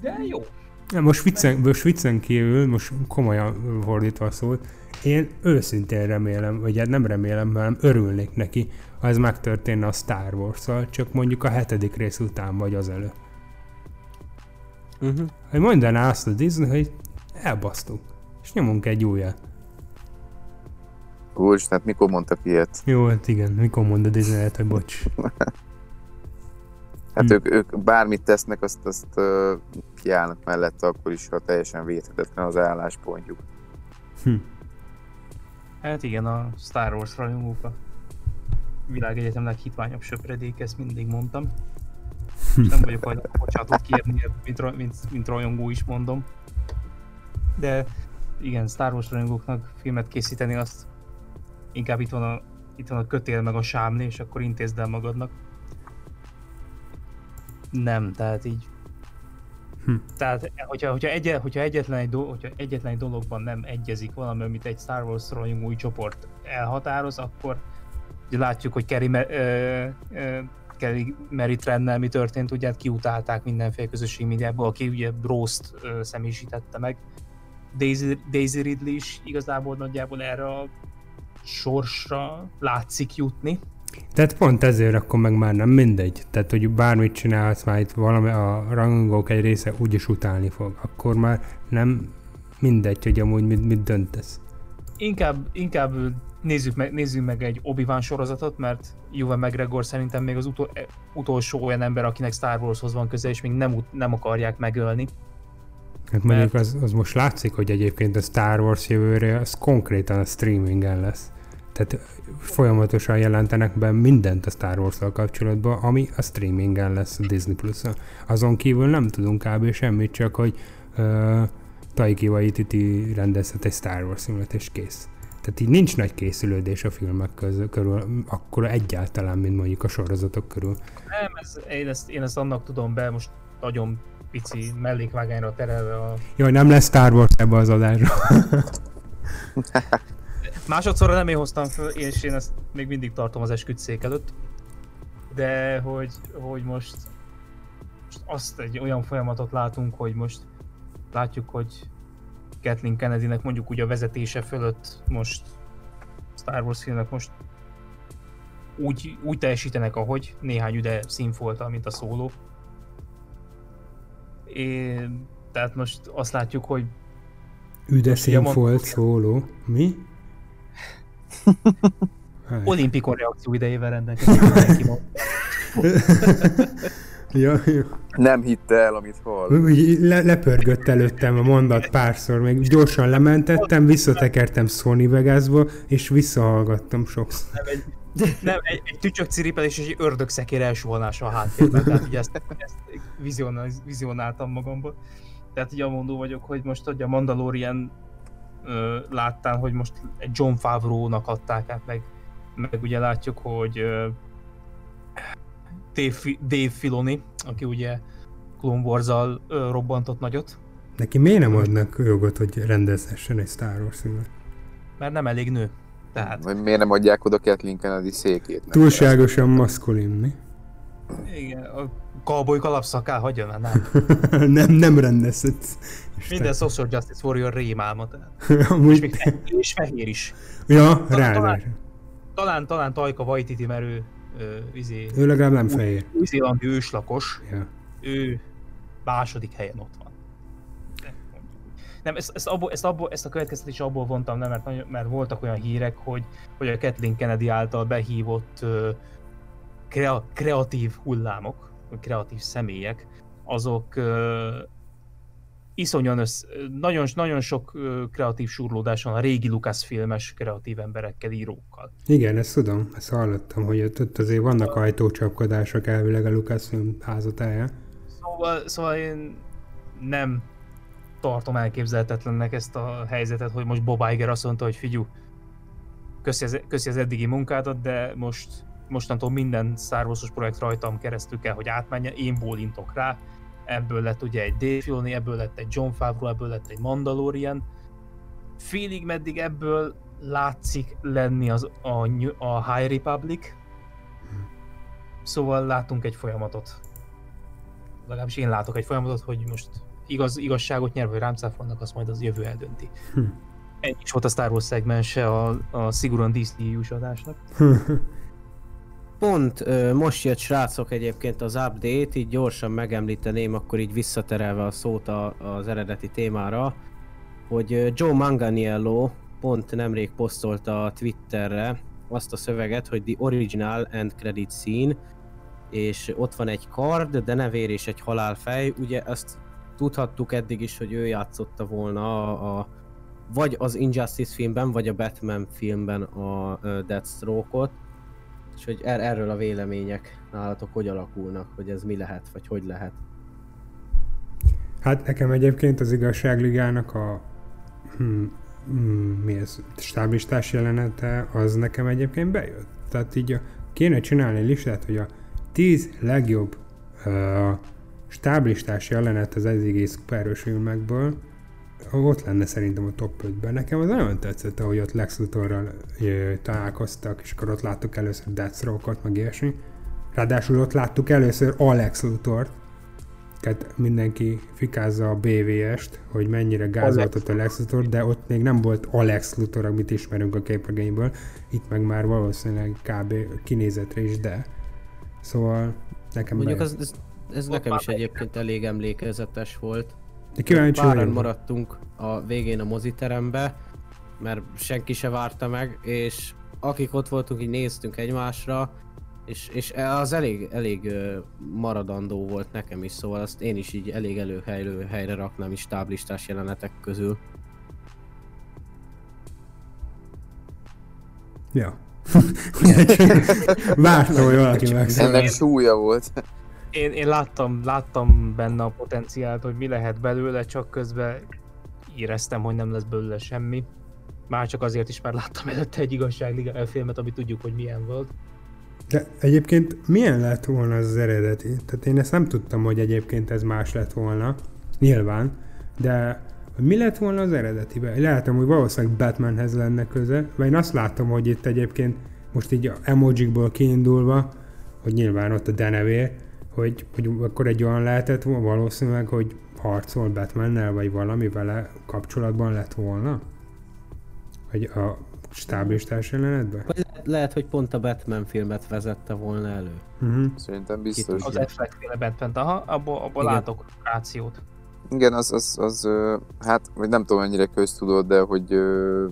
De jó. Na, Most viccen, most viccen kívül, most komolyan fordítva szólt, én őszintén remélem, vagy hát nem remélem, hanem örülnék neki, ha ez megtörténne a Star wars csak mondjuk a hetedik rész után vagy az elő. Uh-huh. Hogy mondaná azt a Disney, hogy elbasztuk, és nyomunk egy újat. Úgy, tehát mikor mondtak ilyet? Jó, hát igen, mikor mond a Disney, lehet, hogy bocs. Hát Hm. ők, ők bármit tesznek, azt, azt uh, kiállnak mellette, akkor is, ha teljesen védhetetlen az álláspontjuk. Hm. Hát igen, a Star Wars rajongók a világegyetem leghitványabb söpredék, ezt mindig mondtam. És nem vagyok hajlandó bocsánatot kérni, mint, mint, mint rajongó is mondom. De igen, Star Wars rajongóknak filmet készíteni, azt inkább itt van a, itt van a kötél meg a sámli, és akkor intézd el magadnak. Nem, tehát így Hm. Tehát, hogyha, hogyha, egy, hogyha, egyetlen egy do, hogyha egyetlen egy dologban nem egyezik valami, amit egy Star Wars rajongói csoport elhatároz, akkor látjuk, hogy Kerry, ö, ö, Kerry mi történt, ugye hát kiutálták mindenféle közösségi médiából, aki ugye Brószt ö, személyisítette meg. Daisy, Daisy Ridley is igazából nagyjából erre a sorsra látszik jutni. Tehát pont ezért akkor meg már nem mindegy. Tehát, hogy bármit csinálsz, már itt valami a rangok egy része úgyis utálni fog. Akkor már nem mindegy, hogy amúgy mit, mit döntesz. Inkább, inkább nézzük meg, nézzük meg egy obi sorozatot, mert Ewan McGregor szerintem még az utol, e, utolsó olyan ember, akinek Star Warshoz van köze, és még nem, nem akarják megölni. Hát mondjuk az, az most látszik, hogy egyébként a Star Wars jövőre az konkrétan a streamingen lesz. Tehát folyamatosan jelentenek be mindent a Star wars kapcsolatban, ami a streamingen lesz a Disney plus -on. Azon kívül nem tudunk kb. semmit, csak hogy uh, Taiki Waititi rendezhet egy Star Wars filmet, és kész. Tehát így nincs nagy készülődés a filmek közül, körül, akkor egyáltalán, mint mondjuk a sorozatok körül. Nem, ez, én, ezt, én ezt annak tudom be, most nagyon pici mellékvágányra terelve a... Jaj, nem lesz Star Wars ebbe az adásra. Másodszorra nem én hoztam föl, és én ezt még mindig tartom az esküdszék előtt. De hogy, hogy most, most azt egy olyan folyamatot látunk, hogy most látjuk, hogy Kathleen Kennedynek mondjuk úgy a vezetése fölött most Star Wars filmek most úgy, úgy teljesítenek, ahogy néhány üde színfolta, mint a szóló. É, tehát most azt látjuk, hogy Üde színfolt szóló. Mi? Hát. olimpikon reakció idejével rendelkezik. ja, ja. Nem hitte el, amit hall. Úgy le, lepörgött előttem a mondat párszor, még gyorsan lementettem, visszatekertem Sony Vegasba, és visszahallgattam sokszor. Nem, egy, nem, egy, egy tücsök ciripelés és egy ördögszekér elsuhanása a háttérben, tehát ugye ezt, ezt vizionál, vizionáltam magamból. Tehát ugye mondó vagyok, hogy most hogy a Mandalorian ö, láttán, hogy most egy John Favreau-nak adták át, meg, meg ugye látjuk, hogy ö, Dave, Dave Filoni, aki ugye Clone Wars-al ö, robbantott nagyot, Neki miért nem adnak jogot, hogy rendezhessen egy Star Wars filmet? mert nem elég nő. Tehát Vagy miért nem adják oda Kathleen Kennedy székét? Nem Túlságosan maszkulin, mi? igen, a cowboy kalapszaká hagyja már, nem. nem, nem rendezhetsz. Minden Social Justice Warrior rémálma, tehát. És, Amúgy... még fehér, és fehér is. Ja, rá, talán- Talán, talán Tajka Waititi, mert ő, ő, izé, Ő legalább nem fehér. új-zélandi őslakos, Ja. ő második helyen ott van. Nem, ezt, ezt, abból, ezt, abból, ezt a következtetést abból vontam, nem, mert, mert voltak olyan hírek, hogy, hogy a Kathleen Kennedy által behívott ö, krea, kreatív hullámok, kreatív személyek, azok ö, iszonyan össz, nagyon, nagyon sok kreatív surlódás van a régi Lucasfilmes kreatív emberekkel, írókkal. Igen, ezt tudom, ezt hallottam, hogy ott, azért vannak ajtócsapkodások elvileg a Lucasfilm házatáján. Szóval, szóval én nem tartom elképzelhetetlennek ezt a helyzetet, hogy most Bob Iger azt mondta, hogy figyú, köszi az, köszi az eddigi munkádat, de most mostantól minden Star Wars-os projekt rajtam keresztül kell, hogy átmenjen, én bólintok rá. Ebből lett ugye egy Dave Filoni, ebből lett egy John Favreau, ebből lett egy Mandalorian. Félig meddig ebből látszik lenni az, a, a High Republic. Szóval látunk egy folyamatot legalábbis én látok egy folyamatot, hogy most igaz, igazságot nyer, vagy rám cáfolnak, azt majd az jövő eldönti. Hm. Ennyi is volt a Star Wars szegmense a, a szigorúan Disney-jus adásnak. Pont ö, most jött srácok egyébként az update, így gyorsan megemlíteném, akkor így visszaterelve a szót a, az eredeti témára, hogy Joe Manganiello pont nemrég posztolta a Twitterre azt a szöveget, hogy the original end credit scene, és ott van egy kard, de nevér és egy halálfej, ugye ezt tudhattuk eddig is, hogy ő játszotta volna a, a vagy az Injustice filmben, vagy a Batman filmben a ö, Deathstroke-ot, és hogy er- erről a vélemények nálatok hogy alakulnak, hogy ez mi lehet, vagy hogy lehet. Hát nekem egyébként az igazságligának a hmm, hmm, mi ez, stáblistás jelenete, az nekem egyébként bejött. Tehát így a, kéne csinálni listát, hogy a 10 legjobb uh, stáblistás jelenet az eddigi szuperhős filmekből, ott lenne szerintem a top 5-ben. Nekem az nagyon tetszett, ahogy ott Lex Luthorral találkoztak, és akkor ott láttuk először Deathstroke-ot, meg ilyesmi. Ráadásul ott láttuk először Alex Luthort, tehát mindenki fikázza a BVS-t, hogy mennyire gázoltott a Lex Luthor, de ott még nem volt Alex Luthor, amit ismerünk a képregényből, itt meg már valószínűleg kb. kinézetre is, de. Szóval nekem Mondjuk bejött. az, ez, ez nekem is egyébként elég emlékezetes volt. De kíváncsi Páran maradtunk a végén a moziterembe, mert senki se várta meg, és akik ott voltunk, így néztünk egymásra, és, és az elég, elég maradandó volt nekem is, szóval azt én is így elég előhelylő helyre raknám is táblistás jelenetek közül. Ja. Vártam, hogy valaki megszól. Ennek súlya volt. Én, én láttam, láttam benne a potenciált, hogy mi lehet belőle, csak közben éreztem, hogy nem lesz belőle semmi. Már csak azért is, mert láttam előtte egy igazságliga filmet, ami tudjuk, hogy milyen volt. De egyébként milyen lett volna az, az eredeti? Tehát én ezt nem tudtam, hogy egyébként ez más lett volna. Nyilván. De mi lett volna az eredetiben? Lehetem, hogy valószínűleg Batmanhez lenne köze, vagy én azt látom, hogy itt egyébként most így a emojikból kiindulva, hogy nyilván ott a denevé, hogy, hogy akkor egy olyan lehetett volna valószínűleg, hogy harcol Batmannel, vagy valami vele kapcsolatban lett volna? Vagy a stáblistás jelenetben? Lehet, lehet, hogy pont a Batman filmet vezette volna elő. Uh-huh. Szerintem biztos. Az Affleck féle Batman, aha, abból, abból Igen. látok rációt. Igen, az, az, az hát, vagy nem tudom mennyire köztudott, de hogy ö,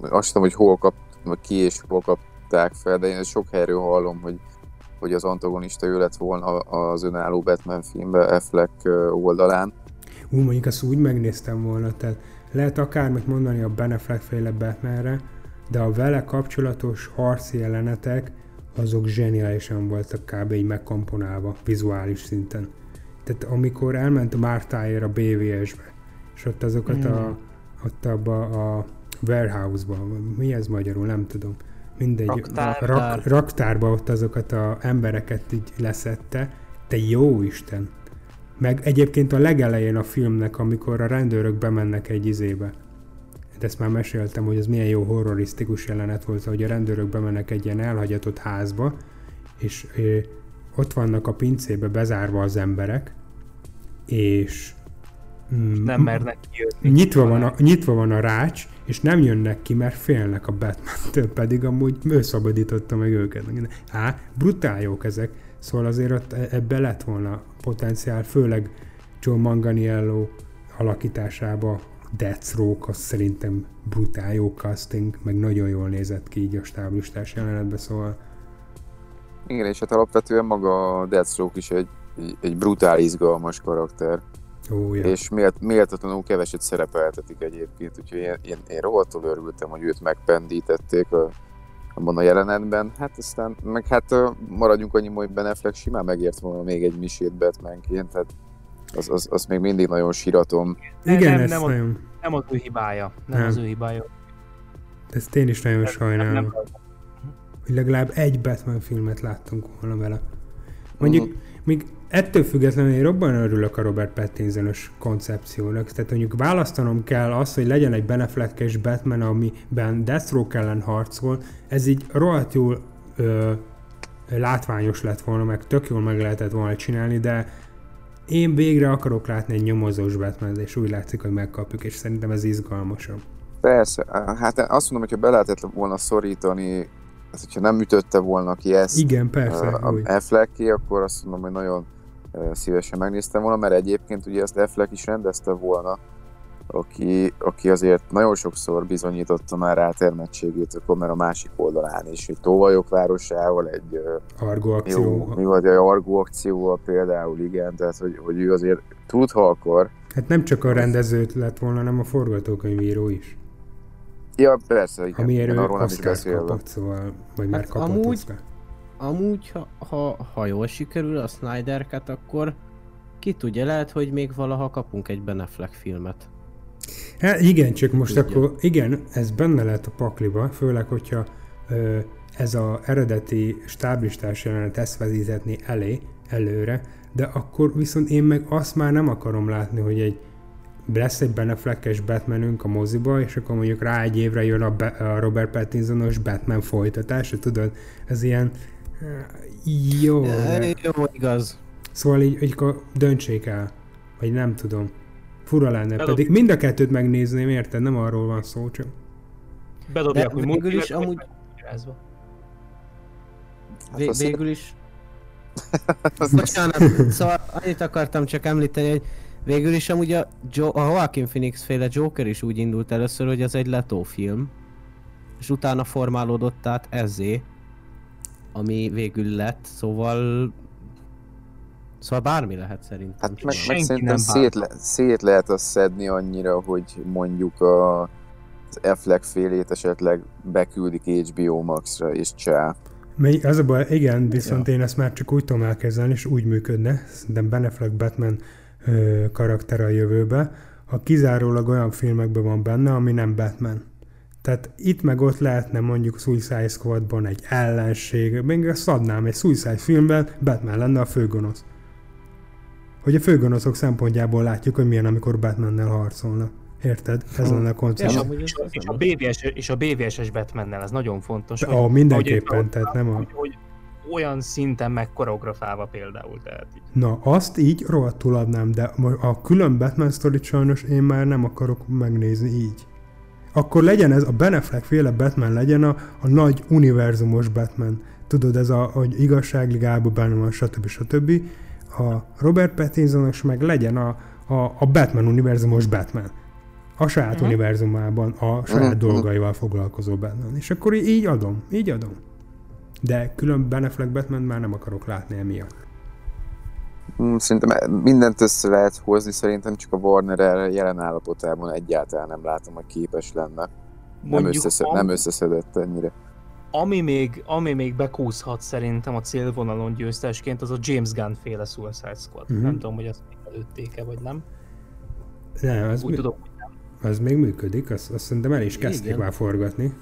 azt tudom, hogy hol kap, vagy ki és hol kapták fel, de én sok helyről hallom, hogy, hogy az antagonista ő lett volna az önálló Batman filmbe Affleck oldalán. Ú, mondjuk azt úgy megnéztem volna, tehát lehet akármit mondani a Ben Affleck féle Batmanre, de a vele kapcsolatos harci jelenetek, azok zseniálisan voltak kb. így megkomponálva, vizuális szinten. Tehát amikor elment Mártáért a BVS-be, és ott azokat a, ott abba a warehouse-ba, mi ez magyarul, nem tudom, mindegy, Raktár. rak, raktárba ott azokat a embereket így leszette, te jó Isten! Meg egyébként a legelején a filmnek, amikor a rendőrök bemennek egy izébe. De ezt már meséltem, hogy ez milyen jó horrorisztikus jelenet volt, hogy a rendőrök bemennek egy ilyen elhagyatott házba, és ö, ott vannak a pincébe bezárva az emberek, és mm, Nem mernek kijönni. nyitva van, a, nyitva van a rács, és nem jönnek ki, mert félnek a Batman-től, pedig amúgy ő szabadította meg őket. Á, brutál jók ezek, szóval azért ott e- ebbe lett volna potenciál, főleg John Manganiello alakításába Deathstroke, az szerintem brutál jó casting, meg nagyon jól nézett ki így a stáblistás jelenetben, szóval Igen, és hát alapvetően maga Deathstroke is egy, egy brutál izgalmas karakter. Ó, ja. És mélt, méltatlanul keveset szerepeltetik egyébként, úgyhogy én, én, én rohadtul örültem, hogy őt megpendítették a, abban a jelenetben. Hát aztán, meg hát maradjunk annyi, hogy Ben Affleck simán megért volna még egy misét Batmanként, tehát az, az, az még mindig nagyon síratom. Nem, Igen, nem, ez nem, az, nagyon, nem az ő hibája. Nem, Nem. az ő hibája. ezt én is nagyon Nem, sajnálom. nem, hogy legalább egy Batman filmet láttunk volna vele. Mondjuk, Mhm. még ettől függetlenül én robban örülök a Robert Pattinsonos koncepciónak. Tehát mondjuk választanom kell azt, hogy legyen egy Ben Affleck-es Batman, amiben Deathstroke ellen harcol, ez így rohadt jól ö, látványos lett volna, meg tök jól meg lehetett volna csinálni, de én végre akarok látni egy nyomozós batman és úgy látszik, hogy megkapjuk, és szerintem ez izgalmasabb. Persze, hát azt mondom, hogyha be lehetett volna szorítani, hát hogyha nem ütötte volna ki ezt Igen, persze, a. Afflecki, akkor azt mondom, hogy nagyon szívesen megnéztem volna, mert egyébként ugye ezt Affleck is rendezte volna, aki, aki azért nagyon sokszor bizonyította már rátermettségét, akkor már a másik oldalán is, hogy Tóvajok városával egy Argo jó, akció. mi vagy a Argo akcióval például, igen, tehát hogy, hogy ő azért tud, ha akar. Hát nem csak a rendezőt lett volna, hanem a forgatókönyvíró is. Ja, persze, igen, Amiért ő arról nem is Oscar kapott, szóval, vagy már Hát kapott amúgy- Oscar. Amúgy, ha, ha, ha jól sikerül a Snyder Cut, akkor ki tudja, lehet, hogy még valaha kapunk egy Ben Affleck filmet. Hát igen, csak most Tudja. akkor, igen, ez benne lehet a pakliba, főleg, hogyha ö, ez a eredeti stáblistás jelenet ezt vezetni elé, előre, de akkor viszont én meg azt már nem akarom látni, hogy egy lesz egy Benefleckes Batmanünk a moziba, és akkor mondjuk rá egy évre jön a, Be- a Robert Pattinsonos Batman folytatása, tudod? Ez ilyen... Jó, de... Jó, igaz. Szóval így, így akkor döntsék el. Vagy nem tudom. Fura lenne. Bedob- Pedig mind a kettőt megnézném, érted? Nem arról van szó, csak... Bedobják, hogy végül is amúgy-. Hát végül is Bocsánat, szóval annyit akartam csak említeni, hogy végül is amúgy a, jo- a Joaquin Phoenix féle Joker is úgy indult először, hogy az egy Leto film, és utána formálódott át ezzé, ami végül lett, szóval... Szóval bármi lehet szerintem. Hát meg, meg szerintem szét, le, szét lehet azt szedni annyira, hogy mondjuk a, az Affleck félét esetleg beküldik HBO Max-ra, és csá. Mely, az a baj, igen, viszont én ezt már csak úgy tudom elkezdeni, és úgy működne, de Ben Affleck Batman ö, karakter a jövőbe, ha kizárólag olyan filmekben van benne, ami nem Batman. Tehát itt meg ott lehetne mondjuk Suicide Squadban egy ellenség, még ezt adnám, egy Suicide filmben Batman lenne a főgonosz. Hogy a főgonoszok szempontjából látjuk, hogy milyen, amikor Batmannel harcolnak. Érted? Ez lenne a És amúgy és, ez és, a BVS, és a BVS-es Batmannel, ez nagyon fontos. hogy- Ó, mindenképpen, ahogy- tehát nem a... hogy, hogy olyan szinten megkoreografálva például, tehát így. Na, azt így rohadtul adnám, de a külön Batman sztorit sajnos én már nem akarok megnézni így. Akkor legyen ez, a Ben Affleck féle Batman legyen a, a nagy univerzumos Batman. Tudod, ez a, hogy igazságligában benne van, stb. stb. A Robert Pattinsonos meg legyen a, a, a Batman univerzumos Batman. A saját Mhm. univerzumában, a saját Mhm. dolgaival foglalkozó Batman. És akkor így adom, így adom. De külön Ben Affleck Batman már nem akarok látni emiatt. Mm, Szerintem mindent össze lehet hozni, szerintem csak a Warner erre jelen állapotában egyáltalán nem látom, hogy képes lenne. Nem, Mondjuk összeszed, am- nem összeszedett ennyire. Ami még, ami még bekúszhat szerintem a célvonalon győztesként, az a James Gunn féle Suicide Squad. Mhm. Nem tudom, hogy azt még előtték-e, vagy nem. Nem, az, Úgy mi, tudom, az még működik, azt, azt szerintem el is kezdték Igen. már forgatni.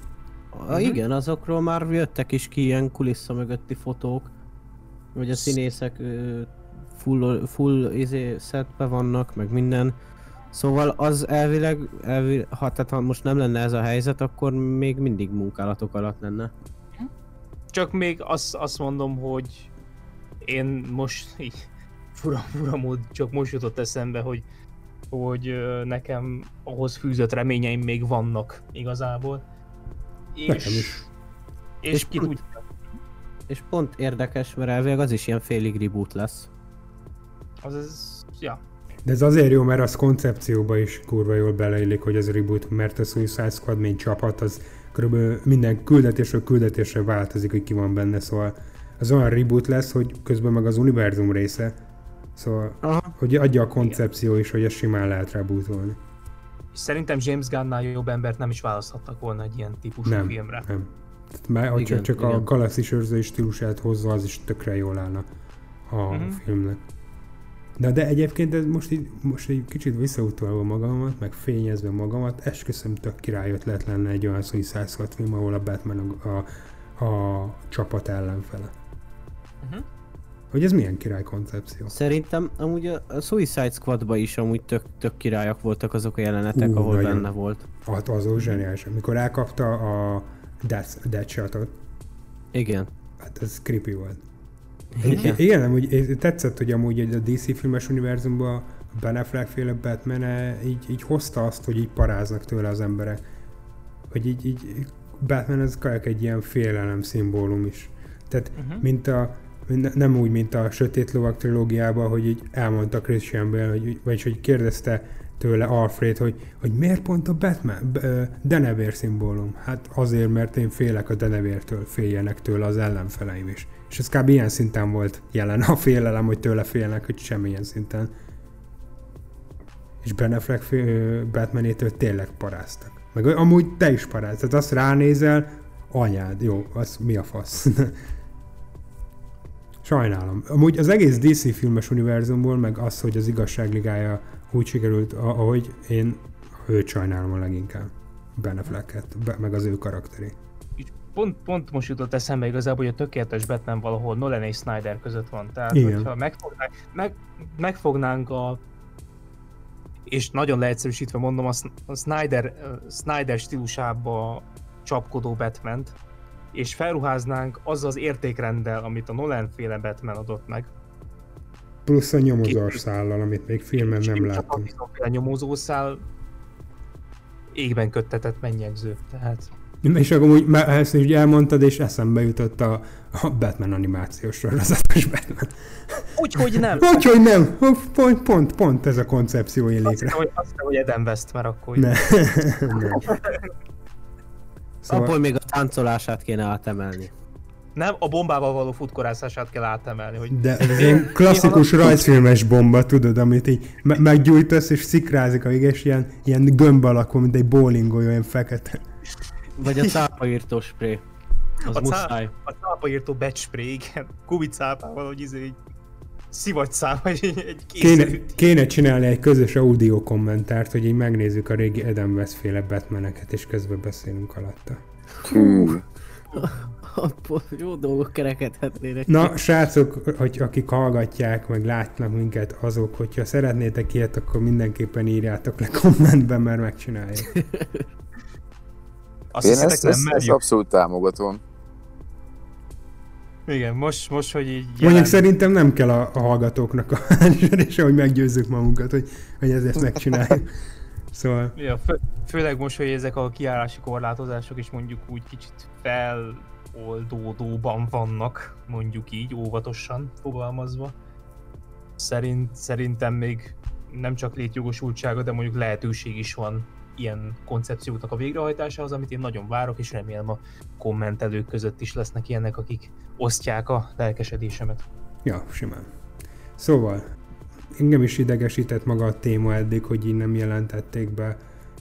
A, igen, azokról már jöttek is ki ilyen kulissza mögötti fotók, hogy a színészek ö, full, full izé setbe vannak, meg minden. Szóval az elvileg, elvileg ha, tehát ha most nem lenne ez a helyzet, akkor még mindig munkálatok alatt lenne. Csak még azt, azt mondom, hogy én most így fura, fura mód, csak most jutott eszembe, hogy, hogy nekem ahhoz fűzött reményeim még vannak igazából. Nekem És, is. és, És ki pont- tudja. És pont érdekes, mert elvileg az is ilyen félig reboot lesz. Az, ez, ja. De ez azért jó, mert az koncepcióba is kurva jól beleillik, hogy ez reboot, mert a Suicide Squad, mint csapat, az körülbelül minden küldetésről küldetésre változik, hogy ki van benne, szóval az olyan reboot lesz, hogy közben meg az univerzum része, szóval, Aha. hogy adja a koncepció is, hogy ezt simán lehet rebootolni. És szerintem James Gunnnál jobb embert nem is választhattak volna egy ilyen típusú Nem. filmre. Nem. Tehát már, ha csak, Igen, csak a igen. galaxis őrzői stílusát hozza, az is tökre jól állna a Mhm. filmnek. De, de egyébként ez most így, most egy kicsit visszautalva magamat, meg fényezve magamat, esküszöm tök király ötlet lenne egy olyan Suicide Squad film, ahol a Batman a, a, a csapat ellenfele. Mhm. Hogy ez milyen király koncepció? Szerintem amúgy a, a Suicide Squadba is amúgy tök, tök királyak voltak azok a jelenetek, Ú, ahol nagyon. benne volt. Az, az volt zseniális. Amikor elkapta a Death, Deathshot-ot, Igen. hát ez creepy volt. Igen. Igen, amúgy tetszett, hogy amúgy a DC filmes univerzumban a Ben Affleck féle batman így, így hozta azt, hogy így paráznak tőle az emberek. Hogy így, így Batman ez kajak egy ilyen félelem szimbólum is. Tehát Mhm. mint a, nem úgy, mint a Sötét Lovak trilógiában, hogy így elmondta Christian Bale, hogy, vagyis hogy kérdezte tőle Alfred, hogy, hogy miért pont a Batman, Denevér szimbólum? Hát azért, mert én félek a Denevértől, féljenek tőle az ellenfeleim is. És ez kb. ilyen szinten volt jelen a félelem, hogy tőle félnek, hogy semmilyen szinten. És Ben Affleck Batmanétől tényleg paráztak. Meg amúgy te is paráz. Tehát azt ránézel, anyád, jó, az mi a fasz? Sajnálom. Amúgy az egész DC filmes univerzumból, meg az, hogy az igazságligája úgy sikerült, ahogy én őt sajnálom a leginkább. Ben Afflecket, meg az ő karakterét. Pont, pont most jutott eszembe igazából, hogy a tökéletes Batman valahol Nolan és Snyder között van. Tehát, Igen. hogyha megfognánk, meg, megfognánk a és nagyon leegyszerűsítve mondom, a, Sn- a Snyder, Snyder stílusába csapkodó batman és felruháznánk azzal az értékrenddel, amit a Nolan féle Batman adott meg. Plusz a nyomozás szállal, amit még filmen nem csak a nyomozószál égben köttetett mennyegző. Tehát És akkor úgy, ezt is elmondtad, és eszembe jutott a, a Batman animációs sorozatos Batman. Úgyhogy nem. Úgyhogy nem, pont, pont, pont ez a koncepció élik Azt rá. hiszem, hogy, azt hogy Eden West, mert akkor... Ne. nem. Abból Szóval, még a táncolását kéne átemelni. Nem, a bombával való futkorászását kell átemelni, hogy de ez ilyen klasszikus rajzfilmes bomba, tudod, amit így me- meggyújtasz, és szikrázik a és ilyen, ilyen gömb alakú, mint egy bowlingolyó, ilyen fekete. Vagy a cápaírtó spré. Az A cá- muszáj. a cápaírtó becspré, igen, kubicápával, hogy izé egy szivagyszám, vagy egy, egy Kéne, kéne csinálni egy közös audio kommentárt, hogy így megnézzük a régi Adam West féle Batmaneket, és közben beszélünk alatta. Hű. Abból jó dolgok kerekedhetnének. Na, srácok, hogy akik hallgatják, meg látnak minket, azok, hogyha szeretnétek ilyet, akkor mindenképpen írjátok le kommentben, mert megcsináljuk. Azt Én ezt, nem ezt, ezt abszolút támogatom. Igen, most, most, hogy így Mondjuk szerintem nem kell a, a hallgatóknak a hányzserése, hogy meggyőzzük magunkat, hogy, hogy ezért megcsináljuk. Szóval, Ja, fő, főleg most, hogy ezek a kiárási korlátozások is mondjuk úgy kicsit feloldódóban vannak, mondjuk így, óvatosan fogalmazva. Szerint, szerintem még nem csak létjogosultsága, de mondjuk lehetőség is van ilyen koncepcióknak a végrehajtásához, amit én nagyon várok, és remélem a kommentelők között is lesznek ilyenek, akik osztják a lelkesedésemet. ja, simán. Szóval, engem is idegesített maga a téma eddig, hogy így nem jelentették be,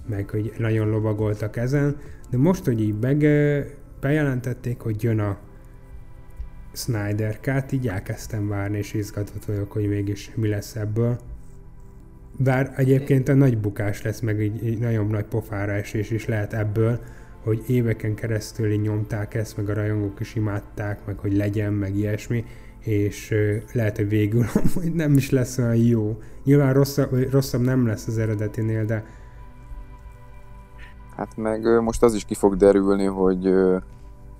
meg hogy nagyon lovagoltak ezen, de most, hogy így bege, bejelentették, hogy jön a Snyder Cut, így elkezdtem várni, és izgatott vagyok, hogy mégis mi lesz ebből. Bár egyébként a nagy bukás lesz, meg így, így nagyon nagy pofára esés is lehet ebből, hogy éveken keresztül így nyomták ezt, meg a rajongók is imádták, meg hogy legyen, meg ilyesmi, és lehet, hogy végül nem is lesz olyan jó. Nyilván rosszabb, rosszabb nem lesz az eredetinél, de Hát meg most az is ki fog derülni, hogy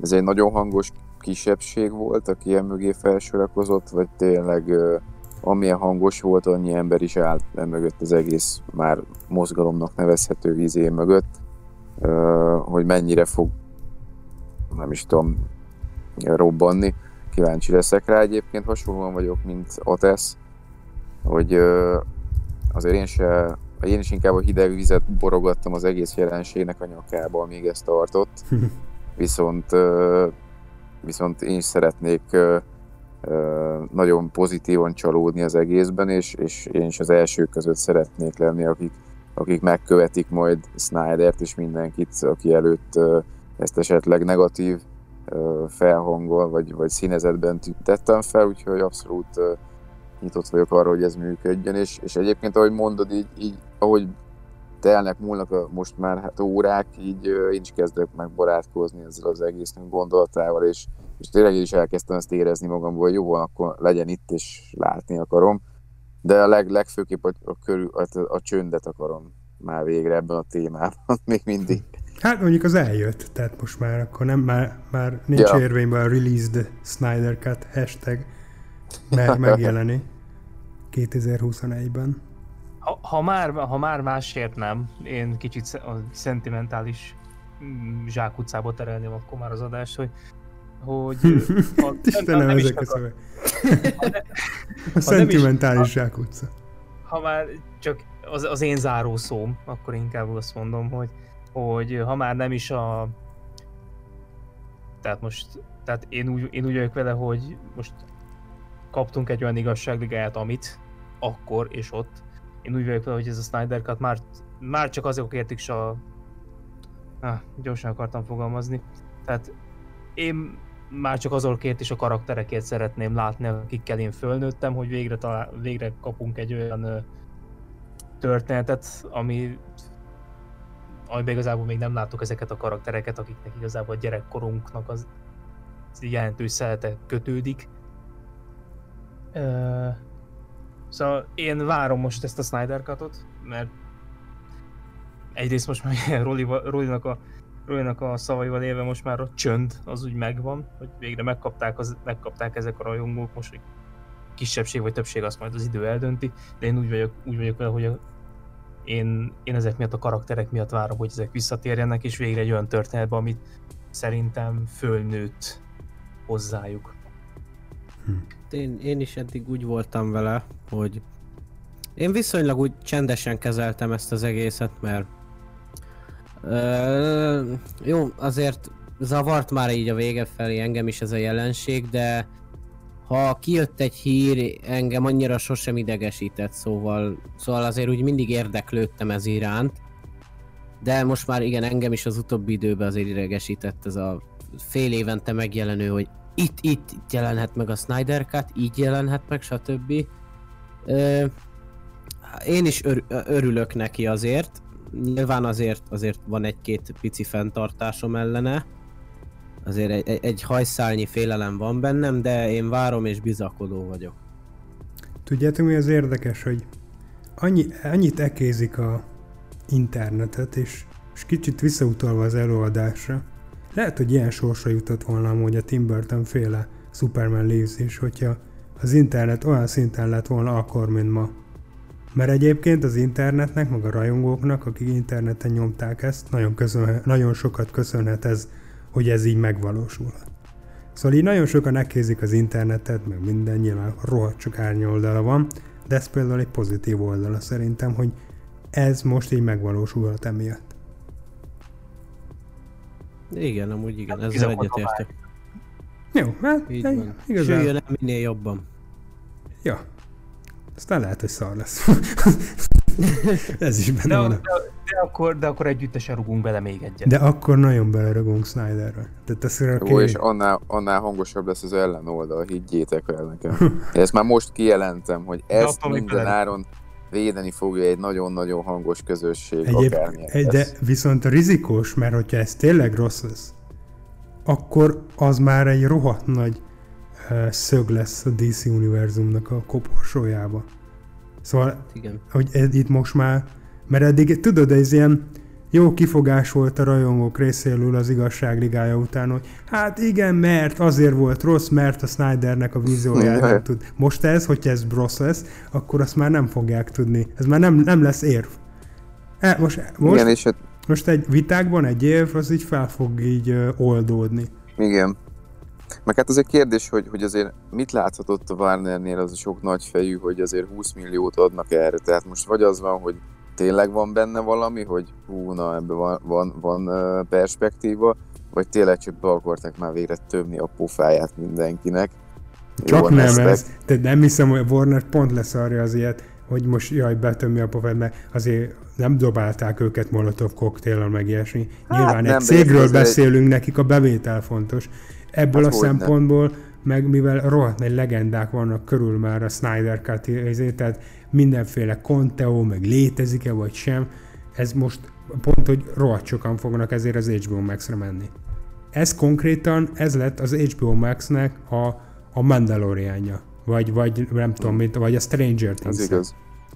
ez egy nagyon hangos kisebbség volt, aki ilyen mögé felsorakozott, vagy tényleg amilyen hangos volt, annyi ember is állt e mögött az egész már mozgalomnak nevezhető izé mögött, hogy mennyire fog nem is tudom robbanni. Kíváncsi leszek rá egyébként, hasonlóan vagyok, mint Atesz, hogy azért én se én is inkább a hideg vizet borogattam az egész jelenségnek a nyakába, amíg ez tartott. Viszont, ö, viszont én is szeretnék nagyon pozitívan csalódni az egészben, és, és én is az elsők között szeretnék lenni, akik, akik megkövetik majd Snydert és mindenkit, aki előtt ezt esetleg negatív felhangol, vagy, vagy színezetben tüntettem fel, úgyhogy abszolút nyitott vagyok arra, hogy ez működjön, és, és egyébként, ahogy mondod, így, így ahogy telnek, múlnak a, most már hát órák, így én is kezdek meg barátkozni ezzel az egész gondolatával, és, és tényleg én is elkezdtem ezt érezni magamból, hogy jó van, akkor legyen itt, és látni akarom. De a leg, legfőképp a, a, körül, a, a csöndet akarom már végre ebben a témában, még mindig. hát mondjuk az eljött, tehát most már akkor nem, már, már nincs Ja. érvényben a Released Snyder Cut hashtag mer megjeleni 2021-ben. Ha, ha, már, ha már másért nem, én kicsit a szentimentális mm, zsákutcába terelném akkor már az adást, hogy hogy a, Istenem, nem is ezek a szöveg. ha A szentimentális zsákutca. ha már csak az, az én záró szóm, akkor inkább azt mondom, hogy, hogy ha már nem is a... Tehát most, tehát én úgy, én úgy vagyok vele, hogy most kaptunk egy olyan igazságligát, amit akkor és ott. Én úgy vagyok vele, hogy ez a Snyder Cut már, már csak azokért is a... Ah, gyorsan akartam fogalmazni. Tehát én már csak azokért is a karakterekért szeretném látni, akikkel én fölnőttem, hogy végre, talál, végre kapunk egy olyan történetet, ami amiben igazából még nem láttuk ezeket a karaktereket, akiknek igazából a gyerekkorunknak az, az jelentős szelete kötődik. Ö, szóval én várom most ezt a Snyder Cut-ot, mert egyrészt most már Rolinak a Rolinak a szavaival élve most már a csönd az úgy megvan, hogy végre megkapták, az, megkapták ezek a rajongók, most hogy kisebbség vagy többség azt majd az idő eldönti, de én úgy vagyok, úgy vagyok vele, hogy a, én, én ezek miatt a karakterek miatt várom, hogy ezek visszatérjenek, és végre egy olyan történetbe, amit szerintem fölnőtt hozzájuk. Hm. Én, én is eddig úgy voltam vele, hogy én viszonylag úgy csendesen kezeltem ezt az egészet, mert ö, jó, azért zavart már így a vége felé engem is ez a jelenség, de ha kijött egy hír, engem annyira sosem idegesített, szóval, szóval azért úgy mindig érdeklődtem ez iránt. De most már igen, engem is az utóbbi időben azért idegesített ez a fél évente megjelenő, hogy itt, itt, itt jelenhet meg a Snyder Cut, így jelenhet meg, stb. Ö, én is ör, örülök neki azért. Nyilván azért, azért van egy-két pici fenntartásom ellene azért egy, egy hajszálnyi félelem van bennem, de én várom és bizakodó vagyok. Tudjátok mi az érdekes, hogy annyi, annyit ekézik a internetet, és, és kicsit visszautalva az előadásra, lehet, hogy ilyen sorsa jutott volna amúgy a Tim Burton féle Superman Leaves is, hogyha az internet olyan szinten lett volna akkor, mint ma. Mert egyébként az internetnek, meg a rajongóknak, akik interneten nyomták ezt, nagyon, köszönhet, nagyon sokat köszönhet ez hogy ez így megvalósul. Szóval így nagyon sokan nekézik az internetet, meg minden, nyilván rohadt csak árnyoldala van, de ez például egy pozitív oldala szerintem, hogy ez most így megvalósulhat emiatt. Igen, amúgy igen, ezzel egyetértek. Jó, hát így van. igazán... Sőjön el minél jobban. Ja. Aztán lehet, hogy szar lesz. Ez is benne de, van. De, de, akkor, de akkor együttesen rugunk bele még egyet. De akkor nagyon belerugunk Snyderre. Tehát ez Jó, és annál, annál hangosabb lesz az ellenoldal, higgyétek el nekem. Ezt már most kijelentem, hogy ezt minden áron védeni fogja egy nagyon-nagyon hangos közösség. Egyéb, egy, de viszont a rizikós, mert hogyha ez tényleg rossz lesz, akkor az már egy rohadt nagy szög lesz a DC univerzumnak a koporsójába. Szóval, igen. hogy ez itt most már, mert eddig, tudod, ez ilyen jó kifogás volt a rajongók részéről az igazságligája után, hogy hát igen, mert azért volt rossz, mert a Snydernek a vízióját nem tud. Most ez, hogyha ez rossz lesz, akkor azt már nem fogják tudni. Ez már nem, nem lesz érv. E, most, most, igen, és hát... most egy vitákban egy év, az így fel fog így oldódni. Igen. Meg hát az egy kérdés, hogy, hogy azért mit láthatott a Warnernél az a sok nagy fejű, hogy azért 20 milliót adnak erre. Tehát most vagy az van, hogy tényleg van benne valami, hogy hú, na ebben van, van, van perspektíva, vagy tényleg csak be akarták már végre tömni a pofáját mindenkinek. Csak Jó, nem ez. De nem hiszem, hogy Warner pont leszarja az ilyet, hogy most jaj, betömni a pofát, mert azért nem dobálták őket Molotov koktéllal meg ilyesmi. Hát Nyilván egy cégről beszélünk, egy... nekik a bevétel fontos. Ebből hát a szempontból, nem. meg mivel rohadt nagy legendák vannak körül már a Snyder Cut ezért, tehát mindenféle Conteo, meg létezik-e vagy sem, ez most pont, hogy rohadt sokan fognak ezért az HBO Max-re menni. Ez konkrétan, ez lett az HBO Max-nek a, a Mandalorianja, vagy, vagy nem tudom, mint, vagy a Stranger Things. Ez igaz.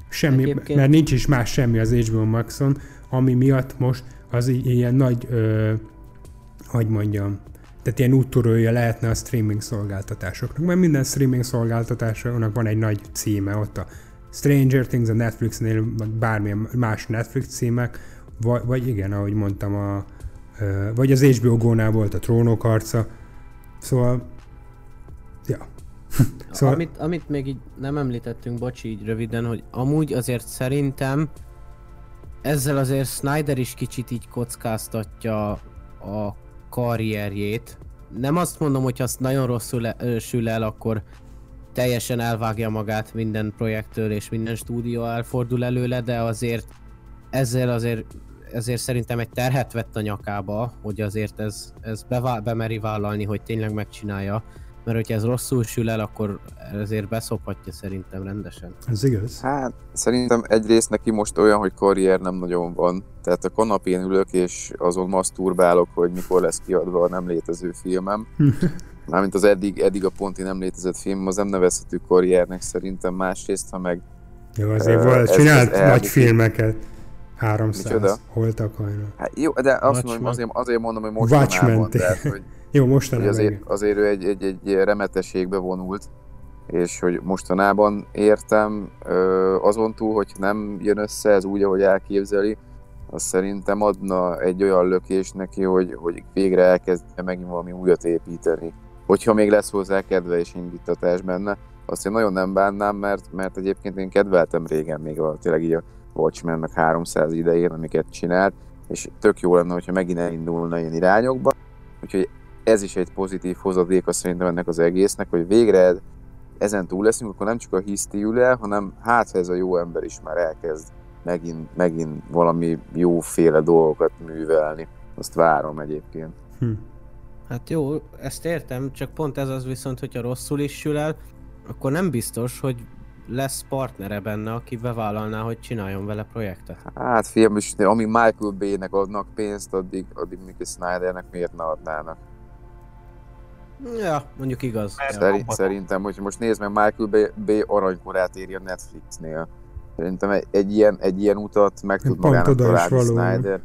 Semmi, Egyébként... mert nincs is más semmi az HBO Maxon, ami miatt most az ilyen nagy, ö, hogy mondjam, tehát ilyen úttörője lehetne a streaming szolgáltatásoknak, mert minden streaming szolgáltatásnak van egy nagy címe, ott a Stranger Things a Netflixnél, vagy bármilyen más Netflix címek, vagy, vagy igen, ahogy mondtam, a, vagy az HBO Go-nál volt a Trónok harca, szóval, ja. szóval... Amit, amit még így nem említettünk, bocsi, így röviden, hogy amúgy azért szerintem ezzel azért Snyder is kicsit így kockáztatja a karrierjét. Nem azt mondom, hogy azt nagyon rosszul sül el, akkor teljesen elvágja magát minden projektől, és minden stúdió elfordul előle, de azért ezzel azért, ezért szerintem egy terhet vett a nyakába, hogy azért ez, ez bevá- bemeri vállalni, hogy tényleg megcsinálja. Mert hogyha ez rosszul sül el, akkor ezért beszophatja szerintem rendesen. Ez igaz? Hát szerintem egyrészt neki most olyan, hogy karrier nem nagyon van. Tehát a kanapén ülök és azon maszturbálok, hogy mikor lesz kiadva a nem létező filmem. Mármint az eddig, eddig a ponti nem létezett film, az nem nevezhető karriernek szerintem. Másrészt, ha meg Jó, azért Ö, volt, ez- csinált ez nagy filmeket. 300. Micsoda? Holtak hajnal. Hát jó, de azt mondom, Watchmen. azért, azért mondom, hogy Watchmen. mostanában, tehát, hogy, Jó, mostanában azért, igen. azért ő egy, egy, egy remetességbe vonult, és hogy mostanában értem, azon túl, hogy nem jön össze ez úgy, ahogy elképzeli, az szerintem adna egy olyan lökést neki, hogy, hogy végre elkezdje megint valami újat építeni. Hogyha még lesz hozzá kedve és indítatás benne, azt én nagyon nem bánnám, mert, mert egyébként én kedveltem régen még a, tényleg így a Watchmen meg 300 idején, amiket csinált, és tök jó lenne, hogyha megint elindulna ilyen irányokba. Úgyhogy ez is egy pozitív hozadéka szerintem ennek az egésznek, hogy végre ezen túl leszünk, akkor nem csak a hiszti ül el, hanem hát ha ez a jó ember is már elkezd megint, megint valami jóféle dolgokat művelni. Azt várom egyébként. Hm. Hát jó, ezt értem, csak pont ez az viszont, hogyha rosszul is sül el, akkor nem biztos, hogy lesz partnere benne, aki bevállalná, hogy csináljon vele projektet. Hát film is, de ami Michael Bay-nek adnak pénzt, addig, addig Mickey Snydernek miért ne adnának? Ja, mondjuk igaz. Mert- Ja. Szeri, abban- szerintem, hogy most nézd meg, Michael Bay, Bay aranykorát éri a Netflixnél. Szerintem egy, egy, ilyen, egy ilyen utat meg tud magának találni. Snyder.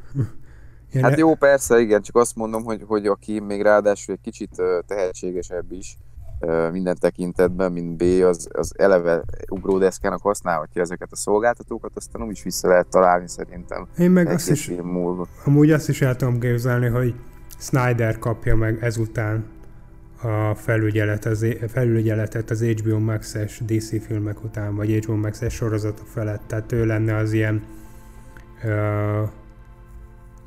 Ilyen Hát jó, persze, igen, csak azt mondom, hogy, hogy aki még ráadásul egy kicsit tehetségesebb is minden tekintetben, mint B, az, az eleve ugródeszkának használhatja ezeket a szolgáltatókat, aztán úgy is vissza lehet találni szerintem Én meg azt is, múlva. amúgy azt is el tudom képzelni, hogy Snyder kapja meg ezután a felügyelet az, felügyeletet az HBO Max-es DC filmek után, vagy HBO Max-es sorozatok felett. Tehát ő lenne az ilyen ö,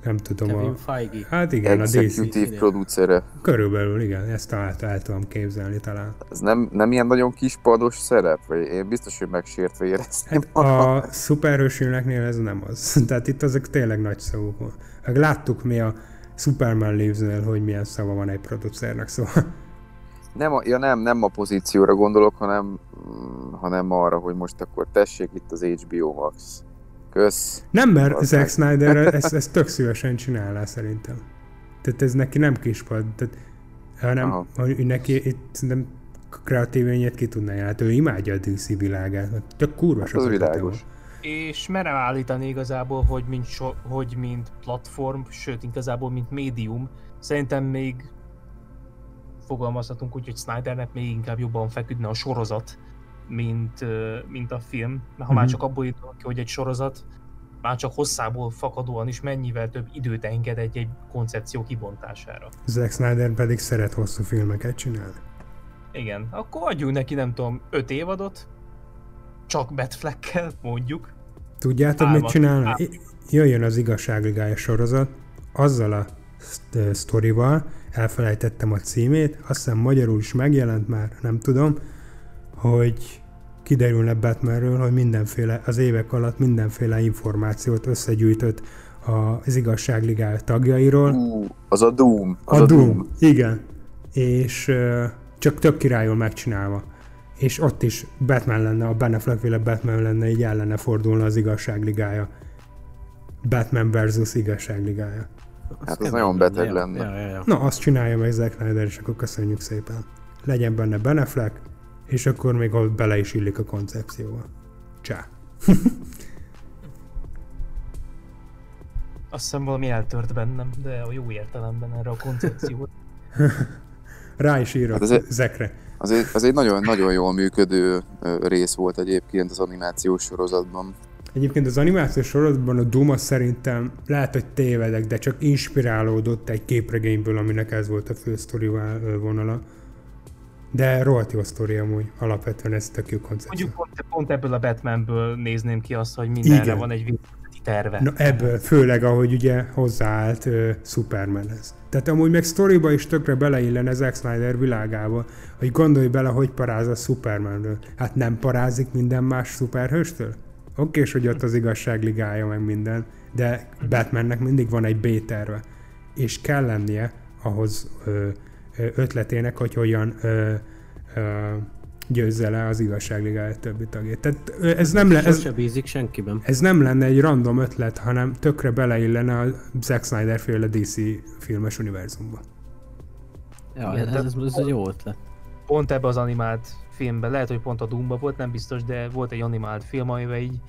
nem tudom, Kevin a, Feige. hát igen, a DC. Executive producere. Körülbelül igen, ezt el, el tudom képzelni talán. Ez nem, nem ilyen nagyon kispados szerep? Vagy én biztos, hogy megsértve érezném. Hát a szuperhősülneknél ez nem az. Tehát itt azok tényleg nagy szavuk van. Láttuk mi a Superman Leaves-nél, hogy milyen szava van egy producernek, szóval Nem, a, ja nem, nem a pozícióra gondolok, hanem, mm, hanem arra, hogy most akkor tessék itt az HBO Max. Kösz. Nem, mert Az Zack. Snyder ezt, ezt tök szívesen csinálná szerintem. Tehát ez neki nem kispad, tehát, hanem Aha. hogy neki itt szerintem kreatív ényét ki tudná járni. Hát ő imádja a DC világát, tök kurva Hát az világos. van. És merem állítani igazából, hogy mint, so, hogy mint platform, sőt igazából mint médium, szerintem még fogalmazhatunk úgy, hogy Snydernek még inkább jobban feküdne a sorozat, mint, mint a film. Mert ha már Mhm. csak abból indulok ki, hogy egy sorozat, már csak hosszából fakadóan is mennyivel több időt enged egy-egy koncepció kibontására. Zack Snyder pedig szeret hosszú filmeket csinálni. Igen, akkor adjunk neki nem tudom, öt évadot, csak Batfleckkel mondjuk. Tudjátok, mit Álmat- csinálna? ál- I- Jöjjön az igazságligája sorozat, azzal a sztorival, elfelejtettem a címét, azt hiszem magyarul is megjelent már, nem tudom, hogy kiderülne Batmanről, hogy mindenféle, az évek alatt mindenféle információt összegyűjtött az igazságligája tagjairól. Ú, az a Doom. Az A Doom. Igen. És csak tök királyul megcsinálva. És ott is Batman lenne, a Ben Affleck-féle Batman lenne, így ellene fordulna az igazságligája. Batman versus igazságligája. Hát az kemény nagyon beteg ja, lenne. Ja, ja, ja. Na, azt csinálja meg Zack Snyder, és akkor köszönjük szépen. Legyen benne Ben Affleck, és akkor még ott bele is illik a koncepcióba. Csá. Azt hiszem valami eltört bennem, de a jó értelemben erre a koncepciót. Rá is írok Hát ez- Zekre. Az egy, az egy nagyon, nagyon jól működő rész volt egyébként az animációs sorozatban. Egyébként az animációs sorozatban a Doom az szerintem lehet, hogy tévedek, de csak inspirálódott egy képregényből, aminek ez volt a fő sztori vonala. De rohadt jó sztori amúgy, alapvetően ez tök jó koncepció. Mondjuk pont, pont ebből a Batmanből nézném ki azt, hogy mindenre Igen. van egy terve. Na ebből, főleg ahogy ugye hozzáállt uh, Supermanhez. Tehát amúgy meg sztoriba is tökre beleillene Zack Snyder világába, hogy gondolj bele, hogy paráz a Supermanről. Hát nem parázik minden más szuperhőstől? Oké, és hogy ott az igazságligája meg minden, de Batmannek mindig van egy B-terve. És kell lennie ahhoz ö, ötletének, hogy hogyan ö, ö, győzze le az igazságligája többi tagját. Tehát ez nem, le, ez, bízik senkiben. ez nem lenne egy random ötlet, hanem tökre beleillene a Zack Snyder féle DC filmes univerzumba. Ja, Igen, ez, ez, ez egy jó ötlet. Pont ebbe az animált filmben, lehet, hogy pont a Doomba volt, nem biztos, de volt egy animált film, amiben így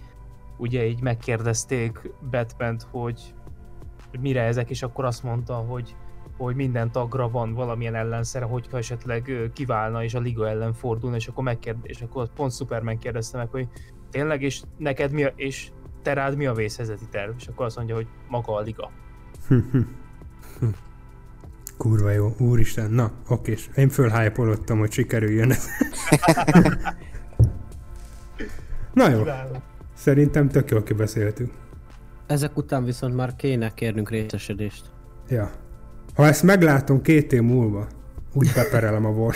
ugye így megkérdezték batman hogy, mire ezek, és akkor azt mondta, hogy hogy minden tagra van valamilyen ellenszere, hogyha esetleg kiválna és a liga ellen fordulna, és akkor, megkérd, és akkor pont Superman kérdezte meg, hogy tényleg, és neked mi a, és te rád mi a vészhelyzeti terv? És akkor azt mondja, hogy maga a liga. Kurva jó, úristen, na, okés. Én fölhájpolottam, hogy sikerüljön ez. na jó, szerintem tök jól kibeszéltük. Ezek után viszont már kéne kérnünk részesedést. Ja. Ha ezt meglátom két év múlva, úgy beperelem a.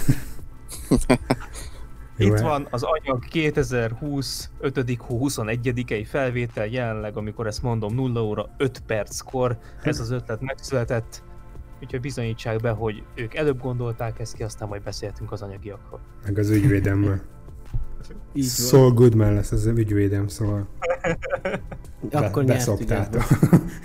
Jó, Itt el- van az anyag 2020 5. hó 21 felvétel jelenleg, amikor ezt mondom 0 óra 5 perckor ez az ötlet megszületett. Úgyhogy bizonyítsák be, hogy ők előbb gondolták ezt ki, aztán majd beszéltünk az anyagiakról. Meg az ügyvédemmel. Így Saul Goodman lesz az ügyvédem, szóval Akkor be, nyertük beszoptátok.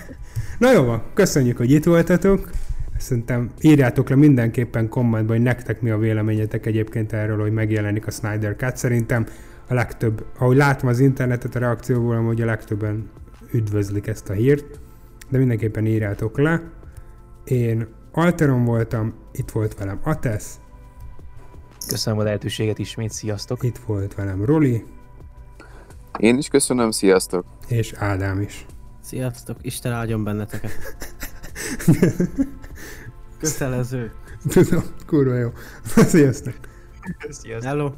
Na jó van, köszönjük, hogy itt voltatok. Szerintem írjátok le mindenképpen kommentbe, hogy nektek mi a véleményetek egyébként erről, hogy megjelenik a Snyder Cut. Szerintem a legtöbb, ahogy látom az internetet a reakcióból, hogy a legtöbben üdvözlik ezt a hírt, de mindenképpen írjátok le. Én Alteron voltam, itt volt velem Atesz, Köszönöm a lehetőséget ismét, sziasztok! itt volt velem Roli, Én is köszönöm, sziasztok! és Ádám is. Sziasztok, Isten áldjon benneteket. Kötelező. Tudom, kurva jó. Sziasztok! Sziasztok! Hello.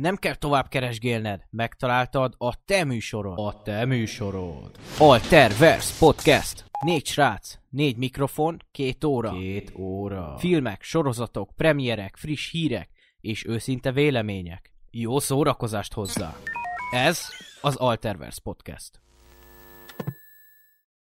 Nem kell tovább keresgélned, megtaláltad a te műsorod. A te műsorod. Alter Vers Podcast. Négy srác, négy mikrofon, két óra. Két óra. Filmek, sorozatok, premierek, friss hírek és őszinte vélemények. Jó szórakozást hozzá. Ez az Alterverse Podcast.